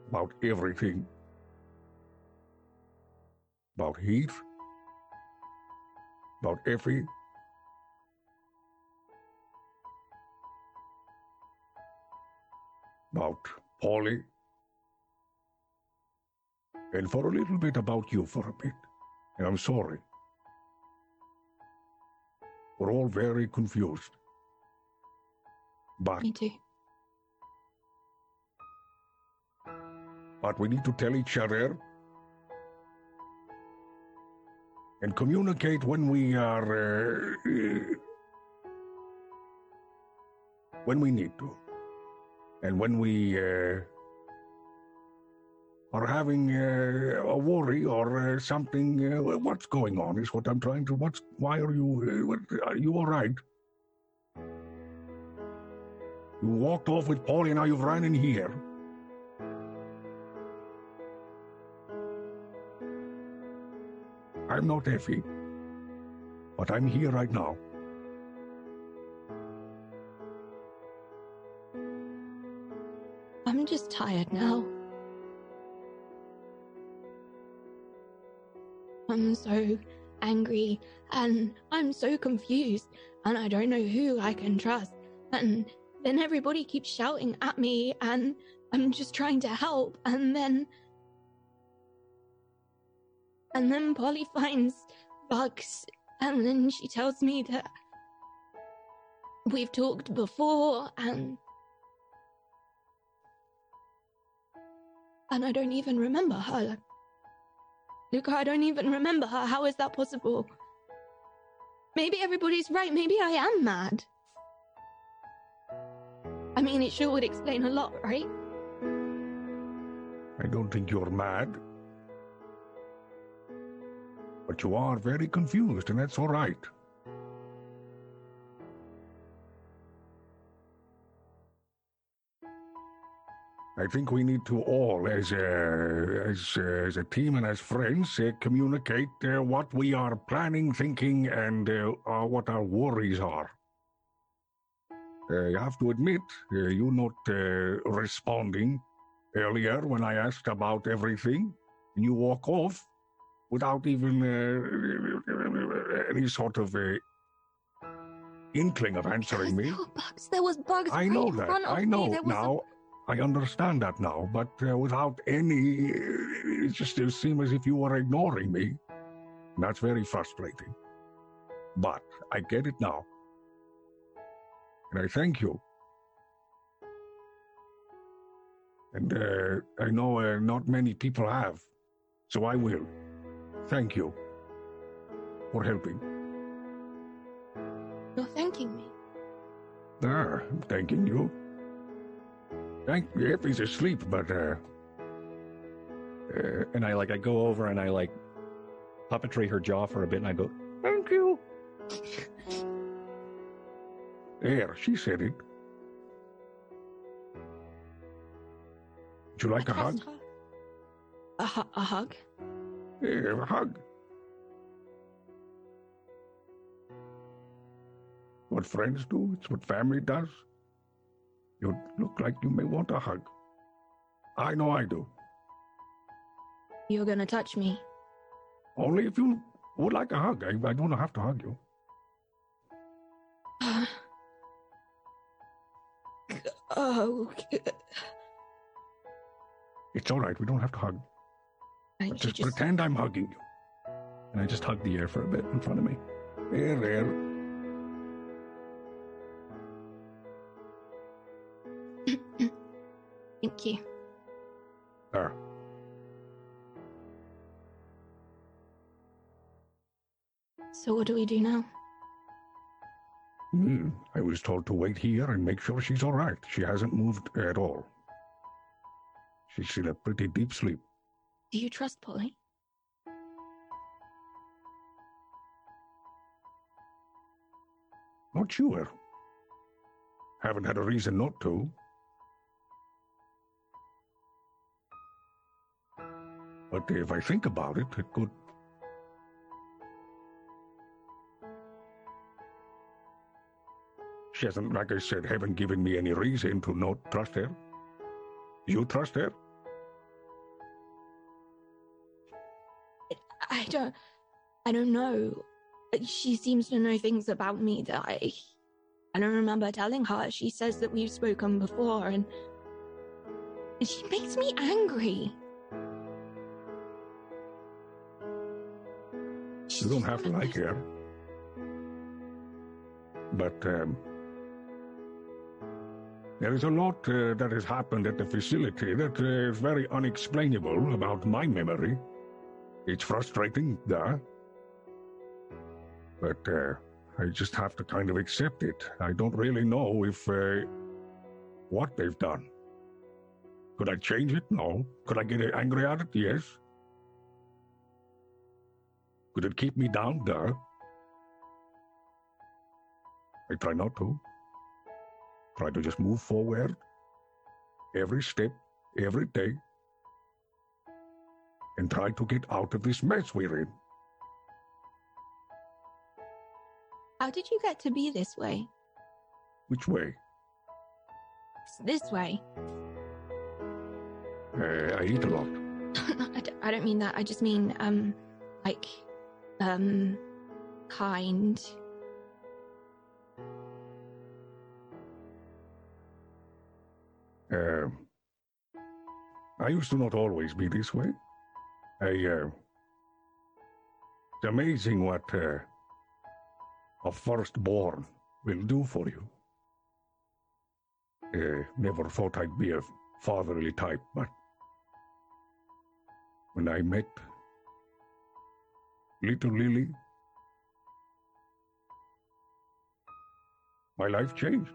Speaker 10: about everything. About Heath, about Effie, about Polly, and for a little bit about you for a bit. And I'm sorry. We're all very confused. But
Speaker 6: Me too.
Speaker 10: but we need to tell each other and communicate when we are uh, when we need to and when we uh, or having a worry or uh, something. Uh, what's going on is what I'm trying to. What's why are you? Uh, are you all right? You walked off with Polly, now you've run in here. I'm not Effie, but I'm here right now.
Speaker 6: I'm just tired now. I'm so angry and I'm so confused and I don't know who I can trust. And then everybody keeps shouting at me and I'm just trying to help and then and then Polly finds bugs and then she tells me that we've talked before and and I don't even remember her. Luca, I don't even remember her. How is that possible? Maybe everybody's right. Maybe I am mad. I mean, it sure would explain a lot, right?
Speaker 10: I don't think you're mad. But you are very confused, and that's all right. I think we need to all, as a, as, uh, as a team and as friends, uh, communicate uh, what we are planning, thinking, and uh, uh, what our worries are. Uh, you have to admit, uh, you not uh, responding earlier when I asked about everything, and you walk off without even uh, any sort of uh, inkling of answering me.
Speaker 6: There were bugs. There was bugs
Speaker 10: I know that. I
Speaker 6: me.
Speaker 10: know
Speaker 6: was a-
Speaker 10: now. I understand that now, but uh, without any, it just it seemed as if you were ignoring me. And that's very frustrating. But I get it now. And I thank you. And uh, I know uh, not many people have, so I will. Thank you for helping.
Speaker 6: You're thanking me.
Speaker 10: Ah, I'm thanking you. Thank if he's asleep, but uh,
Speaker 4: Uh, and I like I go over and I like puppetry her jaw for a bit, and I go,
Speaker 10: thank you. There, she said it. Would you like a hug?
Speaker 6: Her. A, hu- a hug?
Speaker 10: Here, a hug. What friends do, it's what family does. You look like you may want a hug. I know I do.
Speaker 6: You're gonna touch me.
Speaker 10: Only if you would like a hug. I, I don't have to hug you. <sighs>
Speaker 6: oh,
Speaker 10: It's all right. We don't have to hug.
Speaker 6: I
Speaker 10: just,
Speaker 6: just-
Speaker 10: pretend I'm hugging you.
Speaker 4: and I just hug the air for a bit in front of me.
Speaker 10: There, there. <coughs>
Speaker 6: thank you.
Speaker 10: There.
Speaker 6: So what do we do now?
Speaker 10: Hmm. I was told to wait here and make sure she's all right. She hasn't moved at all. She's in a pretty deep sleep.
Speaker 6: Do you trust Polly?
Speaker 10: Not sure. Haven't had a reason not to. But if I think about it, it could. She hasn't, like I said, haven't given me any reason to not trust her. You trust her?
Speaker 6: I don't. I don't know. She seems to know things about me that I. I don't remember telling her. She says that we've spoken before, and. she makes me angry.
Speaker 10: You don't have to like her. But um, there is a lot uh, that has happened at the facility that uh, is very unexplainable about my memory. It's frustrating, duh. But uh, I just have to kind of accept it. I don't really know if uh, what they've done. Could I change it? No. Could I get angry at it? Yes. Could it keep me down? there? I try not to. Try to just move forward. Every step, every day. And try to get out of this mess we're in.
Speaker 6: How did you get to be this way?
Speaker 10: Which way?
Speaker 6: This way.
Speaker 10: Uh, I eat a lot.
Speaker 6: I, <laughs> d- I don't mean that. I just mean, um, like, um, kind.
Speaker 10: Uh, I used to not always be this way. I, uh, it's amazing what uh, a firstborn will do for you. Uh, never thought I'd be a fatherly type, but when I met little Lily, my life changed.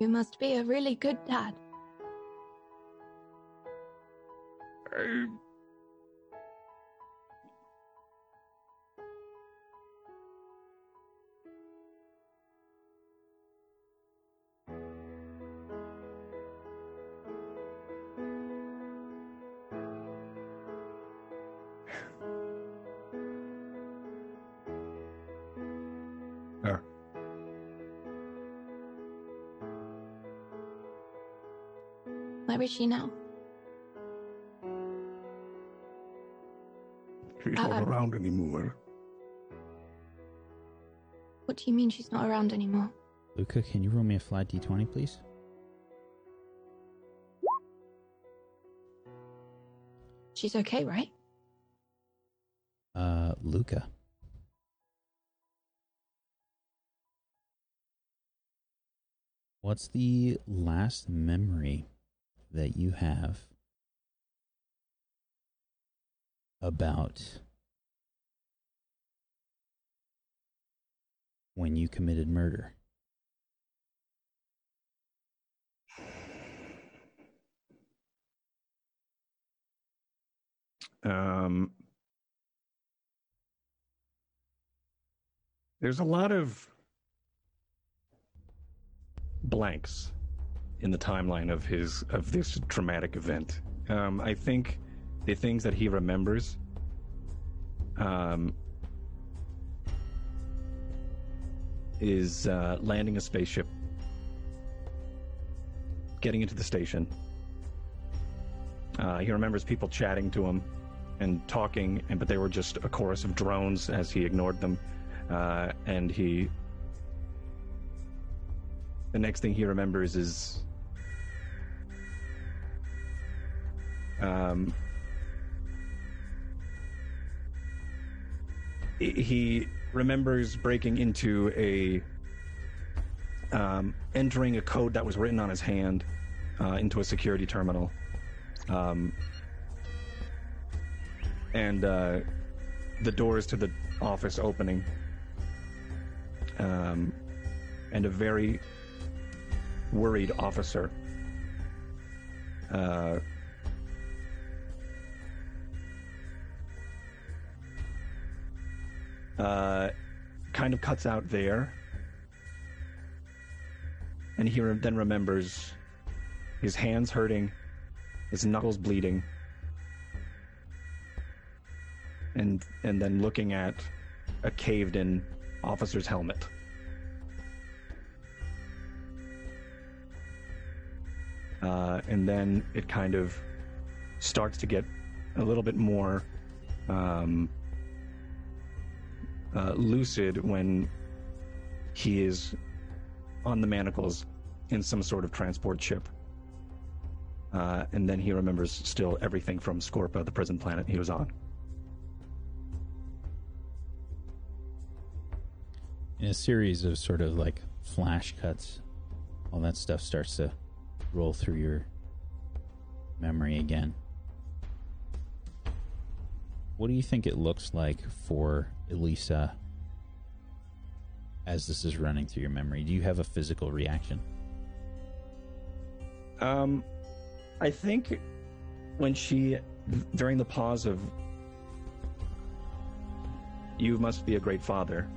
Speaker 6: You must be a really good dad.
Speaker 10: I,
Speaker 6: Where is she now?
Speaker 10: she's
Speaker 6: Uh,
Speaker 10: not
Speaker 6: uh,
Speaker 10: around anymore.
Speaker 6: What do you mean she's not around anymore?
Speaker 1: Luca, can you roll me a flat d20, please?
Speaker 6: She's okay, right?
Speaker 1: Uh, Luca. What's the last memory that you have about when you committed murder?
Speaker 4: Um, there's a lot of blanks in the timeline of his of this traumatic event. Um, I think the things that he remembers um, is uh, landing a spaceship, getting into the station. Uh, he remembers people chatting to him and talking, and but they were just a chorus of drones as he ignored them. Uh, and he, the next thing he remembers is um, he- remembers breaking into a um, entering a code that was written on his hand uh, into a security terminal. Um, and uh, the doors to the office opening. Um, and a very worried officer uh, uh, kind of cuts out there. And he re- then remembers his hands hurting, his knuckles bleeding, and and then looking at a caved-in officer's helmet. Uh, and then it kind of starts to get a little bit more um, uh, lucid when he is on the manacles in some sort of transport ship. Uh, and then he remembers still everything from Scorpa, the prison planet he was on.
Speaker 1: in a series of sort of like flash cuts, all that stuff starts to roll through your memory again. What do you think it looks like for Elisa as this is running through your memory? Do you have a physical reaction?
Speaker 4: Um, I think when she, during the pause of, you must be a great father.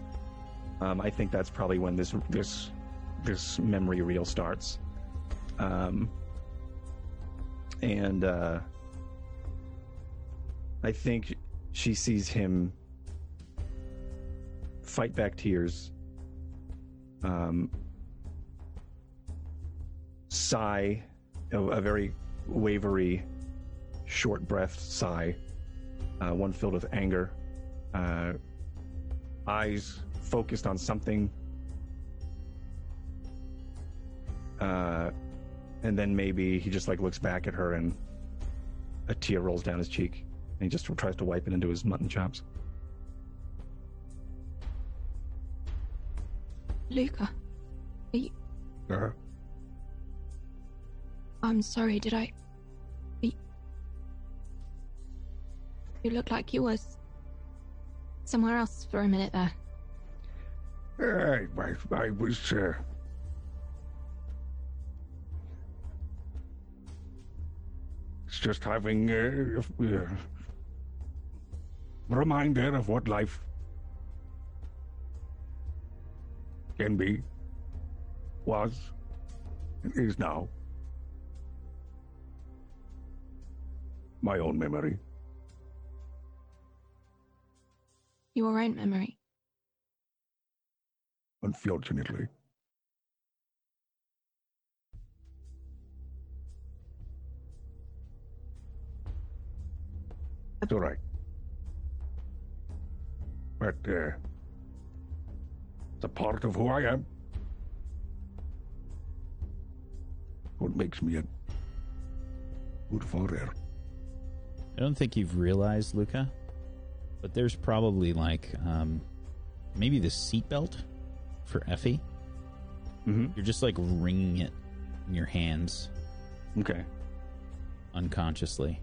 Speaker 4: Um, I think that's probably when this this this memory reel starts. Um, and uh, I think she sees him fight back tears. Um, sigh, a, a very wavery, short breath sigh, uh, one filled with anger, uh, eyes focused on something, uh, and then maybe he just like looks back at her and a tear rolls down his cheek, and he just tries to wipe it into his mutton chops.
Speaker 6: Luca, are you,
Speaker 10: Uh,
Speaker 6: I'm sorry, did I. You, you looked like you was somewhere else for a minute there.
Speaker 10: I, I, I was, uh, it's just having uh, a reminder of what life can be, was, and is now. My own memory.
Speaker 6: Your own memory.
Speaker 10: unfortunately. It's all right. But, uh, it's a part of who I am. What makes me a good father.
Speaker 1: I don't think you've realized, Luca, but there's probably like um, maybe the seatbelt for Effie.
Speaker 4: Mm-hmm.
Speaker 1: You're just like wringing it in your hands
Speaker 4: Okay.
Speaker 1: unconsciously.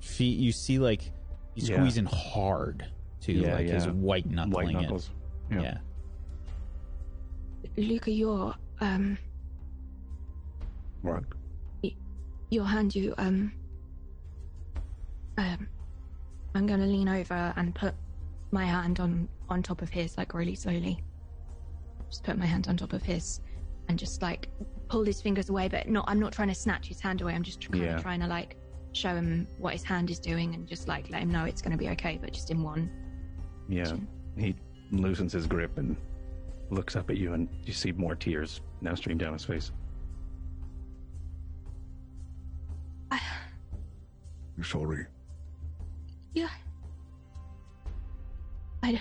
Speaker 1: Fe- you see like he's
Speaker 4: Yeah.
Speaker 1: squeezing hard too,
Speaker 4: Yeah,
Speaker 1: like his white knuckling
Speaker 4: White
Speaker 1: it.
Speaker 4: knuckles. Yeah.
Speaker 6: Luca, your um
Speaker 10: What?
Speaker 6: your hand you um um I'm gonna lean over and put my hand on on top of his like really slowly. Just put my hand on top of his and just like pull his fingers away, but not I'm not trying to snatch his hand away. I'm just kind
Speaker 4: Yeah.
Speaker 6: of trying to like show him what his hand is doing and just like let him know it's gonna be okay, but just in one.
Speaker 4: Yeah. He loosens his grip and looks up at you, and you see more tears now stream down his face.
Speaker 10: I'm sorry.
Speaker 6: Yeah. I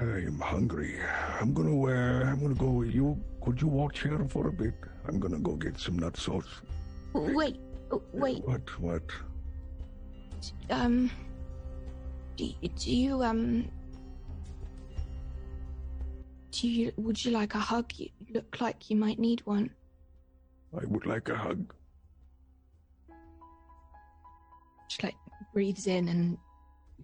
Speaker 10: I am hungry. I'm gonna uh, I'm gonna go. You could you watch here for a bit? I'm gonna go get some nut sauce.
Speaker 6: wait wait
Speaker 10: What? What?
Speaker 6: um do, do you um do you would you like a hug you look like you might need one
Speaker 10: I would like a hug.
Speaker 6: she like breathes in and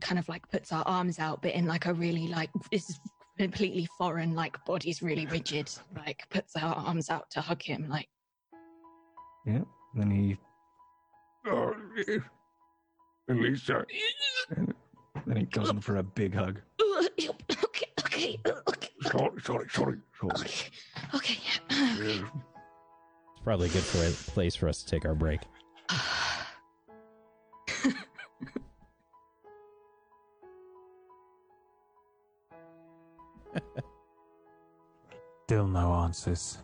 Speaker 6: kind of like puts her arms out but in like a really like this is completely foreign like body's really rigid like puts her arms out to hug him like
Speaker 4: Yeah. Then he
Speaker 10: Oh, Elisa. <laughs>
Speaker 4: and then he goes in for a big hug.
Speaker 6: okay okay okay
Speaker 10: Sorry, sorry, sorry, sorry.
Speaker 6: okay
Speaker 10: Yeah.
Speaker 1: It's probably a good for a place for us to take our break.
Speaker 5: Still no answers.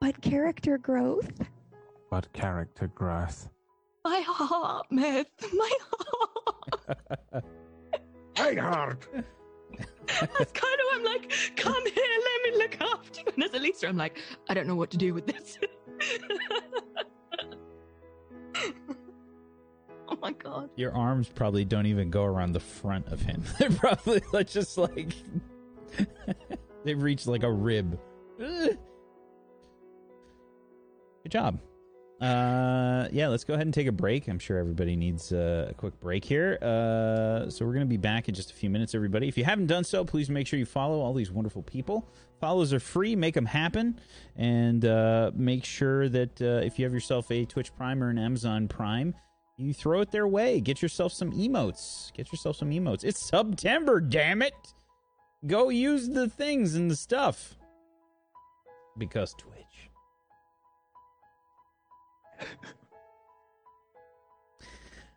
Speaker 3: But character growth?
Speaker 5: But character growth.
Speaker 6: my heart myth my heart
Speaker 10: Hey, heart.
Speaker 6: That's kind of I'm like, come here, let me look after you. And as Elisa, I'm like, I don't know what to do with this. <laughs> oh my god.
Speaker 1: Your arms probably don't even go around the front of him. <laughs> They're probably like just like <laughs> they reach like a rib. Good job. Uh, yeah, let's go ahead and take a break. I'm sure everybody needs uh, a quick break here. Uh, so we're gonna be back in just a few minutes, everybody. If you haven't done so, please make sure you follow all these wonderful people. Follows are free. Make them happen, and uh, make sure that uh, if you have yourself a Twitch Prime or an Amazon Prime, you throw it their way. Get yourself some emotes. Get yourself some emotes. It's September, damn it! Go use the things and the stuff. Because Twitch.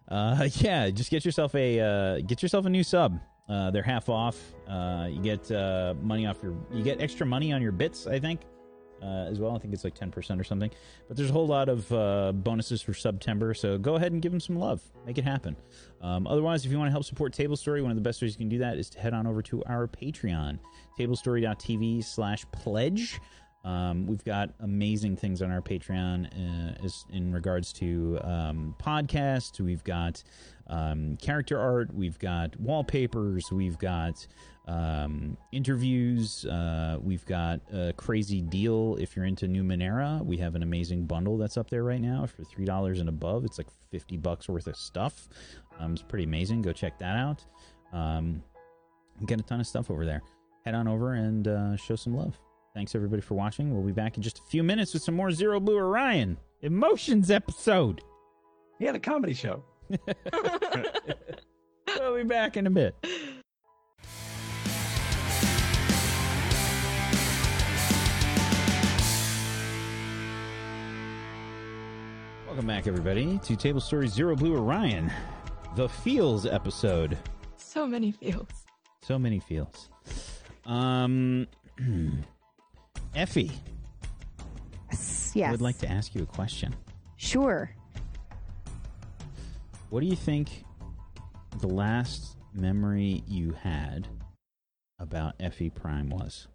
Speaker 1: Uh, <laughs> yeah, just get yourself a uh, get yourself a new sub. Uh, they're half off. Uh, you get uh, money off your. You get extra money on your bits. I think uh, as well. I think it's like ten percent or something. But there's a whole lot of bonuses for September. So go ahead and give them some love. Make it happen. Um, otherwise, if you want to help support Table Story, one of the best ways you can do that is to head on over to our Patreon, tablestory.tv slash. Um, we've got amazing things on our Patreon uh, as in regards to um, podcasts. We've got um, character art. We've got wallpapers. We've got um, interviews. Uh, we've got a crazy deal if you're into Numenera. We have an amazing bundle that's up there right now for three dollars and above. It's like fifty bucks worth of stuff. Um, it's pretty amazing. Go check that out. Um, get a ton of stuff over there. Head on over and uh, show some love. Thanks everybody for watching. We'll be back in just a few minutes with some more Zero Blue Orion emotions episode.
Speaker 4: Yeah, the comedy show. <laughs> <laughs>
Speaker 1: we'll be back in a bit. Welcome back, everybody, to Table Story Zero Blue Orion, the feels episode.
Speaker 6: So many feels.
Speaker 1: So many feels. Um, <clears throat> Effie,
Speaker 3: Yes.
Speaker 1: I would like to ask you a question.
Speaker 3: Sure.
Speaker 1: What do you think the last memory you had about Effie Prime was?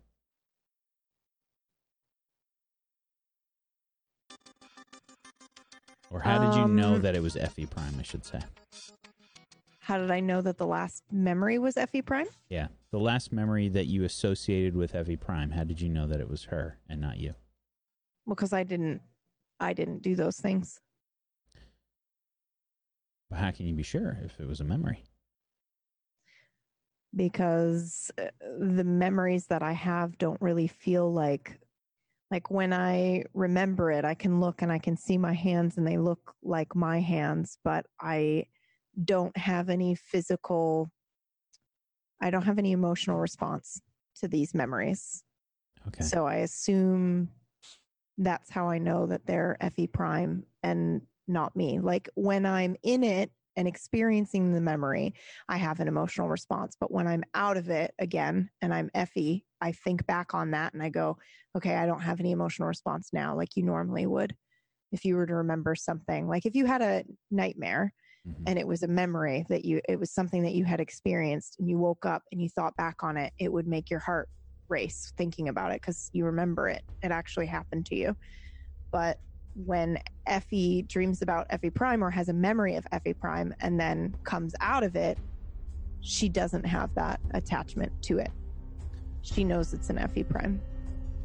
Speaker 1: Or how did you know
Speaker 3: Um,
Speaker 1: that it was Effie Prime, I should say?
Speaker 3: How did I know that the last memory was Effie Prime?
Speaker 1: Yeah. The last memory that you associated with Effie Prime, how did you know that it was her and not you?
Speaker 3: Well, because I didn't, I didn't do those things.
Speaker 1: Well, how can you be sure if it was a memory?
Speaker 3: because uh, the memories that I have don't really feel like like when I remember it, I can look and I can see my hands and they look like my hands, but I don't have any physical I don't have any emotional response to these memories.
Speaker 1: Okay.
Speaker 3: So I assume that's how I know that they're Effie prime and not me. Like when I'm in it and experiencing the memory, I have an emotional response. But when I'm out of it again and I'm FE, I think back on that and I go, okay, I don't have any emotional response now like you normally would if you were to remember something. Like if you had a nightmare and it was a memory that you, it was something that you had experienced and you woke up and you thought back on it, it would make your heart race thinking about it because you remember it. It actually happened to you. But when Effie dreams about Effie Prime or has a memory of Effie Prime and then comes out of it, she doesn't have that attachment to it. She knows it's an Effie Prime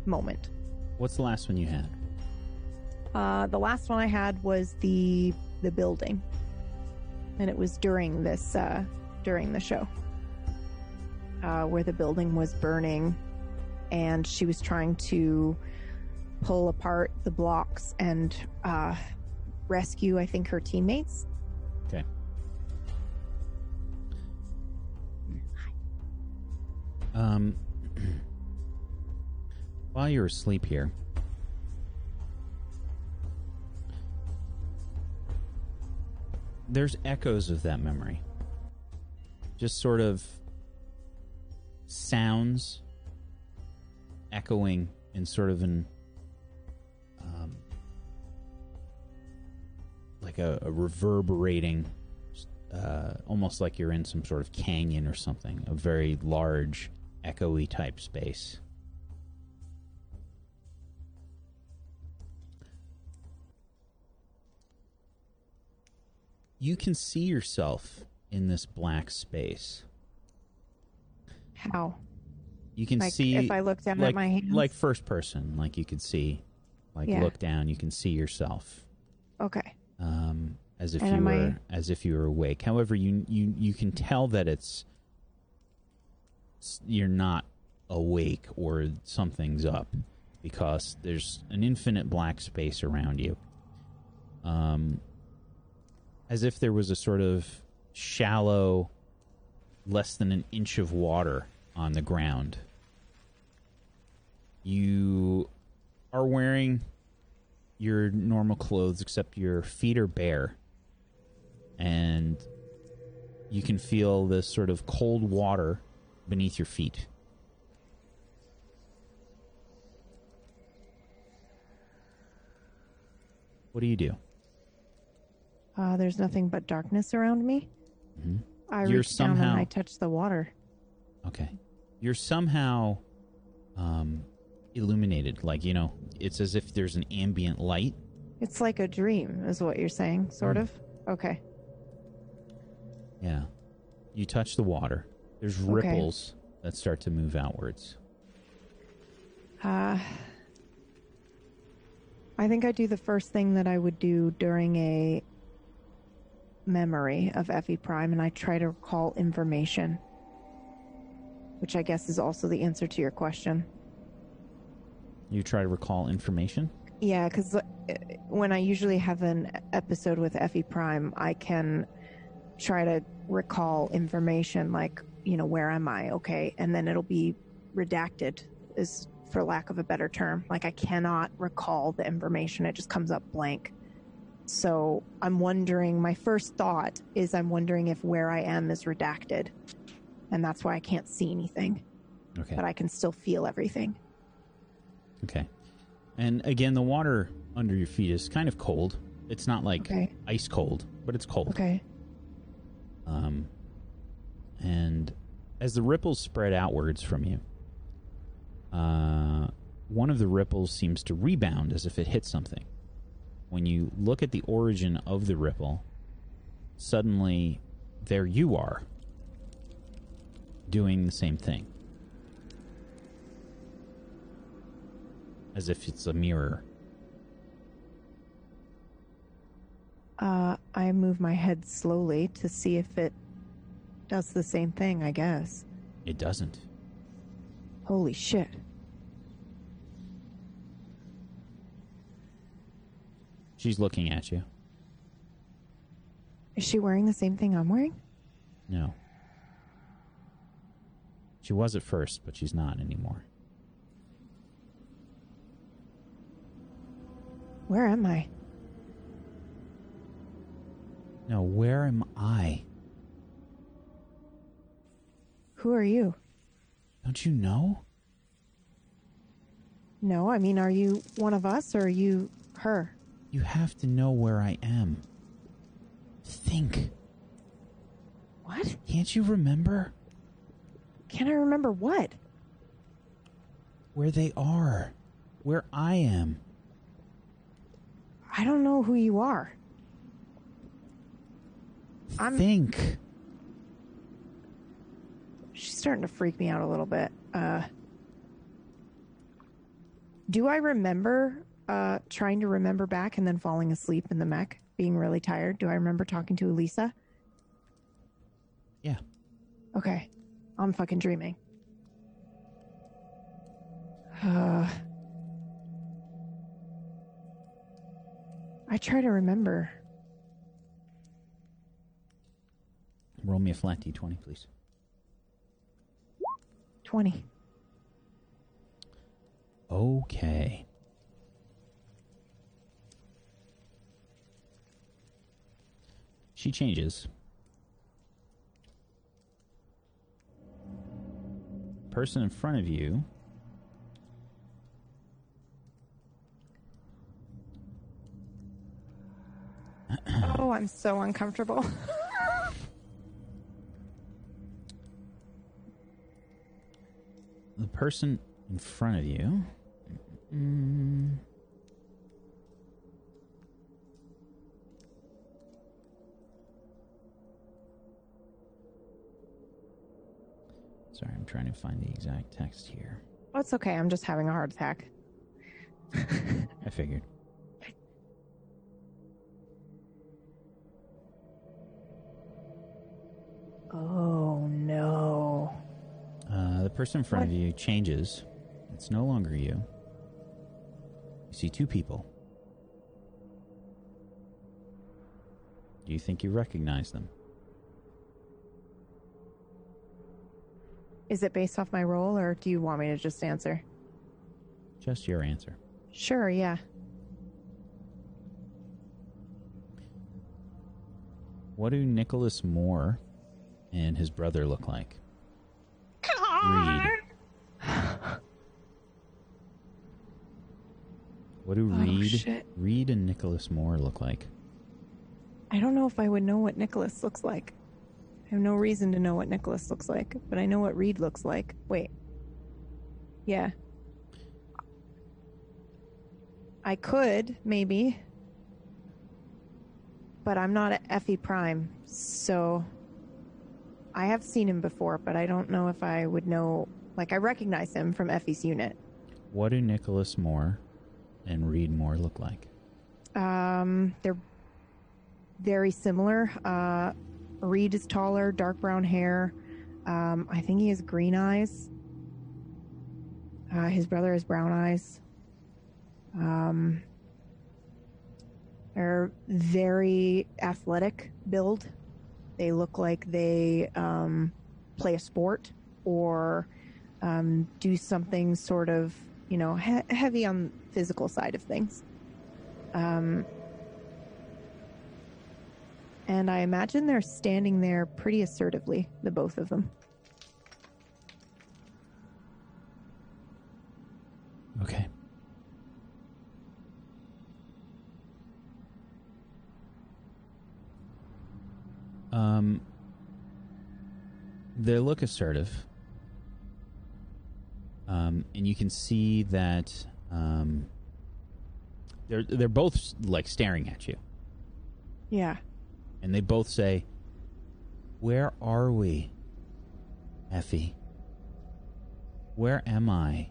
Speaker 3: moment.
Speaker 1: What's the last one you had?
Speaker 3: Uh, the last one I had was the the building, and it was during this uh, during the show uh, where the building was burning, and she was trying to pull apart the blocks and uh, rescue, I think, her teammates.
Speaker 1: Okay. Um, <clears throat> while you're asleep here, there's echoes of that memory. Just sort of sounds echoing in sort of an um, like a, a reverberating uh, almost like you're in some sort of canyon or something a very large echoey type space you can see yourself in this black space
Speaker 3: How?
Speaker 1: you can
Speaker 3: Like,
Speaker 1: see
Speaker 3: if I look down at my hands?
Speaker 1: like first person like you can see like
Speaker 3: Yeah.
Speaker 1: look down you can see yourself
Speaker 3: Okay.
Speaker 1: um, as if
Speaker 3: And
Speaker 1: you
Speaker 3: am I-
Speaker 1: were as if you were awake. However, you you you can tell that it's you're not awake or something's up because there's an infinite black space around you. Um, as if there was a sort of shallow, less than an inch of water on the ground. You are wearing your normal clothes except your feet are bare and you can feel this sort of cold water beneath your feet. What do you do?
Speaker 3: Uh, there's nothing but darkness around me.
Speaker 1: Mhm.
Speaker 3: I
Speaker 1: You're
Speaker 3: reach down and I touch the water.
Speaker 1: Okay. You're somehow um, illuminated. Like, you know, it's as if there's an ambient light.
Speaker 3: It's like a dream, is what you're saying, sort
Speaker 1: Mm.
Speaker 3: of. Okay.
Speaker 1: Yeah. You touch the water. There's
Speaker 3: Okay.
Speaker 1: ripples that start to move outwards.
Speaker 3: Uh, I think I do the first thing that I would do during a memory of Effie Prime, and I try to recall information, which I guess is also the answer to your question.
Speaker 1: You try to recall information.
Speaker 3: Yeah, because uh, when I usually have an episode with Effie Prime, I can try to recall information like, you know, where am I? Okay. And then it'll be redacted, is for lack of a better term. Like, I cannot recall the information, it just comes up blank. So I'm wondering, my first thought is I'm wondering if where I am is redacted. And that's why I can't see anything,
Speaker 1: Okay.
Speaker 3: but I can still feel everything.
Speaker 1: Okay. And again, the water under your feet is kind of cold. It's not like
Speaker 3: Okay.
Speaker 1: ice cold, but it's cold.
Speaker 3: Okay.
Speaker 1: Um, and as the ripples spread outwards from you, uh, one of the ripples seems to rebound as if it hit something. When you look at the origin of the ripple, suddenly there you are doing the same thing. As if it's a mirror.
Speaker 3: Uh, I move my head slowly to see if it does the same thing, I guess.
Speaker 1: It doesn't.
Speaker 3: Holy shit.
Speaker 1: She's looking at you.
Speaker 3: Is she wearing the same thing I'm wearing?
Speaker 1: No. She was at first, but she's not anymore.
Speaker 3: Where am I?
Speaker 1: No, where am I?
Speaker 3: Who are you?
Speaker 1: Don't you know?
Speaker 3: No, I mean, are you one of us or are you her?
Speaker 1: You have to know where I am. Think.
Speaker 3: What?
Speaker 1: Can't you remember
Speaker 3: Can I remember what?
Speaker 1: where they are? Where I am?
Speaker 3: I don't know who you are. I'm.
Speaker 1: Think.
Speaker 3: She's starting to freak me out a little bit. Uh, do I remember uh, trying to remember back and then falling asleep in the mech, being really tired? Do I remember talking to Elisa?
Speaker 1: Yeah.
Speaker 3: Okay. I'm fucking dreaming. Uh, I try to remember.
Speaker 1: Roll me a flat d20, please.
Speaker 3: 20.
Speaker 1: Okay. She changes. Person in front of you.
Speaker 3: oh, I'm so uncomfortable. <laughs>
Speaker 1: The person in front of you. Mm. Sorry, I'm trying to find the exact text here.
Speaker 3: Oh, it's okay. I'm just having a heart attack. <laughs>
Speaker 1: I figured.
Speaker 3: Oh, no.
Speaker 1: Uh, the person in front of you changes. It's no longer you. You see two people. Do you think you recognize them?
Speaker 3: Is it based off my role, or do you want me to just answer?
Speaker 1: Just your answer.
Speaker 3: Sure, yeah.
Speaker 1: What do Nicholas Moore and his brother look like? Reed. What do
Speaker 3: Oh,
Speaker 1: Reed,
Speaker 3: shit.
Speaker 1: Reed and Nicholas Moore look like?
Speaker 3: I don't know if I would know what Nicholas looks like. I have no reason to know what Nicholas looks like, but I know what Reed looks like. Wait. Yeah. I could, maybe. But I'm not at Effie Prime, so I have seen him before, but I don't know if I would know like I recognize him from Effie's unit.
Speaker 1: What do Nicholas Moore and Reed Moore look like?
Speaker 3: Um, they're very similar. Uh, Reed is taller, dark brown hair. Um, I think he has green eyes. Uh, his brother has brown eyes. Um, they're very athletic build. They look like they um, play a sport or um, do something sort of, you know, he- heavy on physical side of things. Um, and I imagine they're standing there pretty assertively, the both of them.
Speaker 1: Okay. Um, they look assertive. Um, and you can see that um, they're they're both like staring at you,
Speaker 3: Yeah.
Speaker 1: And they both say, "Where are we, Effie? Where am I?"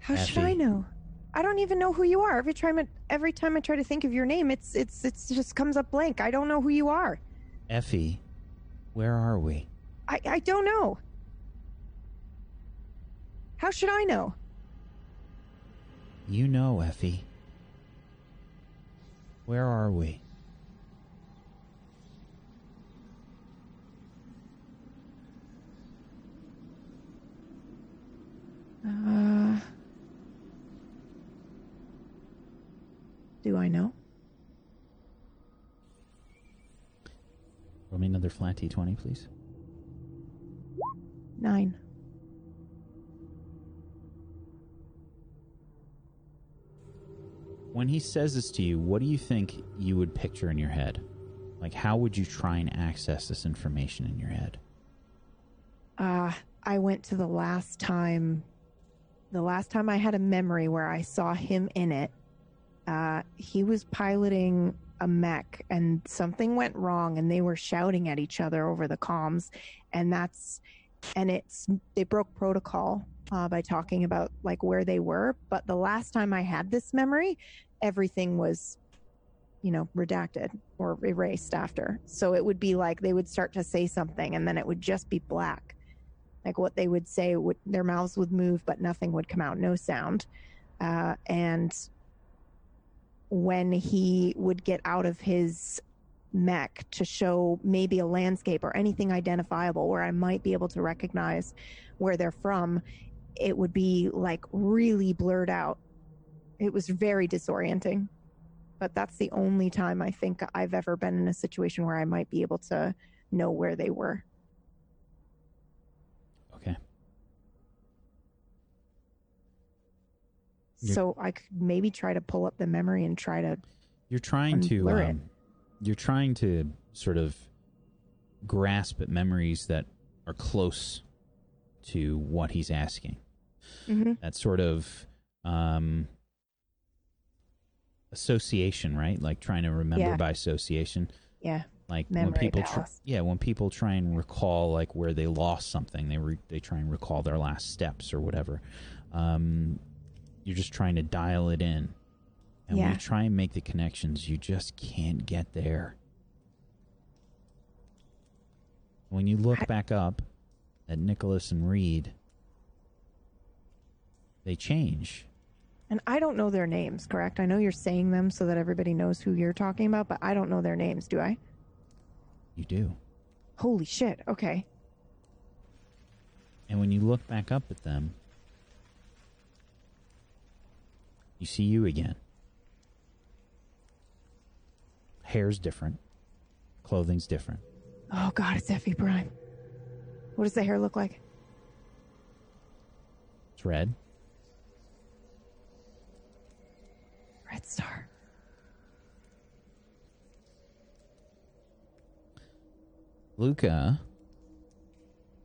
Speaker 3: How should I know? I don't even know who you are. Every time, I, every time I try to think of your name, it's it's it's just comes up blank. I don't know who you are.
Speaker 1: Effie, where are we?
Speaker 3: I I don't know. How should I know?
Speaker 1: You know, Effie. Where are we?
Speaker 3: Uh, do I know?
Speaker 1: Roll me another flat d20, please.
Speaker 3: Nine.
Speaker 1: When he says this to you, what do you think you would picture in your head? Like, how would you try and access this information in your head?
Speaker 3: Uh, I went to the last time, the last time I had a memory where I saw him in it. Uh, he was piloting a mech and something went wrong and they were shouting at each other over the comms. And that's, and it's, they broke protocol uh, by talking about like where they were. But the last time I had this memory, everything was you know, redacted or erased after. So it would be like they would start to say something and then it would just be black. Like what they would say would their mouths would move but nothing would come out, no sound. Uh, and when he would get out of his mech to show maybe a landscape or anything identifiable where I might be able to recognize where they're from, it would be like really blurred out. It was very disorienting but that's the only time I think I've ever been in a situation where I might be able to know where they were.
Speaker 1: Okay. You're-
Speaker 3: So I could maybe try to pull up the memory and try to.
Speaker 1: You're trying to, um, you're trying to sort of grasp at memories that are close to what he's asking.
Speaker 3: Mhm.
Speaker 1: That sort of um, association, right? Like trying to remember
Speaker 3: Yeah.
Speaker 1: by association.
Speaker 3: Yeah.
Speaker 1: Like when people, tr- yeah, when people try and recall like where they lost something, they re- they try and recall their last steps or whatever. Um, you're just trying to dial it in, and when you try and make the connections, you just can't get there. When you look back up at Nicholas and Reed, they change.
Speaker 3: And I don't know their names, correct? I know you're saying them so that everybody knows who you're talking about, but I don't know their names, do I?
Speaker 1: You do.
Speaker 3: Holy shit. Okay.
Speaker 1: And when you look back up at them, you see you again. Hair's different. Clothing's different.
Speaker 3: Oh God, it's Effie Prime. What does the hair look like?
Speaker 1: It's red.
Speaker 3: Red Star.
Speaker 1: Luca,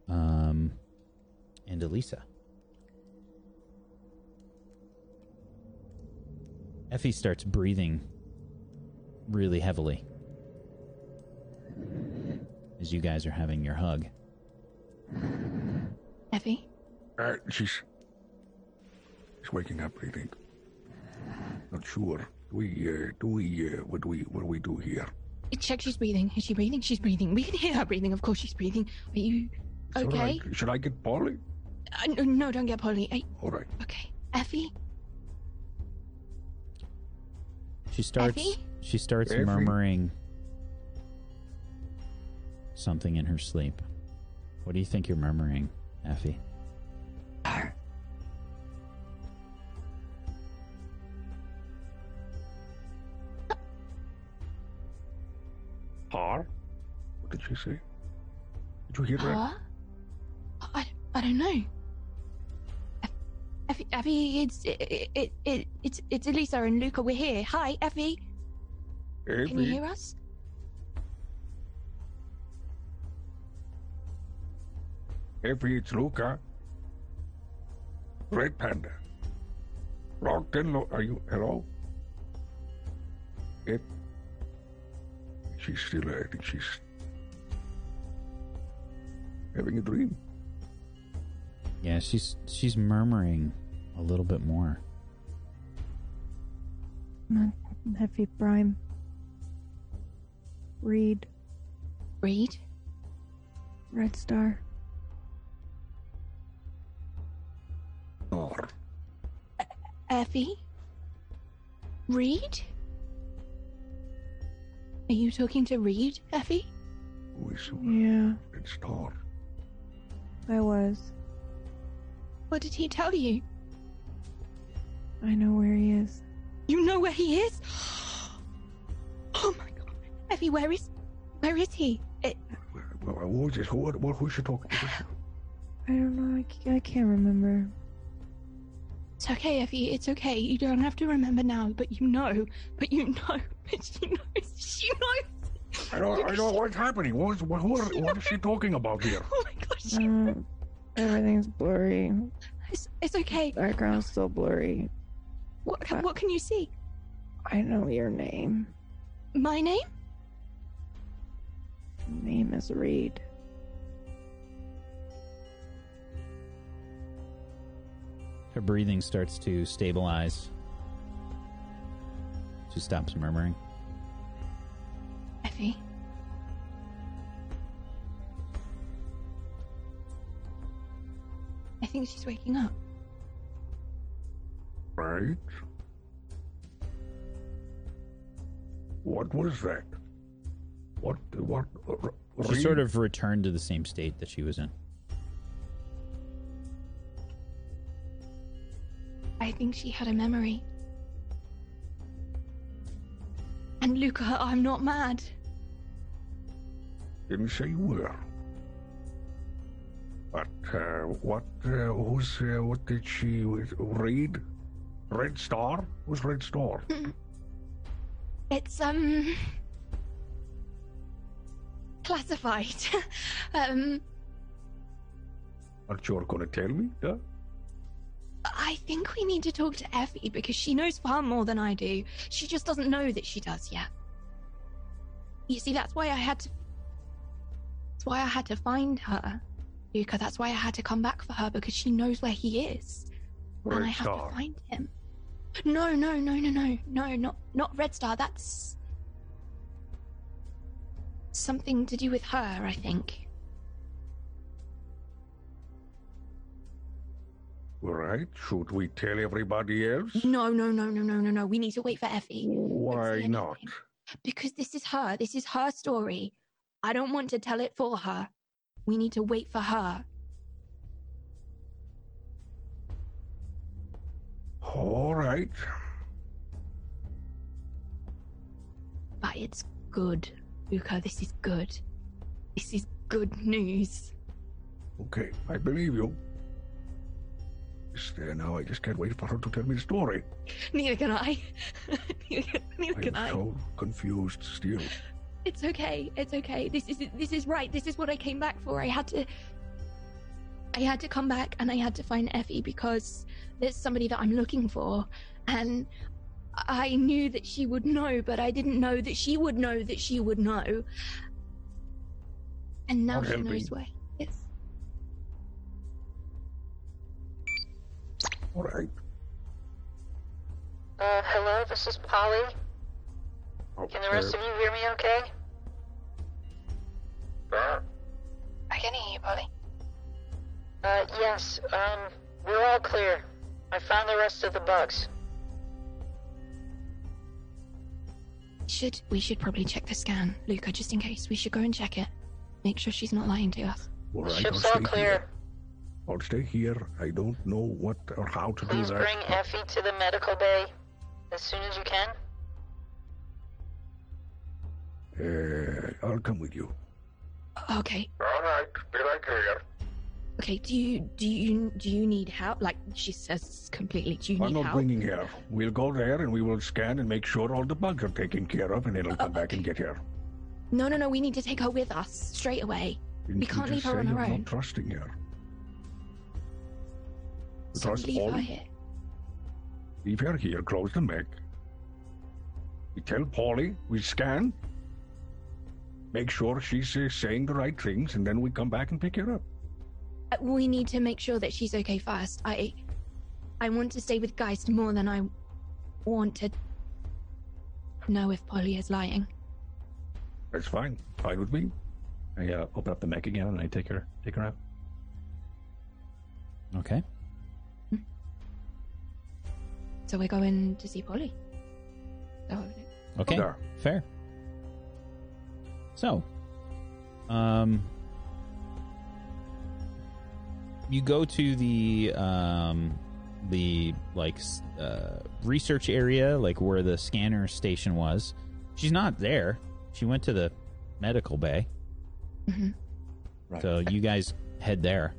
Speaker 1: um, and Elisa. Effie starts breathing really heavily as you guys are having your hug.
Speaker 6: Effie?
Speaker 10: Uh, she's. She's waking up, I think. Not sure. Do we, uh, do we, uh, what do we, what do we do here?
Speaker 6: Check she's breathing. Is she breathing? She's breathing. We can hear her breathing. Of course she's breathing. Are you
Speaker 10: It's all
Speaker 6: okay?
Speaker 10: Should I get Polly?
Speaker 6: Uh, no, no, don't get Polly. Are-
Speaker 10: All right.
Speaker 6: okay. Effie?
Speaker 1: She starts.
Speaker 6: Effie?
Speaker 1: She starts
Speaker 10: Effie?
Speaker 1: murmuring something in her sleep. What do you think you're murmuring, Effie?
Speaker 10: Har? What did she say? Did you hear that?
Speaker 6: Huh? I, I don't know. Eff- Effie, Effie, it's it, it, it, it's it's Elisa and Luca. We're here. Hi, Effie. Can you hear us?
Speaker 10: Effie, it's Luca. Red Panda. Rockton, lo- are you, hello? It, she's still, I think she's having a dream.
Speaker 1: Yeah, she's she's murmuring a little bit more.
Speaker 3: Come on, Effie Prime. Read.
Speaker 6: Read.
Speaker 3: Red Star.
Speaker 10: Or,
Speaker 6: Effie. Reed. Are you talking to Reed, Effie?
Speaker 10: who is
Speaker 3: Yeah,
Speaker 10: Red Star?
Speaker 3: I was.
Speaker 6: What did he tell you?
Speaker 3: I know where he is.
Speaker 6: You know where he is? <gasps> Oh my god. Effie, where is where is he? It,
Speaker 10: Well, what was this? What, what, who's she talking to?
Speaker 3: I don't know. I, I can't remember.
Speaker 6: it's okay, Effie. It's okay. You don't have to remember now, but you know. But you know. <laughs> But she knows. She knows.
Speaker 10: I don't, I know what's happening. What's, what, who are, what is she talking about here? <laughs>
Speaker 6: Oh my gosh.
Speaker 3: Uh, everything's blurry.
Speaker 6: It's, it's okay.
Speaker 3: Background's still blurry.
Speaker 6: What can, what can you see?
Speaker 3: I know your name.
Speaker 6: My name?
Speaker 3: Name is Reed.
Speaker 1: Her breathing starts to stabilize. She stops murmuring.
Speaker 6: Effie. I think she's waking up.
Speaker 10: Right. What was that? What, what, uh, r-
Speaker 1: She
Speaker 10: read?
Speaker 1: sort of returned to the same state that she was in.
Speaker 6: I think she had a memory. And Luca, I'm not mad.
Speaker 10: Didn't say you were. But, uh, what, uh, who's, uh, what did she read? Red Star? Who's Red Star? <laughs>
Speaker 6: It's um classified. <laughs> um
Speaker 10: Aren't you gonna tell me?
Speaker 6: I think we need to talk to Effie because she knows far more than I do. She just doesn't know that she does yet. You see, that's why I had to. That's why I had to find her, Luca. That's why I had to come back for her because she knows where he is, and
Speaker 10: Red
Speaker 6: I have to find him. No, no, no, no, no, no, not not Red Star. That's something to do with her, I think.
Speaker 10: Right. Should we tell everybody else?
Speaker 6: No, no, no, no, no, no, no. We need to wait for Effie.
Speaker 10: Why not?
Speaker 6: Because this is her. This is her story. I don't want to tell it for her. We need to wait for her.
Speaker 10: All right.
Speaker 6: But it's good. Luca, this is good. This is good news.
Speaker 10: Okay, I believe you. Just, there now I just can't wait for her to tell me the story.
Speaker 6: Neither can I. neither, <laughs> neither can I.
Speaker 10: I'm so confused still.
Speaker 6: It's okay. It's okay. This is this is right. This is what I came back for. I had to I had to come back and I had to find Effie because there's somebody that I'm looking for and I knew that she would know, but I didn't know that she would know that she would know. And now
Speaker 10: Not
Speaker 6: she
Speaker 10: helping.
Speaker 6: knows where he is.
Speaker 10: All right.
Speaker 11: Uh, hello, this is Polly.
Speaker 10: Oh,
Speaker 11: Can the rest of you hear me okay?
Speaker 10: uh,
Speaker 11: I can hear you, Polly. Uh, yes, um, we're all clear. I found the rest of the bugs.
Speaker 6: Should we should probably check the scan, Luca, just in case. We should go and check it. Make sure she's not lying to us.
Speaker 10: all
Speaker 11: The ship's
Speaker 10: I'll
Speaker 11: all clear.
Speaker 10: Here. I'll stay here. I don't know what or how to
Speaker 11: Please
Speaker 10: do that.
Speaker 11: bring Effie to the medical bay as soon as you can.
Speaker 10: Uh, I'll come with you.
Speaker 6: Okay.
Speaker 10: All right, be right here.
Speaker 6: Okay, do you do you do you need help? Like she says completely, do you
Speaker 10: I'm
Speaker 6: need
Speaker 10: not
Speaker 6: help?
Speaker 10: bringing her. We'll go there and we will scan and make sure all the bugs are taken care of, and it'll come back and get her.
Speaker 6: No, no, no, we need to take her with us straight away.
Speaker 10: Didn't
Speaker 6: we
Speaker 10: you
Speaker 6: can't
Speaker 10: just
Speaker 6: leave her
Speaker 10: say
Speaker 6: on her
Speaker 10: you're
Speaker 6: own.
Speaker 10: Not trusting her.
Speaker 6: So
Speaker 10: Trust
Speaker 6: leave her here.
Speaker 10: Leave her here. Close the mech. We tell Polly. We scan. Make sure she's uh, saying the right things, and then we come back and pick her up.
Speaker 6: Uh, We need to make sure that she's okay first. I I want to stay with Geist more than I want to know if Polly is lying.
Speaker 10: That's fine. Fine with me.
Speaker 4: I uh, open up the mech again and I take her take her out.
Speaker 1: Okay.
Speaker 6: So we're going to see Polly. So
Speaker 1: Okay. Fair. So, um, you go to the um, the like uh, research area, like where the scanner station was. She's not there. She went to the medical bay.
Speaker 6: Mhm.
Speaker 4: Right.
Speaker 1: So you guys head there.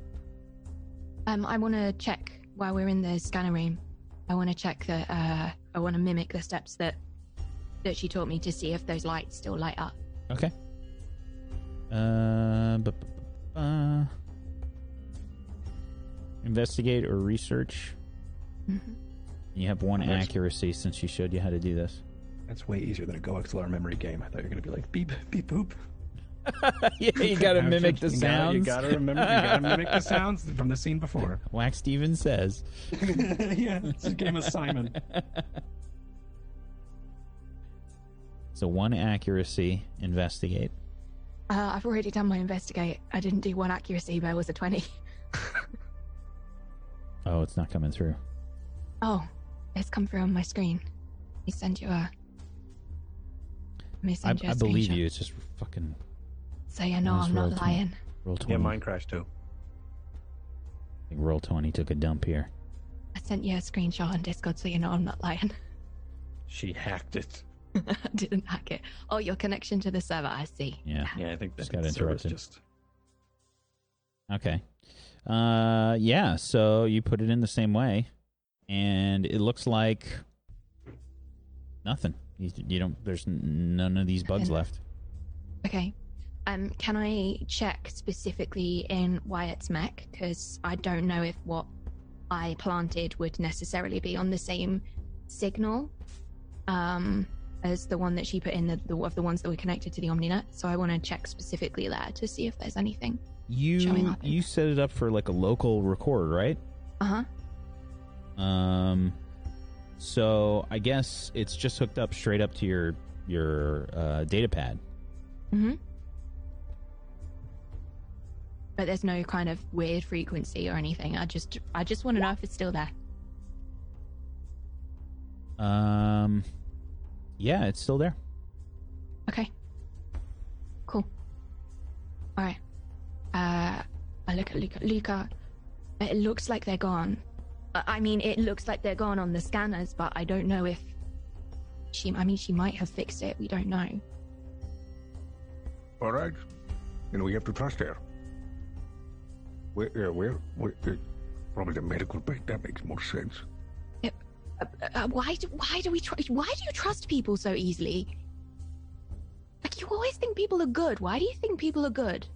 Speaker 6: um, I want to check while we're in the scanner room. I want to check that. Uh, I want to mimic the steps that that she taught me to see if those lights still light up.
Speaker 1: Okay. Uh, bu- bu- bu- uh, investigate or research.
Speaker 6: Mhm.
Speaker 1: You have one
Speaker 4: Nice.
Speaker 1: accuracy since she showed you how to do this.
Speaker 4: That's way easier than a Go XLR memory game. I thought you were gonna be like beep beep boop. <laughs>
Speaker 1: yeah, you gotta mimic the
Speaker 4: you gotta-
Speaker 1: sounds.
Speaker 4: You gotta remember. You gotta mimic the sounds from the scene before. <laughs>
Speaker 1: Wax Stevens says. <laughs>
Speaker 4: yeah, it's a game of Simon.
Speaker 1: So one accuracy, investigate.
Speaker 6: Uh, I've already done my investigate. I didn't do one accuracy, but it was a twenty.
Speaker 1: Oh, it's not coming through.
Speaker 6: Oh, it's come through on my screen. Let me send you a. Let me
Speaker 1: I,
Speaker 6: send you a
Speaker 1: I believe
Speaker 6: screenshot.
Speaker 1: you. It's just fucking
Speaker 6: So you know I'm not
Speaker 1: to-
Speaker 6: lying.
Speaker 1: Roll20.
Speaker 4: Yeah, mine crashed too.
Speaker 1: I think Roll20 took a dump here.
Speaker 6: I sent you a screenshot on Discord so you know I'm not lying. <laughs>
Speaker 4: She hacked it.
Speaker 6: I didn't hack it. Oh, your connection to the server, I see.
Speaker 1: Yeah.
Speaker 4: Yeah, I think that
Speaker 1: Just got interrupted.
Speaker 4: Just
Speaker 1: Okay. Uh, yeah. So you put it in the same way, and it looks like nothing. You, you don't. There's none of these bugs
Speaker 6: Nothing.
Speaker 1: left.
Speaker 6: Okay. Um, can I check specifically in Wyatt's mech? Because I don't know if what I planted would necessarily be on the same signal um, as the one that she put in the, the of the ones that were connected to the OmniNet. So I want to check specifically there to see if there's anything.
Speaker 1: You you set it up for like a local record, right?
Speaker 6: Uh huh.
Speaker 1: Um, so I guess it's just hooked up straight up to your your uh, data pad.
Speaker 6: Mm-hmm. But there's no kind of weird frequency or anything. I just I just want to know if it's still there.
Speaker 1: Um, yeah, it's still there.
Speaker 6: Okay. Cool. All right. Uh, I look at Luca. Luca, it looks like they're gone. I I mean, it looks like they're gone on the scanners, but I don't know if she. I mean, she might have fixed it. We don't know.
Speaker 10: All right. And we have to trust her. Where, uh, where, where, uh, probably the medical bay. That makes more sense.
Speaker 6: Uh, uh, why do why do we tr- why do you trust people so easily? Like you always think people are good. Why do you think people are good?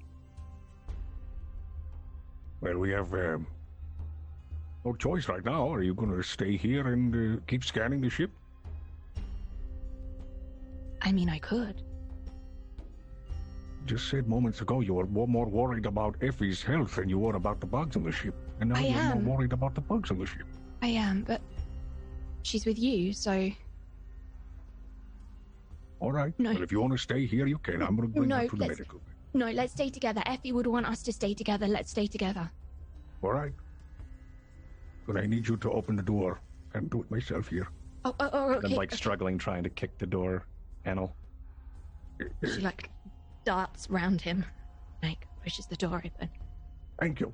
Speaker 10: Well, we have um, no choice right now. Are you going to stay here and uh, keep scanning the ship?
Speaker 6: I mean, I could.
Speaker 10: Just said moments ago you were more, worried about Effie's health than you were about the bugs on the ship. And now
Speaker 6: I
Speaker 10: you're
Speaker 6: am.
Speaker 10: more worried about the bugs on the ship.
Speaker 6: I am, but she's with you, so
Speaker 10: All right.
Speaker 6: No.
Speaker 10: But if you want to stay here, you can. I'm going to bring
Speaker 6: No,
Speaker 10: her to the
Speaker 6: let's-
Speaker 10: medical.
Speaker 6: No. Let's stay together. Effie would want us to stay together. Let's stay together.
Speaker 10: All right. But I need you to open the door. Can't do it myself here.
Speaker 6: Oh, oh, oh okay.
Speaker 4: I'm like
Speaker 6: okay.
Speaker 4: struggling trying to kick the door panel.
Speaker 6: She like darts round him, like pushes the door open.
Speaker 10: Thank you.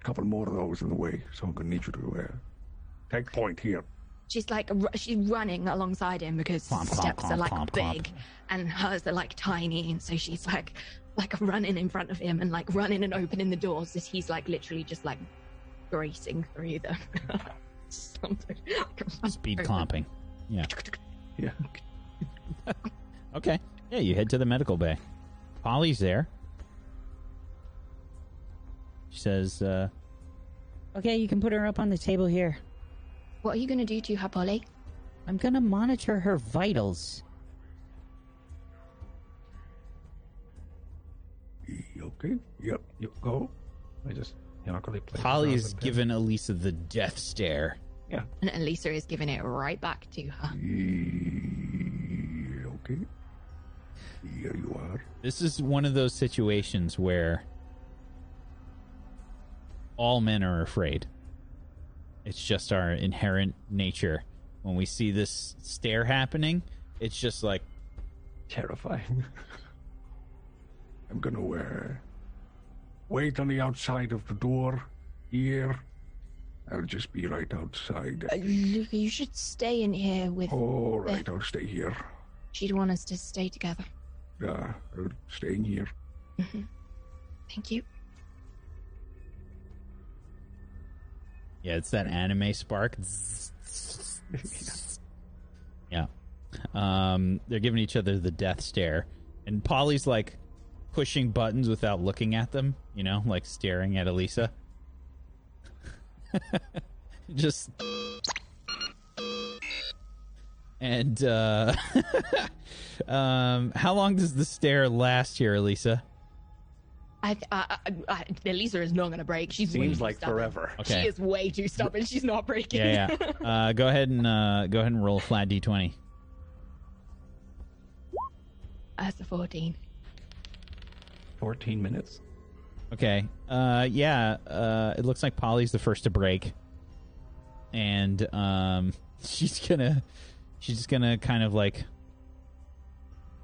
Speaker 10: A couple more of those in the way, so I'm going to need you to uh, take point here.
Speaker 6: She's like she's running alongside him because
Speaker 1: Clomp,
Speaker 6: his
Speaker 1: clomp,
Speaker 6: steps are
Speaker 1: clomp,
Speaker 6: like
Speaker 1: clomp, clomp.
Speaker 6: big, and hers are like tiny, and so she's like like running in front of him and like running and opening the doors as he's like literally just like racing through them. <laughs> Something.
Speaker 1: Speed clomping. Yeah.
Speaker 4: Yeah. <laughs>
Speaker 1: Okay. Yeah, you head to the medical bay. Polly's there. She says, uh,
Speaker 12: Okay, you can put her up on the table here.
Speaker 6: What are you gonna do to her, Polly?
Speaker 12: I'm gonna monitor her vitals.
Speaker 10: Okay. Yep. You go.
Speaker 4: I just awkwardly play.
Speaker 1: Polly's given Elisa the death stare.
Speaker 4: Yeah.
Speaker 6: And Elisa is giving it right back to her.
Speaker 10: E- Okay. Here you are.
Speaker 1: This is one of those situations where all men are afraid. It's just our inherent nature. When we see this stare happening, it's just like
Speaker 4: terrifying. <laughs>
Speaker 10: I'm going to uh, wait on the outside of the door here. I'll just be right outside.
Speaker 6: Uh, Luca, you should stay in here with.
Speaker 10: All right, I'll stay here.
Speaker 6: She'd want us to stay together.
Speaker 10: Uh, I'm staying here.
Speaker 6: hmm Thank you.
Speaker 1: Yeah, it's that anime spark. yeah. Um, they're giving each other the death stare. And Polly's like pushing buttons without looking at them, you know, like staring at Elisa. <laughs> Just. And, uh. <laughs> um, how long does the stare last here, Elisa?
Speaker 6: I, I, I, I, Elisa is not going to break. She's way
Speaker 4: Seems
Speaker 6: too
Speaker 4: like
Speaker 6: stubborn.
Speaker 4: forever.
Speaker 1: Okay.
Speaker 6: She is way too stubborn. She's not breaking.
Speaker 1: Yeah, yeah. <laughs> Uh, go ahead and uh, go ahead and roll a flat d20.
Speaker 6: That's a 14.
Speaker 4: 14 minutes.
Speaker 1: Okay. Uh, yeah. Uh, it looks like Polly's the first to break, and um, <laughs> she's gonna, she's just gonna kind of like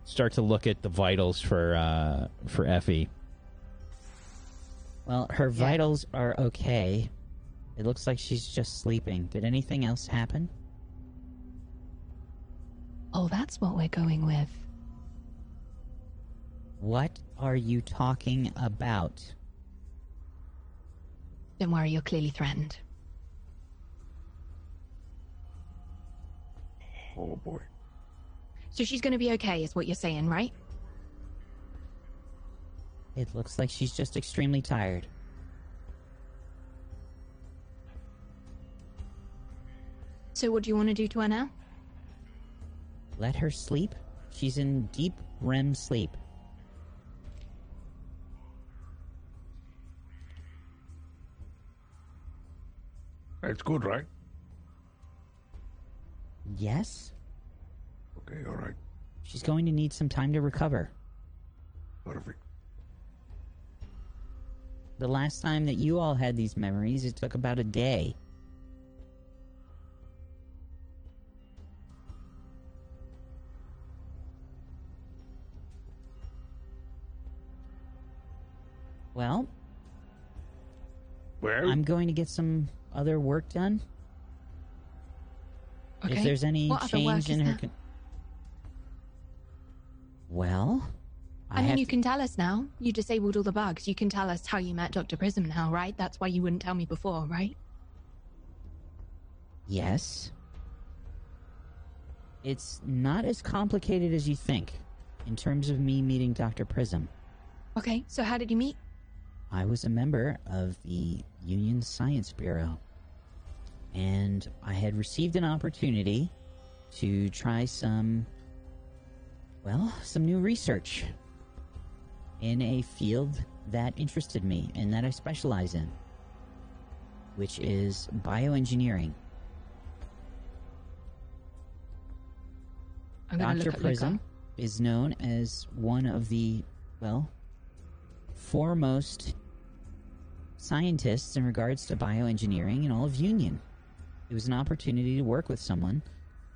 Speaker 1: start to look at the vitals for uh for Effie.
Speaker 12: Well, her vitals are okay. It looks like she's just sleeping. Did anything else happen?
Speaker 6: Oh, that's what we're going with.
Speaker 12: What are you talking about?
Speaker 6: Don't worry, you're clearly threatened.
Speaker 10: Oh boy.
Speaker 6: So she's going to be okay, is what you're saying, right?
Speaker 12: It looks like she's just extremely tired.
Speaker 6: So what do you want to do to her now?
Speaker 12: Let her sleep. She's in deep REM sleep.
Speaker 10: That's good, right?
Speaker 12: Yes?
Speaker 10: Okay, all right.
Speaker 12: She's going to need some time to recover.
Speaker 10: Perfect.
Speaker 12: The last time that you all had these memories, it took about a day. Well,
Speaker 10: Well,
Speaker 12: I'm going to get some other work done.
Speaker 6: Okay.
Speaker 12: If there's any
Speaker 6: What
Speaker 12: change in her.
Speaker 6: there?
Speaker 12: Con- well,
Speaker 6: I,
Speaker 12: have
Speaker 6: mean, you
Speaker 12: to-
Speaker 6: can tell us now. You disabled all the bugs. You can tell us how you met Dr. Prism now, right? That's why you wouldn't tell me before, right?
Speaker 12: Yes. It's not as complicated as you think in terms of me meeting Dr. Prism.
Speaker 6: Okay, so how did you meet?
Speaker 12: I was a member of the Union Science Bureau, and I had received an opportunity to try some, well, some new research in a field that interested me and that I specialize in, which is bioengineering. Dr. Prism is known as one of the, well, foremost scientists in regards to bioengineering in all of Union. It was an opportunity to work with someone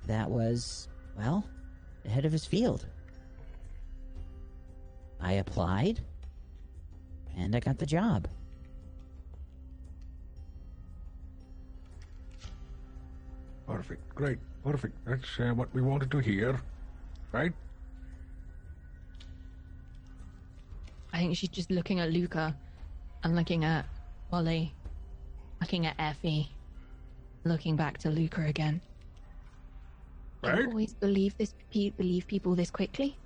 Speaker 12: that was, well, the head of his field. I applied, and I got the job.
Speaker 10: Perfect. Great. Perfect. That's uh, what we wanted to hear. Right?
Speaker 6: I think she's just looking at Luca and looking at Wally, looking at Effie, looking back to Luca again. Do
Speaker 10: Right?
Speaker 6: you always believe this? Believe people this quickly?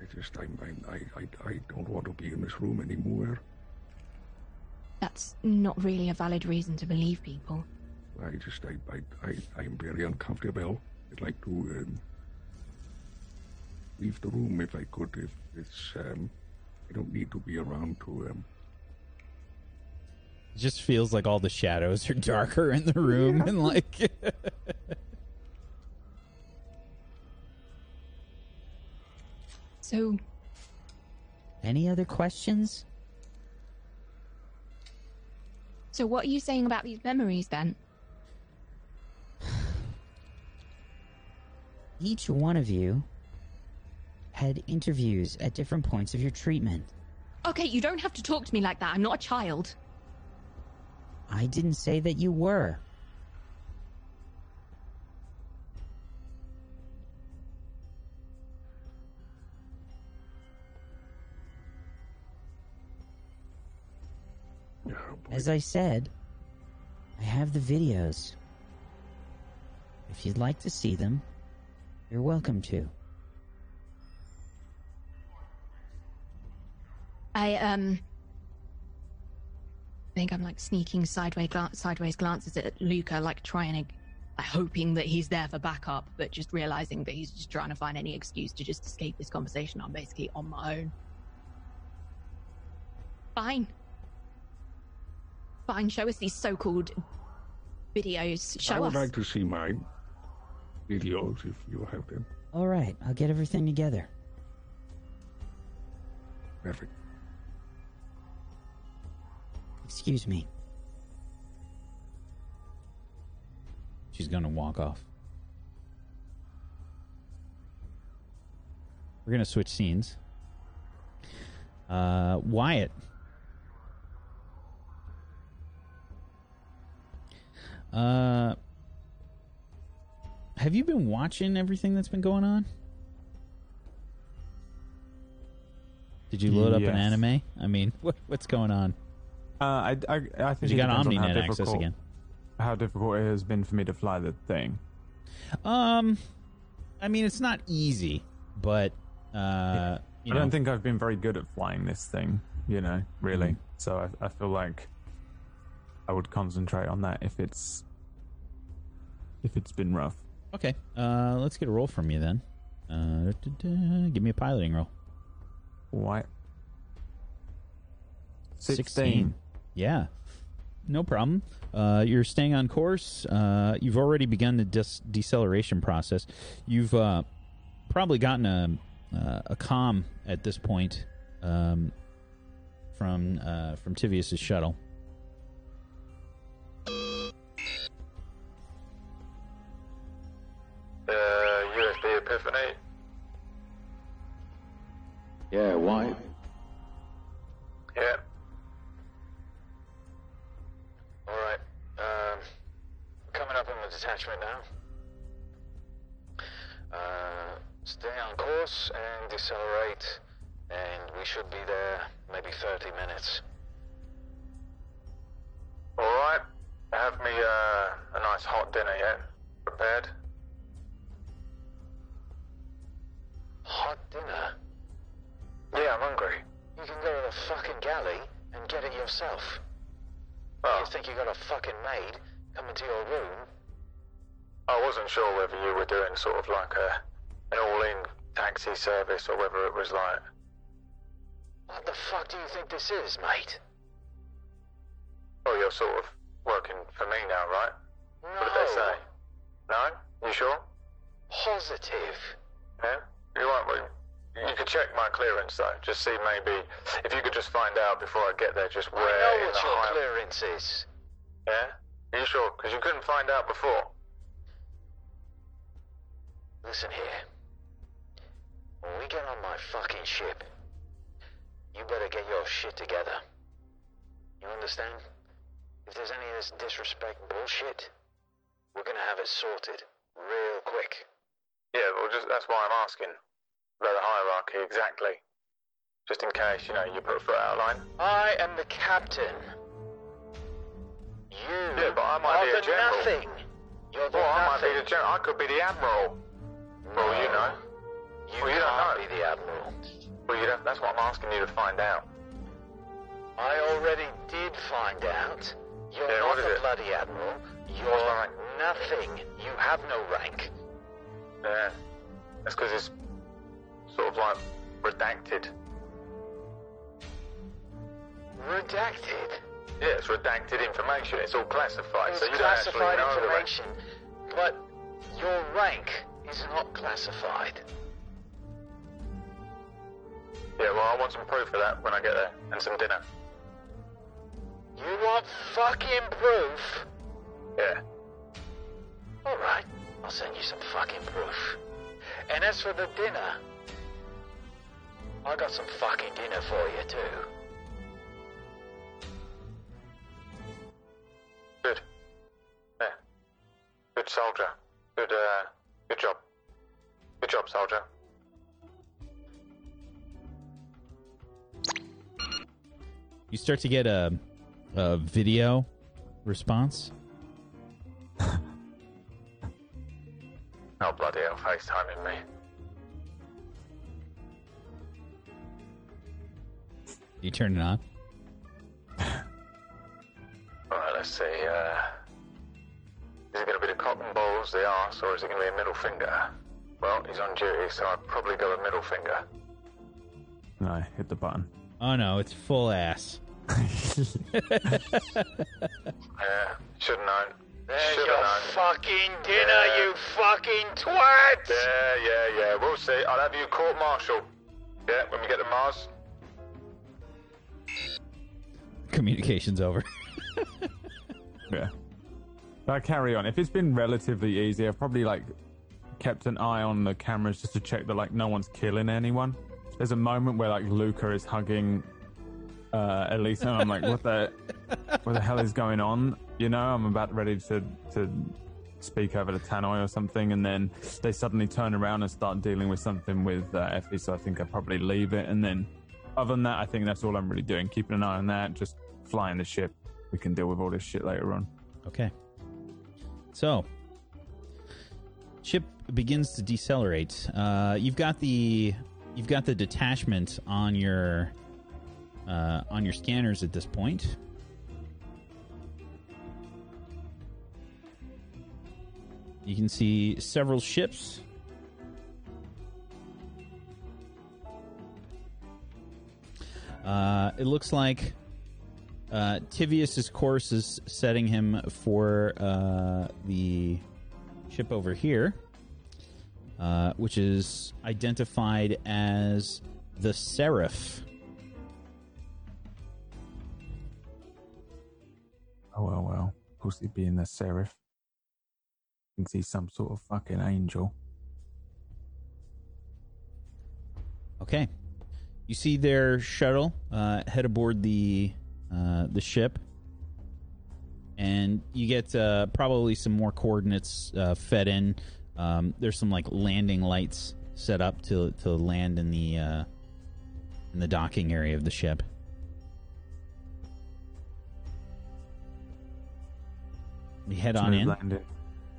Speaker 10: I just, I'm, I'm, I, I, I don't want to be in this room anymore.
Speaker 6: That's not really a valid reason to believe people.
Speaker 10: I just, I, I, I, I'm very uncomfortable. I'd like to um, leave the room if I could. If it's, um, I don't need to be around to. Um,
Speaker 1: It just feels like all the shadows are darker in the room and like <laughs>
Speaker 6: So,
Speaker 12: Any other questions?
Speaker 6: so what are you saying about these memories then? <sighs>
Speaker 12: Each one of you had interviews at different points of your treatment.
Speaker 6: Okay, you don't have to talk to me like that. I'm not a child.
Speaker 12: I didn't say that you were. As I said, I have the videos. If you'd like to see them, you're welcome to.
Speaker 6: I um think I'm like sneaking sideways glan- sideways glances at Luca, like trying to, like, hoping that he's there for backup, but just realizing that he's just trying to find any excuse to just escape this conversation. I'm basically on my own. Fine. Fine. Show us these so-called videos. Show
Speaker 10: I would
Speaker 6: us.
Speaker 10: like to see my videos if you have them.
Speaker 12: All right, I'll get everything together.
Speaker 10: Perfect.
Speaker 12: Excuse me.
Speaker 1: she's gonna walk off. We're gonna switch scenes. Uh, Wyatt. Uh, have you been watching everything that's been going on? Did you load up an anime? I mean, <laughs> what, what's going on?
Speaker 5: Uh, I, I, I think
Speaker 1: You got
Speaker 5: depends on how
Speaker 1: OmniNet access again.
Speaker 5: How difficult it has been for me to fly the thing.
Speaker 1: Um, I mean, it's not easy, but uh, you
Speaker 5: I
Speaker 1: know,
Speaker 5: don't think I've been very good at flying this thing, you know, really.
Speaker 1: Mm-hmm.
Speaker 5: So I, I feel like I would concentrate on that if it's if it's been rough.
Speaker 1: Okay, uh, let's get a roll from you then. Uh, give me a piloting roll.
Speaker 5: Why?
Speaker 1: 16. Yeah, no problem. Uh, you're staying on course. Uh, you've already begun the deceleration process. You've uh, probably gotten a uh, a com at this point um, from uh, from Tivius's shuttle.
Speaker 8: Yeah, why? Doing sort of like a an all-in taxi service or whether it was like
Speaker 13: What the fuck do you think this is, mate?
Speaker 8: Oh, you're sort of working for me now, right?
Speaker 13: No.
Speaker 8: What did they say? No? You sure?
Speaker 13: Positive.
Speaker 8: Yeah? You won't. well, You could check my clearance though. Just see maybe if you could just find out before I get there just where
Speaker 13: I know what your
Speaker 8: high-
Speaker 13: clearance is.
Speaker 8: Yeah? Are you sure? Because you couldn't find out before.
Speaker 13: Listen here. When we get on my fucking ship, you better get your shit together. You understand? If there's any of this disrespect bullshit, we're gonna have it sorted real quick.
Speaker 8: Yeah, well, just that's why I'm asking about the hierarchy exactly. Just in case, you know, you put a foot out of line.
Speaker 13: I am the captain. You
Speaker 8: Yeah, but I might
Speaker 13: are
Speaker 8: be a
Speaker 13: the
Speaker 8: general.
Speaker 13: nothing. You're the
Speaker 8: Well, I might be the general. I could be the admiral. Well, you know.
Speaker 13: You
Speaker 8: well, you don't
Speaker 13: can't
Speaker 8: know.
Speaker 13: be the admiral.
Speaker 8: Well, you don't, that's what I'm asking you to find out.
Speaker 13: I already did find out. You're
Speaker 8: Yeah,
Speaker 13: not the bloody admiral. You're nothing. You have no rank.
Speaker 8: Yeah. That's because it's sort of like redacted.
Speaker 13: Redacted.
Speaker 8: Yeah, it's redacted information. It's all classified,
Speaker 13: It's
Speaker 8: so you don't actually know the rank.
Speaker 13: information, but your rank is not classified.
Speaker 8: Yeah, well, I want some proof of that when I get there, and some dinner.
Speaker 13: You want fucking proof?
Speaker 8: Yeah.
Speaker 13: Alright, I'll send you some fucking proof. And as for the dinner, I got some fucking dinner for you too.
Speaker 8: Good. Yeah. Good soldier. Good, uh, good job. Good job, soldier.
Speaker 1: You start to get a, a video response. <laughs>
Speaker 8: Oh, bloody hell, FaceTiming me.
Speaker 1: You turn it on. <laughs>
Speaker 8: Alright, let's see, uh... Is it going to be the cotton balls, the arse, or is it going to be a middle finger? Well, he's on duty, so I'd probably go a middle finger.
Speaker 5: No, hit the button.
Speaker 1: Oh no, it's full ass. <laughs>
Speaker 8: Yeah, should've known.
Speaker 13: There's
Speaker 8: Should've
Speaker 13: your
Speaker 8: known.
Speaker 13: fucking dinner,
Speaker 8: Yeah.
Speaker 13: you fucking twat!
Speaker 8: Yeah, yeah, yeah, we'll see. I'll have you court martial. Yeah, when we get to Mars.
Speaker 1: Communication's over. <laughs>
Speaker 5: Yeah. I carry on. If it's been relatively easy, I've probably like kept an eye on the cameras just to check that like no one's killing anyone. There's a moment where like Luca is hugging uh Elisa and I'm like, what the what the hell is going on? You know, I'm about ready to to speak over to Tannoy or something and then they suddenly turn around and start dealing with something with uh, Effie, so I think I probably leave it and then other than that I think that's all I'm really doing. Keeping an eye on that, just flying the ship. We can deal with all this shit later on.
Speaker 1: Okay. So, ship begins to decelerate. Uh, you've got the you've got the detachment on your uh, on your scanners at this point. You can see several ships. Uh, it looks like uh, Tivius's course is setting him for uh, the ship over here, uh, which is identified as the Seraph.
Speaker 5: Oh well, well. Pussy being the seraph. Thinks he's some sort of fucking angel.
Speaker 1: Okay, you see their shuttle uh, head aboard the uh, the ship, and you get uh, probably some more coordinates uh, fed in. Um, there's some like landing lights set up to to land in the uh, in the docking area of the ship. We head on in.
Speaker 5: landing.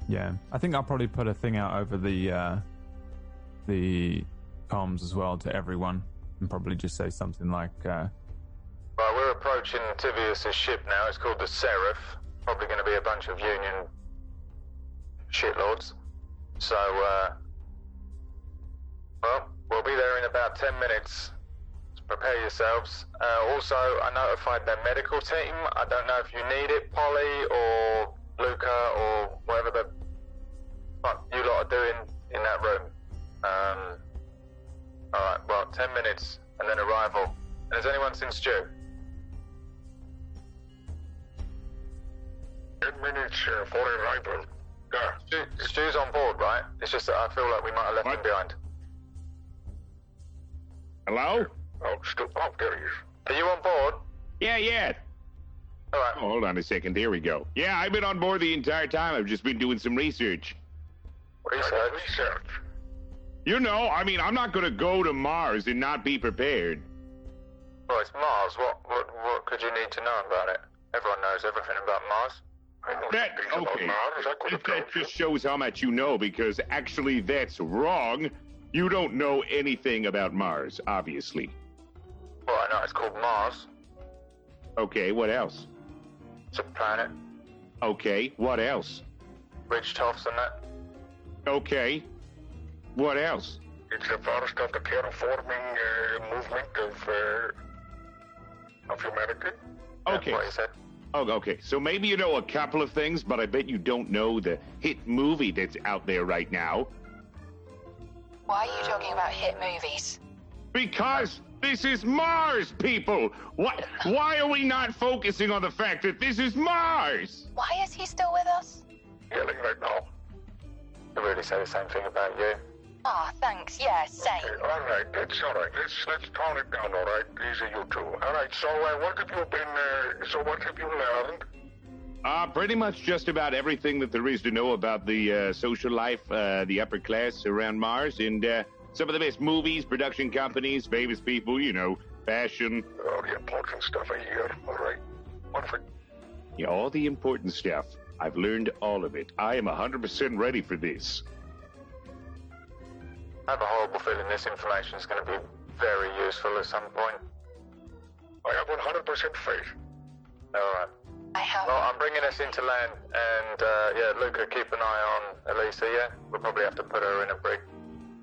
Speaker 5: Yeah, I think I'll probably put a thing out over the uh, the comms as well to everyone, and probably just say something like, uh,
Speaker 8: approaching Tivius' ship now. It's called the Seraph. Probably going to be a bunch of Union shitlords. So, uh, well, we'll be there in about 10 minutes. So prepare yourselves. Uh, also, I notified their medical team. I don't know if you need it, Polly or Luca or whatever the fuck you lot are doing in that room. Um, alright, well, 10 minutes and then arrival. And has anyone seen Stu?
Speaker 14: Ten minutes for arrival. Yeah.
Speaker 8: Stu, Stu's on board, right? It's just that I feel like we might have left him behind.
Speaker 15: Hello?
Speaker 14: Oh, Stu. Oh, there he is.
Speaker 8: Are you on board?
Speaker 15: Yeah, yeah.
Speaker 8: All right.
Speaker 15: Oh, hold on a second. There we go. Yeah, I've been on board the entire time. I've just been doing some research.
Speaker 8: Research.
Speaker 14: Research.
Speaker 15: You know, I mean, I'm not going to go to Mars and not be prepared.
Speaker 8: Well, it's Mars. What, what, what could you need to know about it? Everyone knows everything about Mars.
Speaker 14: I
Speaker 15: That, okay.
Speaker 14: about Mars. I could have
Speaker 15: That just shows how much you know because actually that's wrong. You don't know anything about Mars, obviously.
Speaker 8: Well, I know it's called Mars.
Speaker 15: Okay, what else?
Speaker 8: It's a planet.
Speaker 15: Okay, what else?
Speaker 8: And that.
Speaker 15: Okay, what else?
Speaker 14: It's the first of the terraforming uh, movement of uh, of humanity.
Speaker 15: Okay.
Speaker 8: What he said.
Speaker 15: Oh, okay. So maybe you know a couple of things, but I bet you don't know the hit movie that's out there right now.
Speaker 6: Why are you talking about hit movies?
Speaker 15: Because this is Mars, people. What? Why are we not focusing on the fact that this is Mars?
Speaker 6: Why is he still with us?
Speaker 14: Yelling right now.
Speaker 8: He really said the same thing about you.
Speaker 6: Ah, thanks. Yeah, same.
Speaker 14: Okay, all right, that's all right. Let's let's tone it down. All right, easy, you two. All right. So, uh, what have you been? Uh, so, what have you learned?
Speaker 15: Uh, pretty much just about everything that there is to know about the uh, social life, uh, the upper class around Mars, and uh, some of the best movies, production companies, famous people, you know, fashion,
Speaker 14: All the important stuff I hear. All right. Perfect.
Speaker 15: yeah, all the important stuff. I've learned all of it. I am 100% ready for this.
Speaker 8: I have a horrible feeling this information is going to be very useful at some point.
Speaker 14: I have 100% faith.
Speaker 8: All right.
Speaker 6: I have.
Speaker 8: Well, I'm bringing us into land, and uh, yeah, Luca, keep an eye on Elisa. Yeah, we'll probably have to put her in a brig.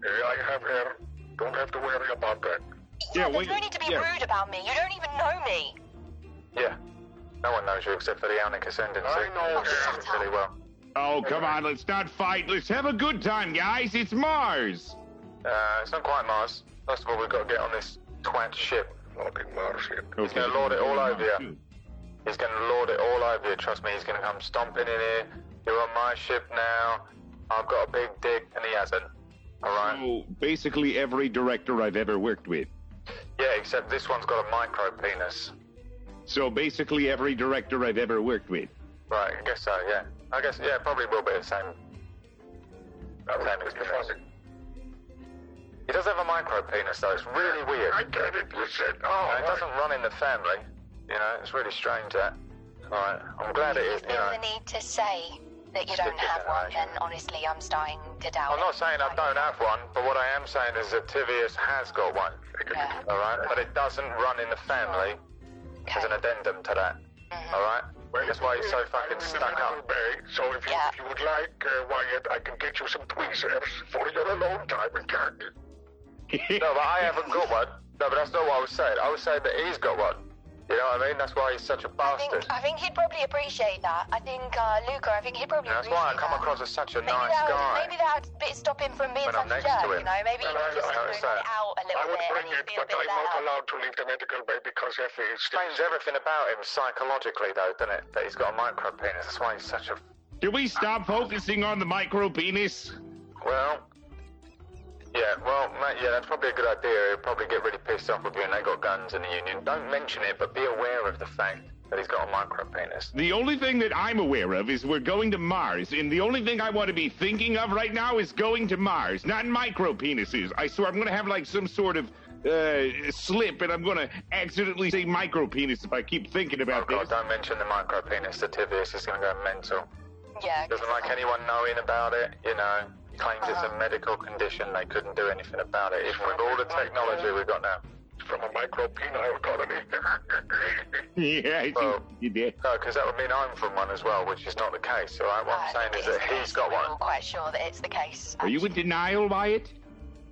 Speaker 14: Yeah, I have her. Don't have to worry about that.
Speaker 6: Yeah,
Speaker 15: Yeah,
Speaker 6: there's
Speaker 15: wait-
Speaker 6: no need to be
Speaker 15: yeah.
Speaker 6: rude about me. You don't even know me.
Speaker 8: Yeah. No one knows you except for the Alnic Ascendancy.
Speaker 14: I know
Speaker 6: Oh, shut
Speaker 14: her.
Speaker 6: up.
Speaker 8: really well.
Speaker 15: Oh, come on, let's not fight. Let's have a good time, guys. It's Mars.
Speaker 8: Uh, it's not quite Mars. First of all, we've got to get on this twat ship.
Speaker 14: Fucking Mars yet.
Speaker 8: He's gonna lord it all over you. He's going to lord it all over you. Trust me, he's going to come stomping in here. You're on my ship now. I've got a big dick, and he hasn't. All right.
Speaker 15: So, basically every director I've ever worked with.
Speaker 8: Yeah, except this one's got a micro penis.
Speaker 15: So, basically every director I've ever worked with.
Speaker 8: Right, I guess so. Yeah. I guess yeah, probably will be the same.
Speaker 14: That
Speaker 8: Same
Speaker 14: was
Speaker 8: experience.
Speaker 14: Funny.
Speaker 8: He does have a micro penis though. It's really weird.
Speaker 14: I get it. You said, oh,
Speaker 8: Uh, it
Speaker 14: right.
Speaker 8: doesn't run in the family. You know, it's really strange that. All right, I'm glad it
Speaker 6: You
Speaker 8: is.
Speaker 6: Feel
Speaker 8: know,
Speaker 6: the need to say that you don't have one,
Speaker 8: there.
Speaker 6: and honestly, I'm starting to doubt
Speaker 8: I'm not saying I don't have one, but what I am saying is that Tivius has got one.
Speaker 6: Yeah.
Speaker 8: All right, but it doesn't run in the family. There's an addendum to that.
Speaker 6: Mhm.
Speaker 8: All right, that's why he's so fucking stuck up.
Speaker 14: Bay, so if you,
Speaker 6: Yeah.
Speaker 14: if you would like, uh, Wyatt, I can get you some tweezers for your alone time in khaki. <laughs>
Speaker 8: No, but I haven't got one. No, but that's not what I was saying. I was saying that he's got one. You know what I mean? That's why he's such a
Speaker 6: think,
Speaker 8: bastard.
Speaker 6: I think he'd probably appreciate that. I think uh, Luca, I think he'd probably
Speaker 8: That's
Speaker 6: appreciate
Speaker 8: why I come
Speaker 6: that.
Speaker 8: across as such a
Speaker 6: Maybe
Speaker 8: nice
Speaker 6: that would,
Speaker 8: guy.
Speaker 6: maybe that would bit stop him from being
Speaker 8: When
Speaker 6: such a jerk. You know, maybe
Speaker 14: Well,
Speaker 6: he
Speaker 14: I-
Speaker 6: could just
Speaker 14: I
Speaker 6: bring it out a little
Speaker 14: would
Speaker 6: bit,
Speaker 14: bring
Speaker 6: and he'd
Speaker 14: it, but I'm not allowed to leave the medical bay because Effie is
Speaker 8: Explains everything about him psychologically, though, doesn't it? That he's got a micro penis. That's why he's such a.
Speaker 15: Can we stop focusing on the micro penis?
Speaker 8: Well. Yeah, well, mate, yeah, that's probably a good idea. He'll probably get really pissed off with you, and they got guns in the Union. Don't mention it, but be aware of the fact that he's got a micro penis.
Speaker 15: The only thing that I'm aware of is we're going to Mars, and the only thing I want to be thinking of right now is going to Mars, not micro penises. I swear I'm going to have like some sort of uh, slip, and I'm gonna accidentally say micro penis if I keep thinking about
Speaker 8: Oh
Speaker 15: about
Speaker 8: god,
Speaker 15: this.
Speaker 8: don't mention the micro penis. The Tibius is gonna go mental.
Speaker 11: Yeah.
Speaker 8: Doesn't like anyone knowing about it, you know. Claims it's a medical condition, they couldn't do anything about it, even with all the technology we've got now.
Speaker 10: From a micro micropenile colony. <laughs>
Speaker 15: yeah, I
Speaker 8: Well,
Speaker 15: you did.
Speaker 8: No, because that would mean I'm from one as well, which is not the case. All right, what I'm uh, saying is that he's got one.
Speaker 11: I'm quite sure that it's the case.
Speaker 15: Are you in denial by it?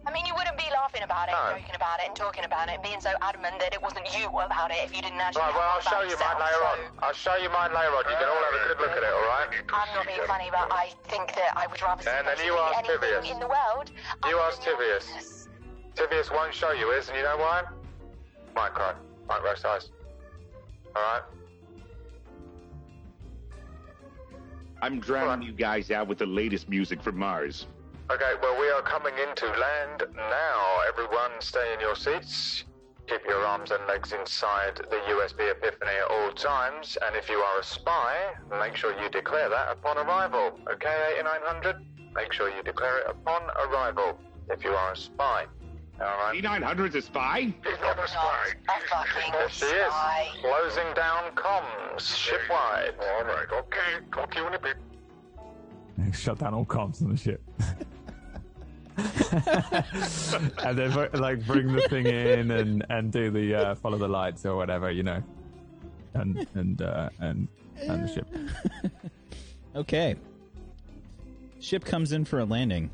Speaker 11: I mean, you wouldn't be laughing about it,
Speaker 8: No.
Speaker 11: joking about it, and talking about it, and being so adamant that it wasn't you about it if you didn't actually.
Speaker 8: Right, well, I'll show you
Speaker 11: about
Speaker 8: mine
Speaker 11: yourself,
Speaker 8: later on. I'll show you mine later on. You can all have a good look at it, all right?
Speaker 11: I'm not being funny, but I think that I would rather see
Speaker 8: And then you
Speaker 11: basically
Speaker 8: ask
Speaker 11: anything
Speaker 8: Tibius.
Speaker 11: in the world.
Speaker 8: You ask Tibius. Tibius won't show you his, and you know why? Micro. Micro size. All right?
Speaker 15: I'm drowning you guys out with the latest music from Mars.
Speaker 8: Okay, well, we are coming into land now. Everyone, stay in your seats. Keep your arms and legs inside the USB Epiphany at all times. And if you are a spy, make sure you declare that upon arrival. Okay, 8900? Make sure you declare it upon arrival if you are a spy. All right?
Speaker 15: E900's a spy?
Speaker 10: He's not a spy.
Speaker 11: A fucking
Speaker 8: There she is.
Speaker 11: spy.
Speaker 8: Closing down comms, shipwide.
Speaker 10: All right, okay. Talk to you in a bit. <laughs>
Speaker 5: Shut down all comms on the ship. <laughs> <laughs> and then like bring the thing in and and do the uh, follow the lights or whatever, you know, and and uh, and and the ship. <laughs>
Speaker 1: Okay. Ship comes in for a landing.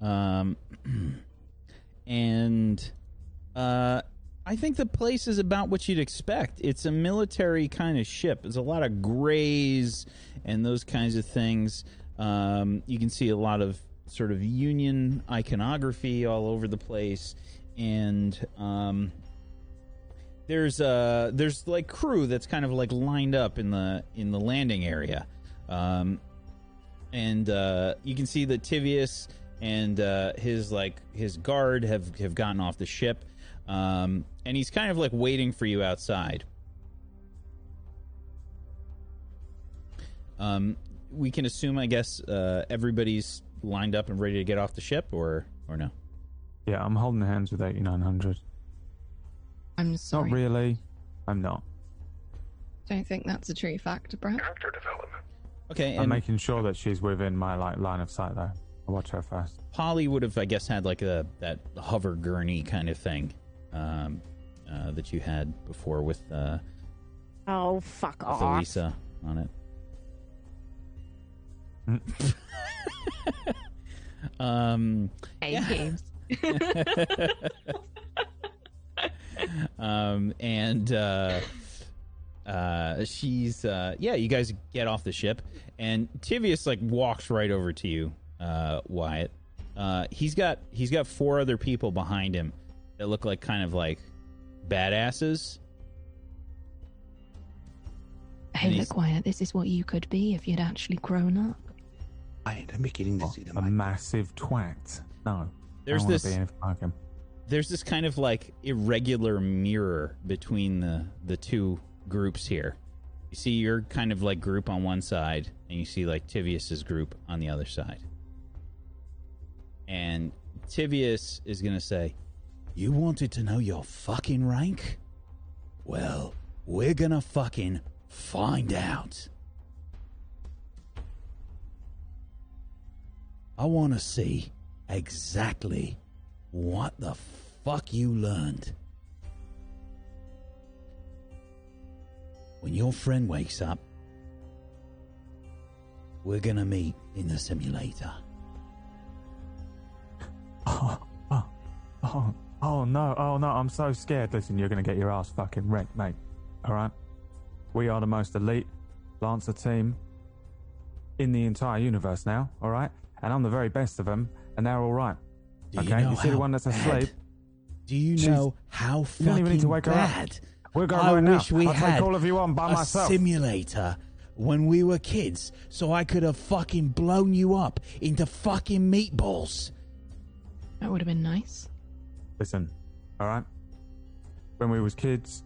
Speaker 1: Um, <clears throat> and uh, I think the place is about what you'd expect. It's a military kind of ship. There's a lot of grays and those kinds of things. Um, you can see a lot of sort of Union iconography all over the place, and um, there's uh there's like crew that's kind of like lined up in the in the landing area um and uh you can see that tivius and uh his like his guard have have gotten off the ship um and he's kind of like waiting for you outside um we can assume i guess uh everybody's lined up and ready to get off the ship or or no
Speaker 5: Yeah, I'm holding hands with 8900.
Speaker 6: I'm sorry.
Speaker 5: Not
Speaker 6: sorry.
Speaker 5: really. I'm not.
Speaker 6: Don't think that's a true fact, Brett.
Speaker 10: Character development.
Speaker 1: okay
Speaker 5: I'm making sure that she's within my like line of sight though. I'll watch her first.
Speaker 1: Polly would have, I guess, had like a that hover gurney kind of thing um, uh, that you had before with, uh,
Speaker 3: Oh, fuck
Speaker 1: with
Speaker 3: off.
Speaker 1: Elisa on it. <laughs> um,
Speaker 6: games. <laughs>
Speaker 1: um, and uh, uh, she's uh, yeah. You guys get off the ship, and Tivius like walks right over to you, uh, Wyatt. Uh, he's got he's got four other people behind him that look like kind of like badasses.
Speaker 6: Hey,
Speaker 1: And he's-
Speaker 6: look, Wyatt, this is what you could be if you'd actually grown up.
Speaker 16: I, I'm beginning to oh, see the
Speaker 5: A massive twat. No.
Speaker 1: There's
Speaker 5: I don't
Speaker 1: this-
Speaker 5: Be anything like.
Speaker 1: There's this kind of like irregular mirror between the the two groups here. You see your kind of like group on one side, and you see like Tivius's group on the other side. And Tivius is gonna say, "You wanted to know your fucking rank? Well, we're gonna fucking find out. I want to see exactly what the fuck you learned. When your friend wakes up, we're gonna meet in the simulator. <laughs>
Speaker 5: Oh, oh, oh, oh no, oh no, I'm so scared. Listen, you're gonna get your ass fucking wrecked, mate. Alright? We are the most elite Lancer team in the entire universe now, alright? And I'm the very best of them, and they're alright.
Speaker 1: Do you
Speaker 5: Okay?
Speaker 1: know
Speaker 5: You, see the one that's asleep?
Speaker 1: Do you
Speaker 5: She's-
Speaker 1: know how
Speaker 5: You
Speaker 1: fucking
Speaker 5: don't even need to wake her up.
Speaker 1: bad?
Speaker 5: We're going
Speaker 1: I
Speaker 5: right now.
Speaker 1: wish we
Speaker 5: I'll
Speaker 1: had
Speaker 5: take all of you on by
Speaker 1: a
Speaker 5: myself.
Speaker 1: simulator when we were kids, so I could have fucking blown you up into fucking meatballs.
Speaker 6: That would have been nice.
Speaker 5: Listen, alright? When we was kids,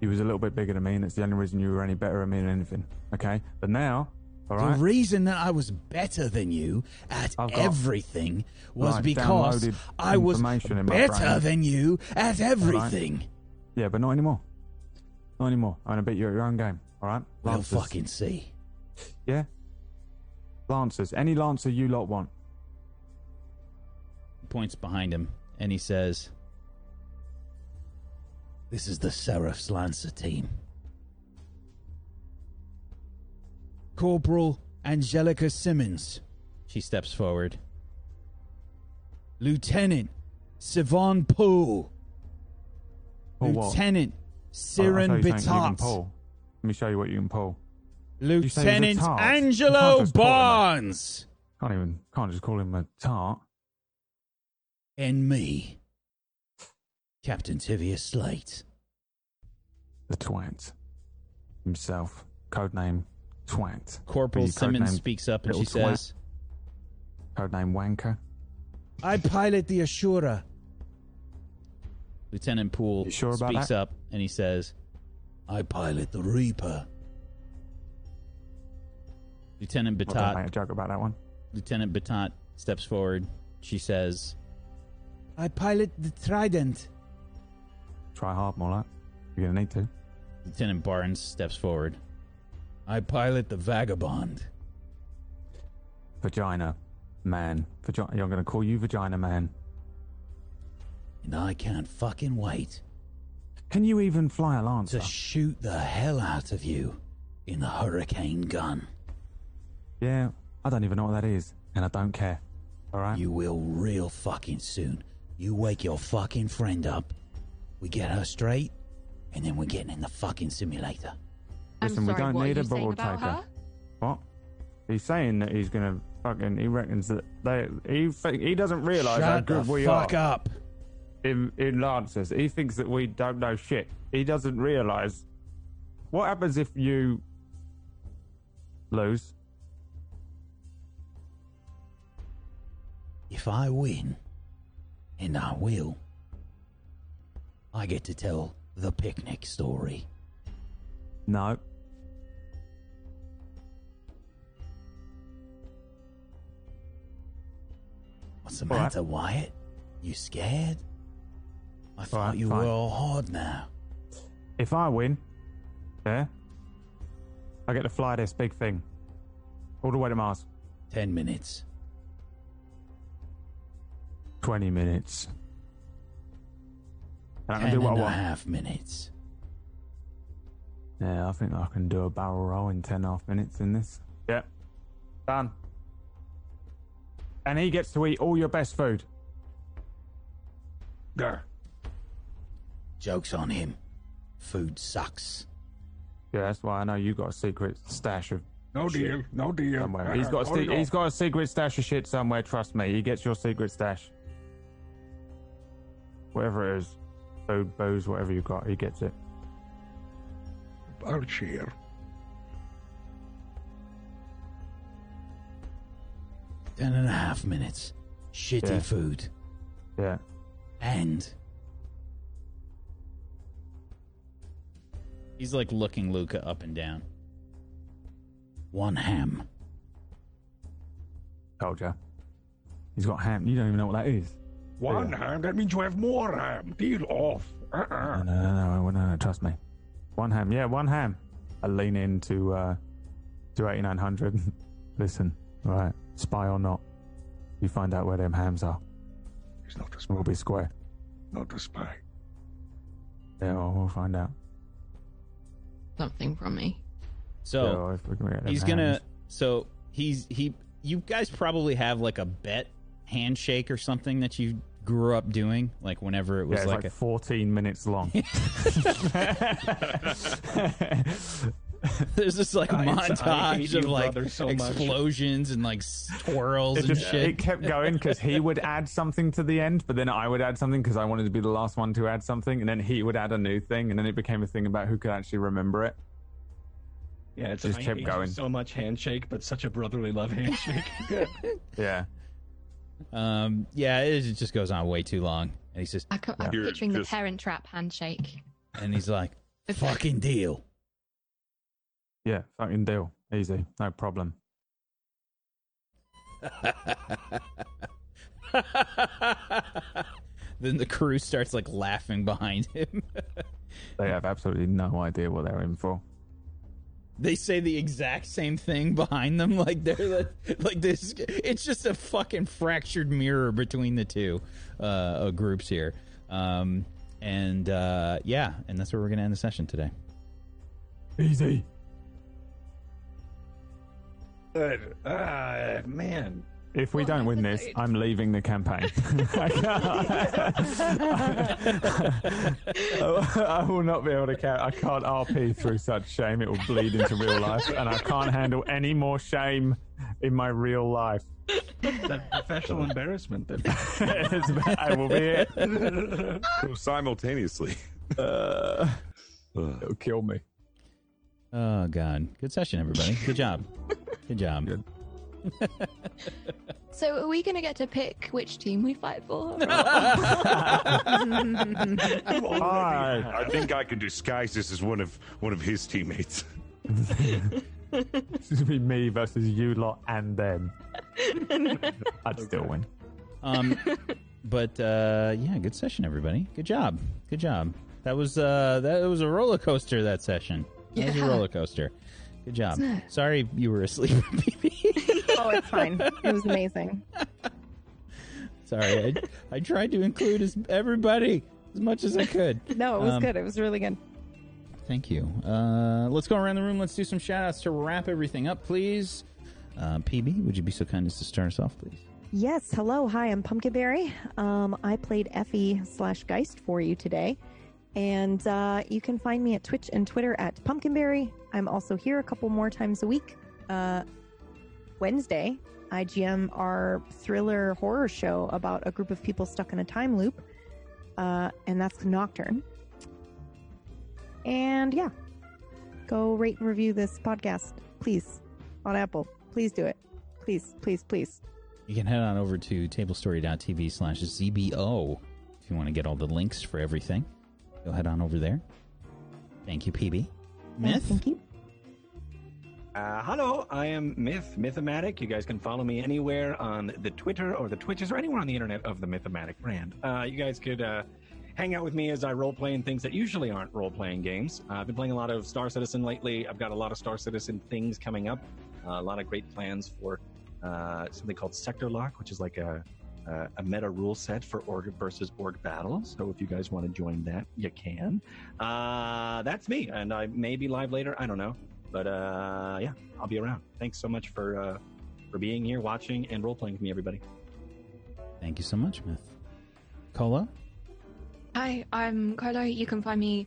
Speaker 5: you was a little bit bigger than me, and it's the only reason you were any better at me than anything. Okay? But now, All
Speaker 1: The reason that I was better than you at everything was
Speaker 5: like,
Speaker 1: because I was
Speaker 5: information in my
Speaker 1: better than you at everything.
Speaker 5: Yeah, but not anymore. Not anymore. I'm gonna beat you at your own game. All right.
Speaker 1: We'll fucking see.
Speaker 5: Yeah. Lancers. Any lancer you lot want.
Speaker 1: Points behind him and he says, This is the Seraph's Lancer team. Corporal Angelica Simmons. She steps forward. Lieutenant Sivan Poole.
Speaker 5: Pull what?
Speaker 1: Lieutenant
Speaker 5: Oh, I'll
Speaker 1: Siren
Speaker 5: show you something you can
Speaker 1: Bitat.
Speaker 5: pull. Let me show you what you can pull. You say he's a
Speaker 1: Lieutenant Angelo
Speaker 5: can't just call him a-
Speaker 1: Barnes.
Speaker 5: Can't even. Can't just call him a tart.
Speaker 1: And me. Captain Tivius Slate.
Speaker 5: The twat. Himself. Codename Twat.
Speaker 1: Corporal
Speaker 5: Are
Speaker 1: Simmons speaks up and she
Speaker 5: Little Twat?
Speaker 1: says,
Speaker 5: Codename Wanker.
Speaker 1: I pilot the Ashura. Lieutenant Poole
Speaker 5: You sure about
Speaker 1: speaks
Speaker 5: that?
Speaker 1: up and he says, I pilot the Reaper. Lieutenant
Speaker 5: I'm not gonna a joke about that one.
Speaker 1: Lieutenant Batat steps forward. She says, I pilot the Trident.
Speaker 5: Try hard, more like. You're gonna need to.
Speaker 1: Lieutenant Barnes steps forward. I pilot the Vagabond.
Speaker 5: Vagina Man. Vagina. I'm gonna call you Vagina Man.
Speaker 1: And I can't fucking wait
Speaker 5: Can you even fly a lancer?
Speaker 1: to shoot the hell out of you in the Hurricane gun.
Speaker 5: Yeah, I don't even know what that is, and I don't care. All right.
Speaker 1: You will real fucking soon. You wake your fucking friend up. We get her straight, and then we're getting in the fucking simulator.
Speaker 5: Listen, we don't
Speaker 6: what are
Speaker 5: need a
Speaker 6: you saying
Speaker 5: ball
Speaker 6: about
Speaker 5: taker.
Speaker 6: her?
Speaker 5: What? He's saying that he's gonna fucking. He reckons that they. He fa- he doesn't realise
Speaker 1: Shut
Speaker 5: how good
Speaker 1: the
Speaker 5: we
Speaker 1: fuck
Speaker 5: are.
Speaker 1: up.
Speaker 5: In in Lancers, he thinks that we don't know shit. He doesn't realise. What happens if you lose?
Speaker 1: If I win, and I will, I get to tell the picnic story.
Speaker 5: No.
Speaker 1: What's the
Speaker 5: All right.
Speaker 1: matter, Wyatt? You scared? I thought
Speaker 5: right,
Speaker 1: you
Speaker 5: fine.
Speaker 1: were all hard now.
Speaker 5: If I win, yeah, I get to fly this big thing all the way to Mars.
Speaker 1: Ten minutes.
Speaker 5: Twenty minutes. And I can
Speaker 1: Ten
Speaker 5: do what
Speaker 1: and
Speaker 5: I
Speaker 1: a
Speaker 5: want.
Speaker 1: half minutes.
Speaker 5: Yeah, I think I can do a barrel roll in ten and a half minutes in this. Yeah. Done. And he gets to eat all your best food.
Speaker 10: There.
Speaker 1: Joke's on him. Food sucks.
Speaker 5: Yeah, that's why I know you got a secret stash of
Speaker 10: No
Speaker 5: shit
Speaker 10: deal. No deal.
Speaker 5: somewhere. He's got a se-
Speaker 10: hold
Speaker 5: he's got a secret stash of shit somewhere. Trust me, he gets your secret stash. Whatever it is, food, booze, whatever you got, he gets it.
Speaker 10: I'll share.
Speaker 1: Ten and a half minutes. Shitty
Speaker 5: Yeah.
Speaker 1: food.
Speaker 5: Yeah.
Speaker 1: And he's like looking Luca up and down. One ham.
Speaker 5: Told ya. He's got ham. You don't even know what that is.
Speaker 10: One
Speaker 5: Yeah.
Speaker 10: ham, that means you have more ham. Deal off.
Speaker 5: No,
Speaker 10: Uh-uh.
Speaker 5: no, no, no, no, no, trust me. One ham. Yeah, one ham. I lean into uh, to 8900. <laughs> Listen, right, spy or not, you find out where them hams are.
Speaker 10: He's not a spy.
Speaker 5: We'll be square.
Speaker 10: Not a spy.
Speaker 5: Yeah, well, we'll find out.
Speaker 6: Something from me.
Speaker 1: So
Speaker 5: Yeah, if we can get them
Speaker 1: he's gonna.
Speaker 5: hams.
Speaker 1: So he's he. You guys probably have like a bet handshake or something that you grew up doing, like whenever it
Speaker 5: Yeah,
Speaker 1: was
Speaker 5: it's
Speaker 1: like,
Speaker 5: like,
Speaker 1: a
Speaker 5: 14 minutes long. <laughs> <laughs>
Speaker 1: There's this like
Speaker 4: Guys, I
Speaker 1: montage
Speaker 4: you,
Speaker 1: of like
Speaker 4: brother, so much.
Speaker 1: explosions and like swirls
Speaker 5: it
Speaker 1: and
Speaker 5: just
Speaker 1: shit.
Speaker 5: it kept going because he would add something to the end, but then I would add something because I wanted to be the last one to add something, and then he would add a new thing, and then it became a thing about who could actually remember it.
Speaker 4: Yeah, it's
Speaker 5: Just
Speaker 4: I
Speaker 5: kept going.
Speaker 4: So much handshake, but such a brotherly love handshake. <laughs>
Speaker 5: Yeah.
Speaker 1: Um, yeah, it just goes on way too long. And he says,
Speaker 6: I co- I'm
Speaker 2: You're
Speaker 6: picturing
Speaker 2: just-
Speaker 6: the parent trap handshake.
Speaker 1: and he's like, <laughs> fucking deal.
Speaker 5: Yeah, fucking deal. Easy. No problem. <laughs>
Speaker 1: then the crew starts like laughing behind him. <laughs>
Speaker 5: They have absolutely no idea what they're in for.
Speaker 1: They say the exact same thing <laughs> behind them like they're like, this it's just a fucking fractured mirror between the two uh, uh groups here um and uh yeah and that's where we're gonna end the session today
Speaker 5: Easy.
Speaker 4: Uh, man.
Speaker 5: If we don't win this, I'm leaving the campaign. I <laughs> I will not be able to carry. I can't RP through such shame. It will bleed into real life, and I can't handle any more shame in my real life.
Speaker 4: That professional embarrassment. That <laughs>
Speaker 5: I will be it.
Speaker 2: So simultaneously.
Speaker 5: Uh, it'll kill me.
Speaker 1: oh god good session everybody good job good job <laughs>
Speaker 6: So are we gonna get to pick which team we fight for? <laughs>
Speaker 2: I think I can disguise this as one of one of his teammates. <laughs>
Speaker 5: This is going to be me versus you lot and them. I'd still win.
Speaker 1: um but uh yeah good session everybody good job good job that was uh that was a roller coaster that session that was a
Speaker 3: Yeah.
Speaker 1: roller coaster good job sorry you were asleep <laughs> PB.
Speaker 3: oh, it's fine. It was amazing.
Speaker 1: Sorry, I, I tried to include as everybody as much as I could. <laughs>
Speaker 3: No, it was
Speaker 1: Um,
Speaker 3: good. It was really good.
Speaker 1: Thank you. Uh, let's go around the room. Let's do some shout outs to wrap everything up, please. Uh, PB, would you be so kind as to start us off, please?
Speaker 3: Yes. Hello. Hi. I'm Pumpkinberry. Um, I played Effie slash Geist for you today, and uh, you can find me at Twitch and Twitter at Pumpkinberry. I'm also here a couple more times a week. Uh, Wednesday, I GM our thriller horror show about a group of people stuck in a time loop, uh, and that's Nocturne. And yeah, go rate and review this podcast, please, on Apple. Please do it. Please, please, please.
Speaker 1: You can head on over to tablestory.tv slash ZBO if you want to get all the links for everything. Go head on over there. Thank you, PB. Myth?
Speaker 3: Thank you.
Speaker 4: Uh, hello, I am Myth, Mythomatic. You guys can follow me anywhere on the Twitter or the Twitches or anywhere on the internet of the Mythomatic brand. Uh, you guys could uh, hang out with me as I role play in things that usually aren't role playing games. Uh, I've been playing a lot of Star Citizen lately. I've got a lot of Star Citizen things coming up. Uh, a lot of great plans for uh, something called Sector Lock, which is like a uh, a meta rule set for org versus org battles. So if you guys want to join that, you can. Uh, that's me, and I may be live later. I don't know, but uh, yeah, I'll be around. Thanks so much for uh, for being here, watching, and role playing with me, everybody.
Speaker 1: Thank you so much, Myth. Colo?
Speaker 6: Hi, I'm Colo. You can find me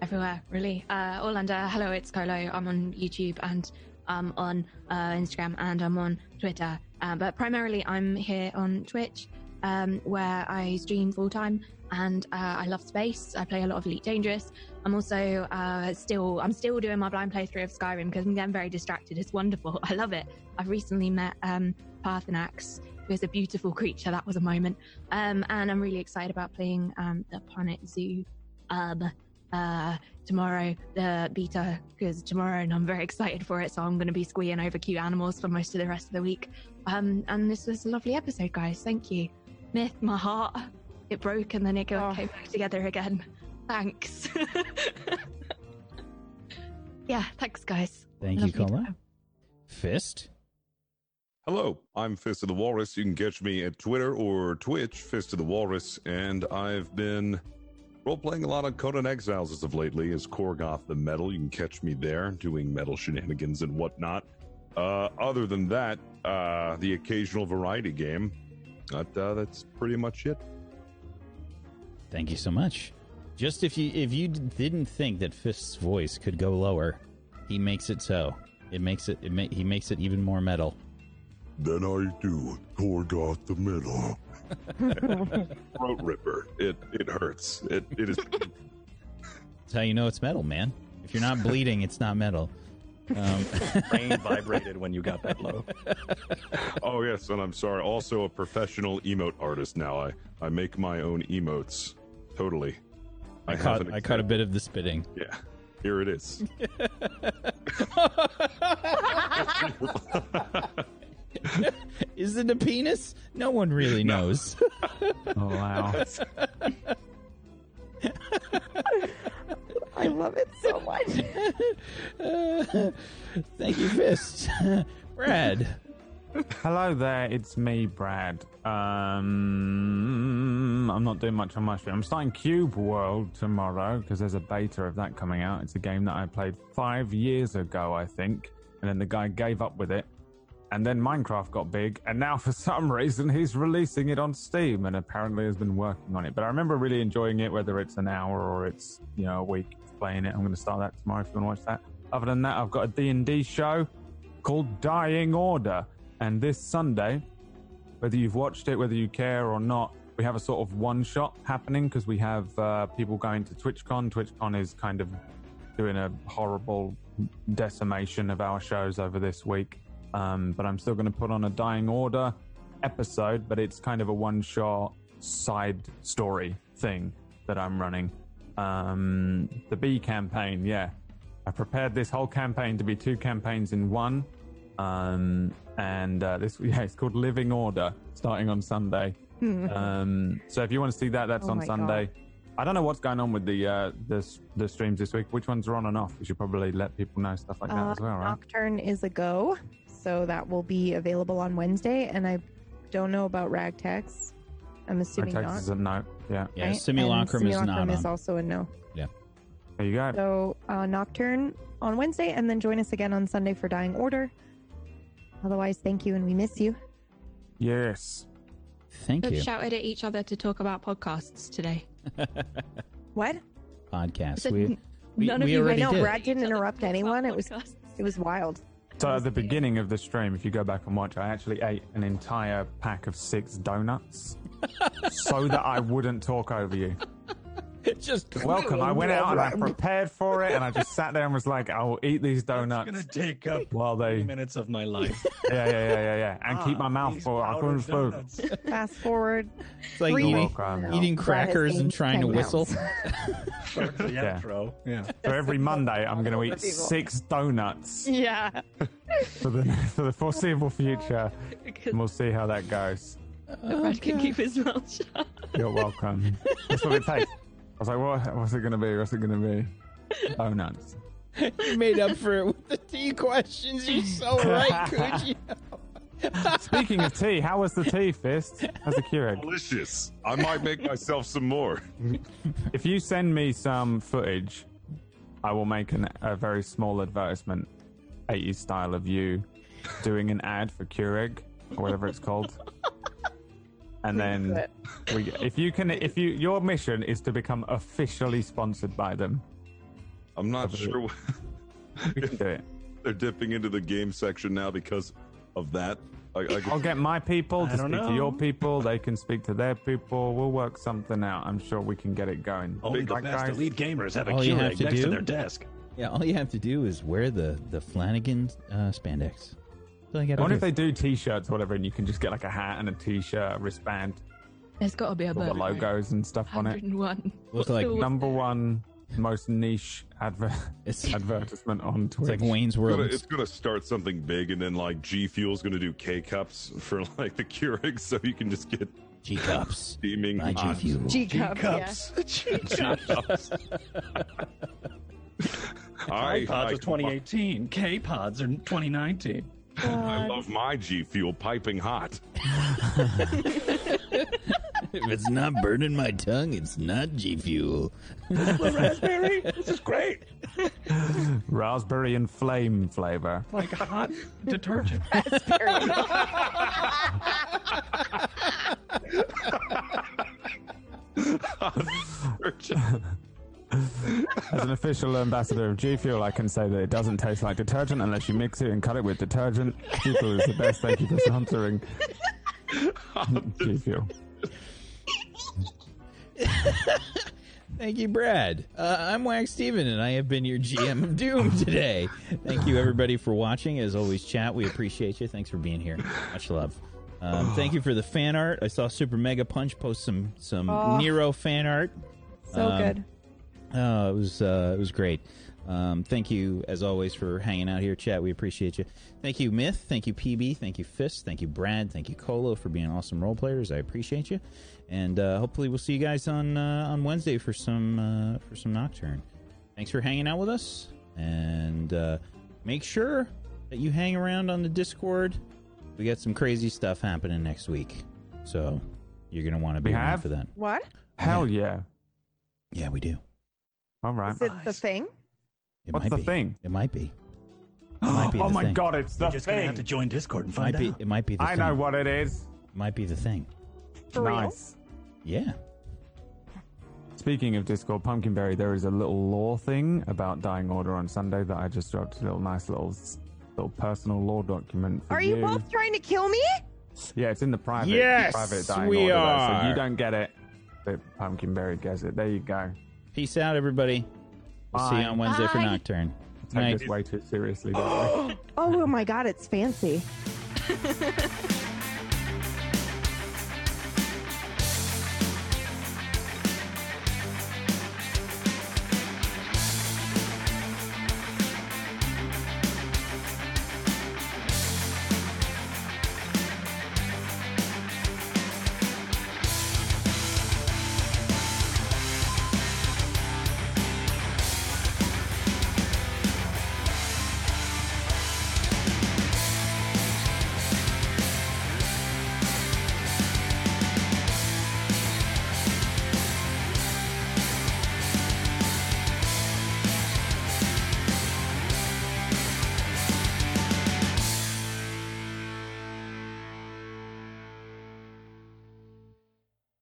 Speaker 6: everywhere, really. Uh, all under hello, it's Colo. I'm on YouTube and I'm on uh, Instagram and I'm on Twitter. Uh, but primarily, I'm here on Twitch, um, where I stream full time, and uh, I love space. I play a lot of Elite Dangerous. I'm also uh, still I'm still doing my blind playthrough of Skyrim because I'm getting very distracted. It's wonderful. <laughs> I love it. I've recently met um, Paarthurnax, who is a beautiful creature. That was a moment. Um, and I'm really excited about playing um, the Planet Zoo um, uh, tomorrow, the beta, because tomorrow, and I'm very excited for it. So I'm going to be squeeing over cute animals for most of the rest of the week. Um, and this was a lovely episode, guys. Thank you. Myth, my heart, it broke and then it go- came back together again. Thanks. <laughs> yeah, thanks, guys.
Speaker 2: Thank
Speaker 6: Lovely
Speaker 1: Colo. Fist?
Speaker 2: Hello, I'm Fist of the Walrus. You can catch me at Twitter or Twitch, Fist of the Walrus, and I've been role playing a lot on Conan Exiles as of lately is Korgoth the Metal. You can catch me there doing metal shenanigans and whatnot. Uh, other than that, uh, the occasional variety game. But, uh, that's pretty much it.
Speaker 1: Thank you so much. Just if you if you d- didn't think that Fist's voice could go lower, he makes it so. It makes it, it ma- he makes it even more metal.
Speaker 2: Then I do Korgoth the Metal. Throat ripper. It it hurts. It it is.
Speaker 1: That's how you know it's metal, man. If you're not bleeding, it's not metal. Um, <laughs>
Speaker 4: Brain vibrated when you got that low.
Speaker 2: oh yes, and I'm sorry. Also a professional emote artist now. I I make my own emotes. Totally.
Speaker 1: I,
Speaker 2: have
Speaker 1: caught I caught a bit of the spitting.
Speaker 2: Yeah. Here it is. <laughs> <laughs> <laughs>
Speaker 1: Is it a penis? No one really knows. <laughs>
Speaker 5: Oh wow.
Speaker 3: I love it so much. <laughs>
Speaker 1: Thank you, Fist. Brad.
Speaker 5: Hello there, it's me, Brad. Um, I'm not doing much on my stream. I'm starting Cube World tomorrow because there's a beta of that coming out. It's a game that I played five years ago, I think, and then the guy gave up with it. And then Minecraft got big, and now for <laughs> some reason he's releasing it on Steam, and apparently has been working on it. But I remember really enjoying it, whether it's an hour or it's you know a week playing it. I'm going to start that tomorrow if you want to watch that. Other than that, I've got a D&D show called Dying Order, and this Sunday, whether you've watched it, whether you care or not, we have a sort of one shot happening because we have uh, people going to TwitchCon. TwitchCon is kind of doing a horrible decimation of our shows over this week. Um, but I'm still going to put on a Dying Order episode, but it's kind of a one shot side story thing that I'm running. Um, the B campaign, yeah. I prepared this whole campaign to be two campaigns in one. Um, and uh, this, <laughs> yeah, it's called Living Order, starting on Sunday. um, so if you want to see that, that's
Speaker 3: Oh
Speaker 5: on Sunday. I don't know what's going on with the uh, the the streams this week. Which ones are on and off? We should probably let people know stuff like that
Speaker 3: Uh,
Speaker 5: as well, right?
Speaker 3: Nocturne is a go, so that will be available on Wednesday. And I don't know about Ragtags. I'm assuming
Speaker 5: Ragtags
Speaker 3: not.
Speaker 5: is a no. Yeah.
Speaker 1: Yeah,
Speaker 3: right?
Speaker 1: Simulacrum,
Speaker 3: and
Speaker 1: is not
Speaker 3: Simulacrum
Speaker 1: on.
Speaker 3: also a no.
Speaker 1: yeah.
Speaker 5: There you go.
Speaker 3: So uh, Nocturne on Wednesday, and then join us again on Sunday for Dying Order. Otherwise, thank you, and we miss you.
Speaker 5: Yes.
Speaker 1: Thank
Speaker 6: We've
Speaker 1: you.
Speaker 6: shouted at each other to talk about podcasts today. <laughs>
Speaker 3: What?
Speaker 1: Podcast.
Speaker 6: So
Speaker 1: We,
Speaker 6: n-
Speaker 1: we,
Speaker 6: none of you
Speaker 3: I know
Speaker 1: did.
Speaker 3: Brad didn't interrupt anyone. It was it was wild.
Speaker 5: So at the beginning of the stream, if you go back and watch, I actually ate an entire pack of six donuts <laughs> so that I wouldn't talk over you.
Speaker 1: It just
Speaker 5: Welcome. I went <laughs> out and I prepared for it, and I just sat there and was like, "I will eat these donuts."
Speaker 4: It's gonna take up
Speaker 5: while they
Speaker 4: minutes of my life. <laughs>
Speaker 5: yeah, yeah, yeah, yeah, yeah, and ah, keep my mouth full. I couldn't
Speaker 4: powdered
Speaker 5: food. <laughs>
Speaker 3: Fast forward.
Speaker 1: It's like eating,
Speaker 5: welcome.
Speaker 1: eating crackers and trying to whistle.
Speaker 4: For the
Speaker 5: Yeah.
Speaker 4: outro. Yeah.
Speaker 5: So every Monday, I'm going to eat six donuts
Speaker 3: Yeah.
Speaker 5: for the for the foreseeable future, and we'll see how that goes.
Speaker 6: Brad can oh, keep his mouth shut.
Speaker 5: You're welcome. That's what it takes. I was like, what, what's it going to be? What's it going to be? <laughs> Oh, Donuts.
Speaker 1: you made up for it with the tea questions. You're so right, could <laughs> you?
Speaker 5: Speaking of tea, how was the tea, Fist? How's the Keurig?
Speaker 2: Delicious. I might make myself some more. <laughs>
Speaker 5: If you send me some footage, I will make an, a very small advertisement, 80s style of you doing an ad for Keurig or whatever it's called. And then, we, if you can, if you your mission is to become officially sponsored by them,
Speaker 2: I'm not sure <laughs> what
Speaker 5: we can do it. <laughs>
Speaker 2: they're dipping into the game section now because of that. I, I
Speaker 5: I'll get my people
Speaker 4: I
Speaker 5: to
Speaker 4: don't
Speaker 5: speak to your people. They can speak to their people. We'll work something out. I'm sure we can get it going.
Speaker 4: Only the
Speaker 5: Right,
Speaker 4: best
Speaker 5: guys?
Speaker 4: elite gamers have a
Speaker 1: All you have
Speaker 4: Keurig
Speaker 1: to
Speaker 4: next to
Speaker 1: do-
Speaker 4: their desk.
Speaker 1: Yeah, all you have to do is wear the the Flanagan uh, spandex. That's all
Speaker 5: I wonder
Speaker 1: do.
Speaker 5: if they do t-shirts or whatever, and you can just get like a hat and a t-shirt, a wristband,
Speaker 6: There's got to be a
Speaker 5: with all the
Speaker 6: bird.
Speaker 5: logos and stuff on it.
Speaker 6: 101.
Speaker 1: Look like
Speaker 5: Number one most niche adver-
Speaker 1: It's, <laughs>
Speaker 5: advertisement on
Speaker 1: it's like Wayne's
Speaker 2: It's gonna,
Speaker 1: World.
Speaker 2: it's gonna start something big, and then like G Fuel's gonna do K cups for <laughs> like the Keurig, so you can just get
Speaker 1: G cups. <laughs>
Speaker 2: steaming
Speaker 1: My G
Speaker 2: hot
Speaker 1: Fuel.
Speaker 3: G cups. Yeah.
Speaker 4: Cups.
Speaker 2: G cups. I,
Speaker 4: iPods
Speaker 2: I,
Speaker 4: are 2018. K pods are 2019.
Speaker 2: I love my G Fuel piping hot. <laughs>
Speaker 1: If it's not burning my tongue, it's not G Fuel.
Speaker 4: Raspberry. This is great.
Speaker 5: Raspberry and flame flavor.
Speaker 4: Like a hot detergent. <laughs> <laughs>
Speaker 5: As an official ambassador of G Fuel, I can say that it doesn't taste like detergent unless you mix it and cut it with detergent. G Fuel is the best. Thank you for sponsoring G Fuel.
Speaker 1: Thank you, Brad. Uh, I'm Wax Steven, and I have been your GM of Doom today. Thank you, everybody, for watching. As always, chat, we appreciate you. Thanks for being here. Much love. Um, <sighs> thank you for the fan art. I saw Super Mega Punch post some some
Speaker 3: Oh.
Speaker 1: Nero fan art.
Speaker 3: So
Speaker 1: Um,
Speaker 3: good.
Speaker 1: Oh, it was uh, it was great. Um, thank you, as always, for hanging out here, chat. We appreciate you. Thank you, Myth. Thank you, PB. Thank you, Fist. Thank you, Brad. Thank you, Colo, for being awesome role players. I appreciate you. And uh, hopefully, we'll see you guys on uh, on Wednesday for some uh, for some Nocturne. Thanks for hanging out with us, and uh, make sure that you hang around on the Discord. We got some crazy stuff happening next week, so you're gonna want to be
Speaker 5: We
Speaker 1: around
Speaker 5: have?
Speaker 1: for that.
Speaker 3: What?
Speaker 5: Hell yeah.
Speaker 1: Yeah, we do.
Speaker 5: All right.
Speaker 3: Is it the thing?
Speaker 1: It
Speaker 5: What's
Speaker 1: might
Speaker 5: the
Speaker 1: be.
Speaker 5: thing?
Speaker 1: It might be. <gasps> It might be
Speaker 5: oh
Speaker 1: the
Speaker 5: my
Speaker 1: thing.
Speaker 5: god, it's the
Speaker 17: You're just gonna
Speaker 5: thing.
Speaker 17: have to join Discord and
Speaker 1: It might
Speaker 17: find
Speaker 1: be.
Speaker 17: out.
Speaker 1: It might be the thing.
Speaker 5: I
Speaker 1: thing.
Speaker 5: know what it is.
Speaker 1: It might be the thing.
Speaker 3: For real?
Speaker 5: nice.
Speaker 1: Yeah.
Speaker 5: Speaking of Discord, Pumpkinberry, there is a little lore thing about Dying Order on Sunday that I just dropped a little nice little little personal lore document for
Speaker 3: Are you both trying to kill me?
Speaker 5: Yeah, it's in the private.
Speaker 1: Yes,
Speaker 5: private Dying
Speaker 1: we
Speaker 5: Order, though,
Speaker 1: are.
Speaker 5: So you don't get it, but Pumpkinberry gets it. There you go.
Speaker 1: Peace out, everybody. We'll see you on Wednesday for
Speaker 6: Bye.
Speaker 1: Nocturne.
Speaker 5: Take
Speaker 1: Night.
Speaker 5: this way too seriously. don't we? <gasps>
Speaker 3: Oh, oh my god, it's fancy. <laughs>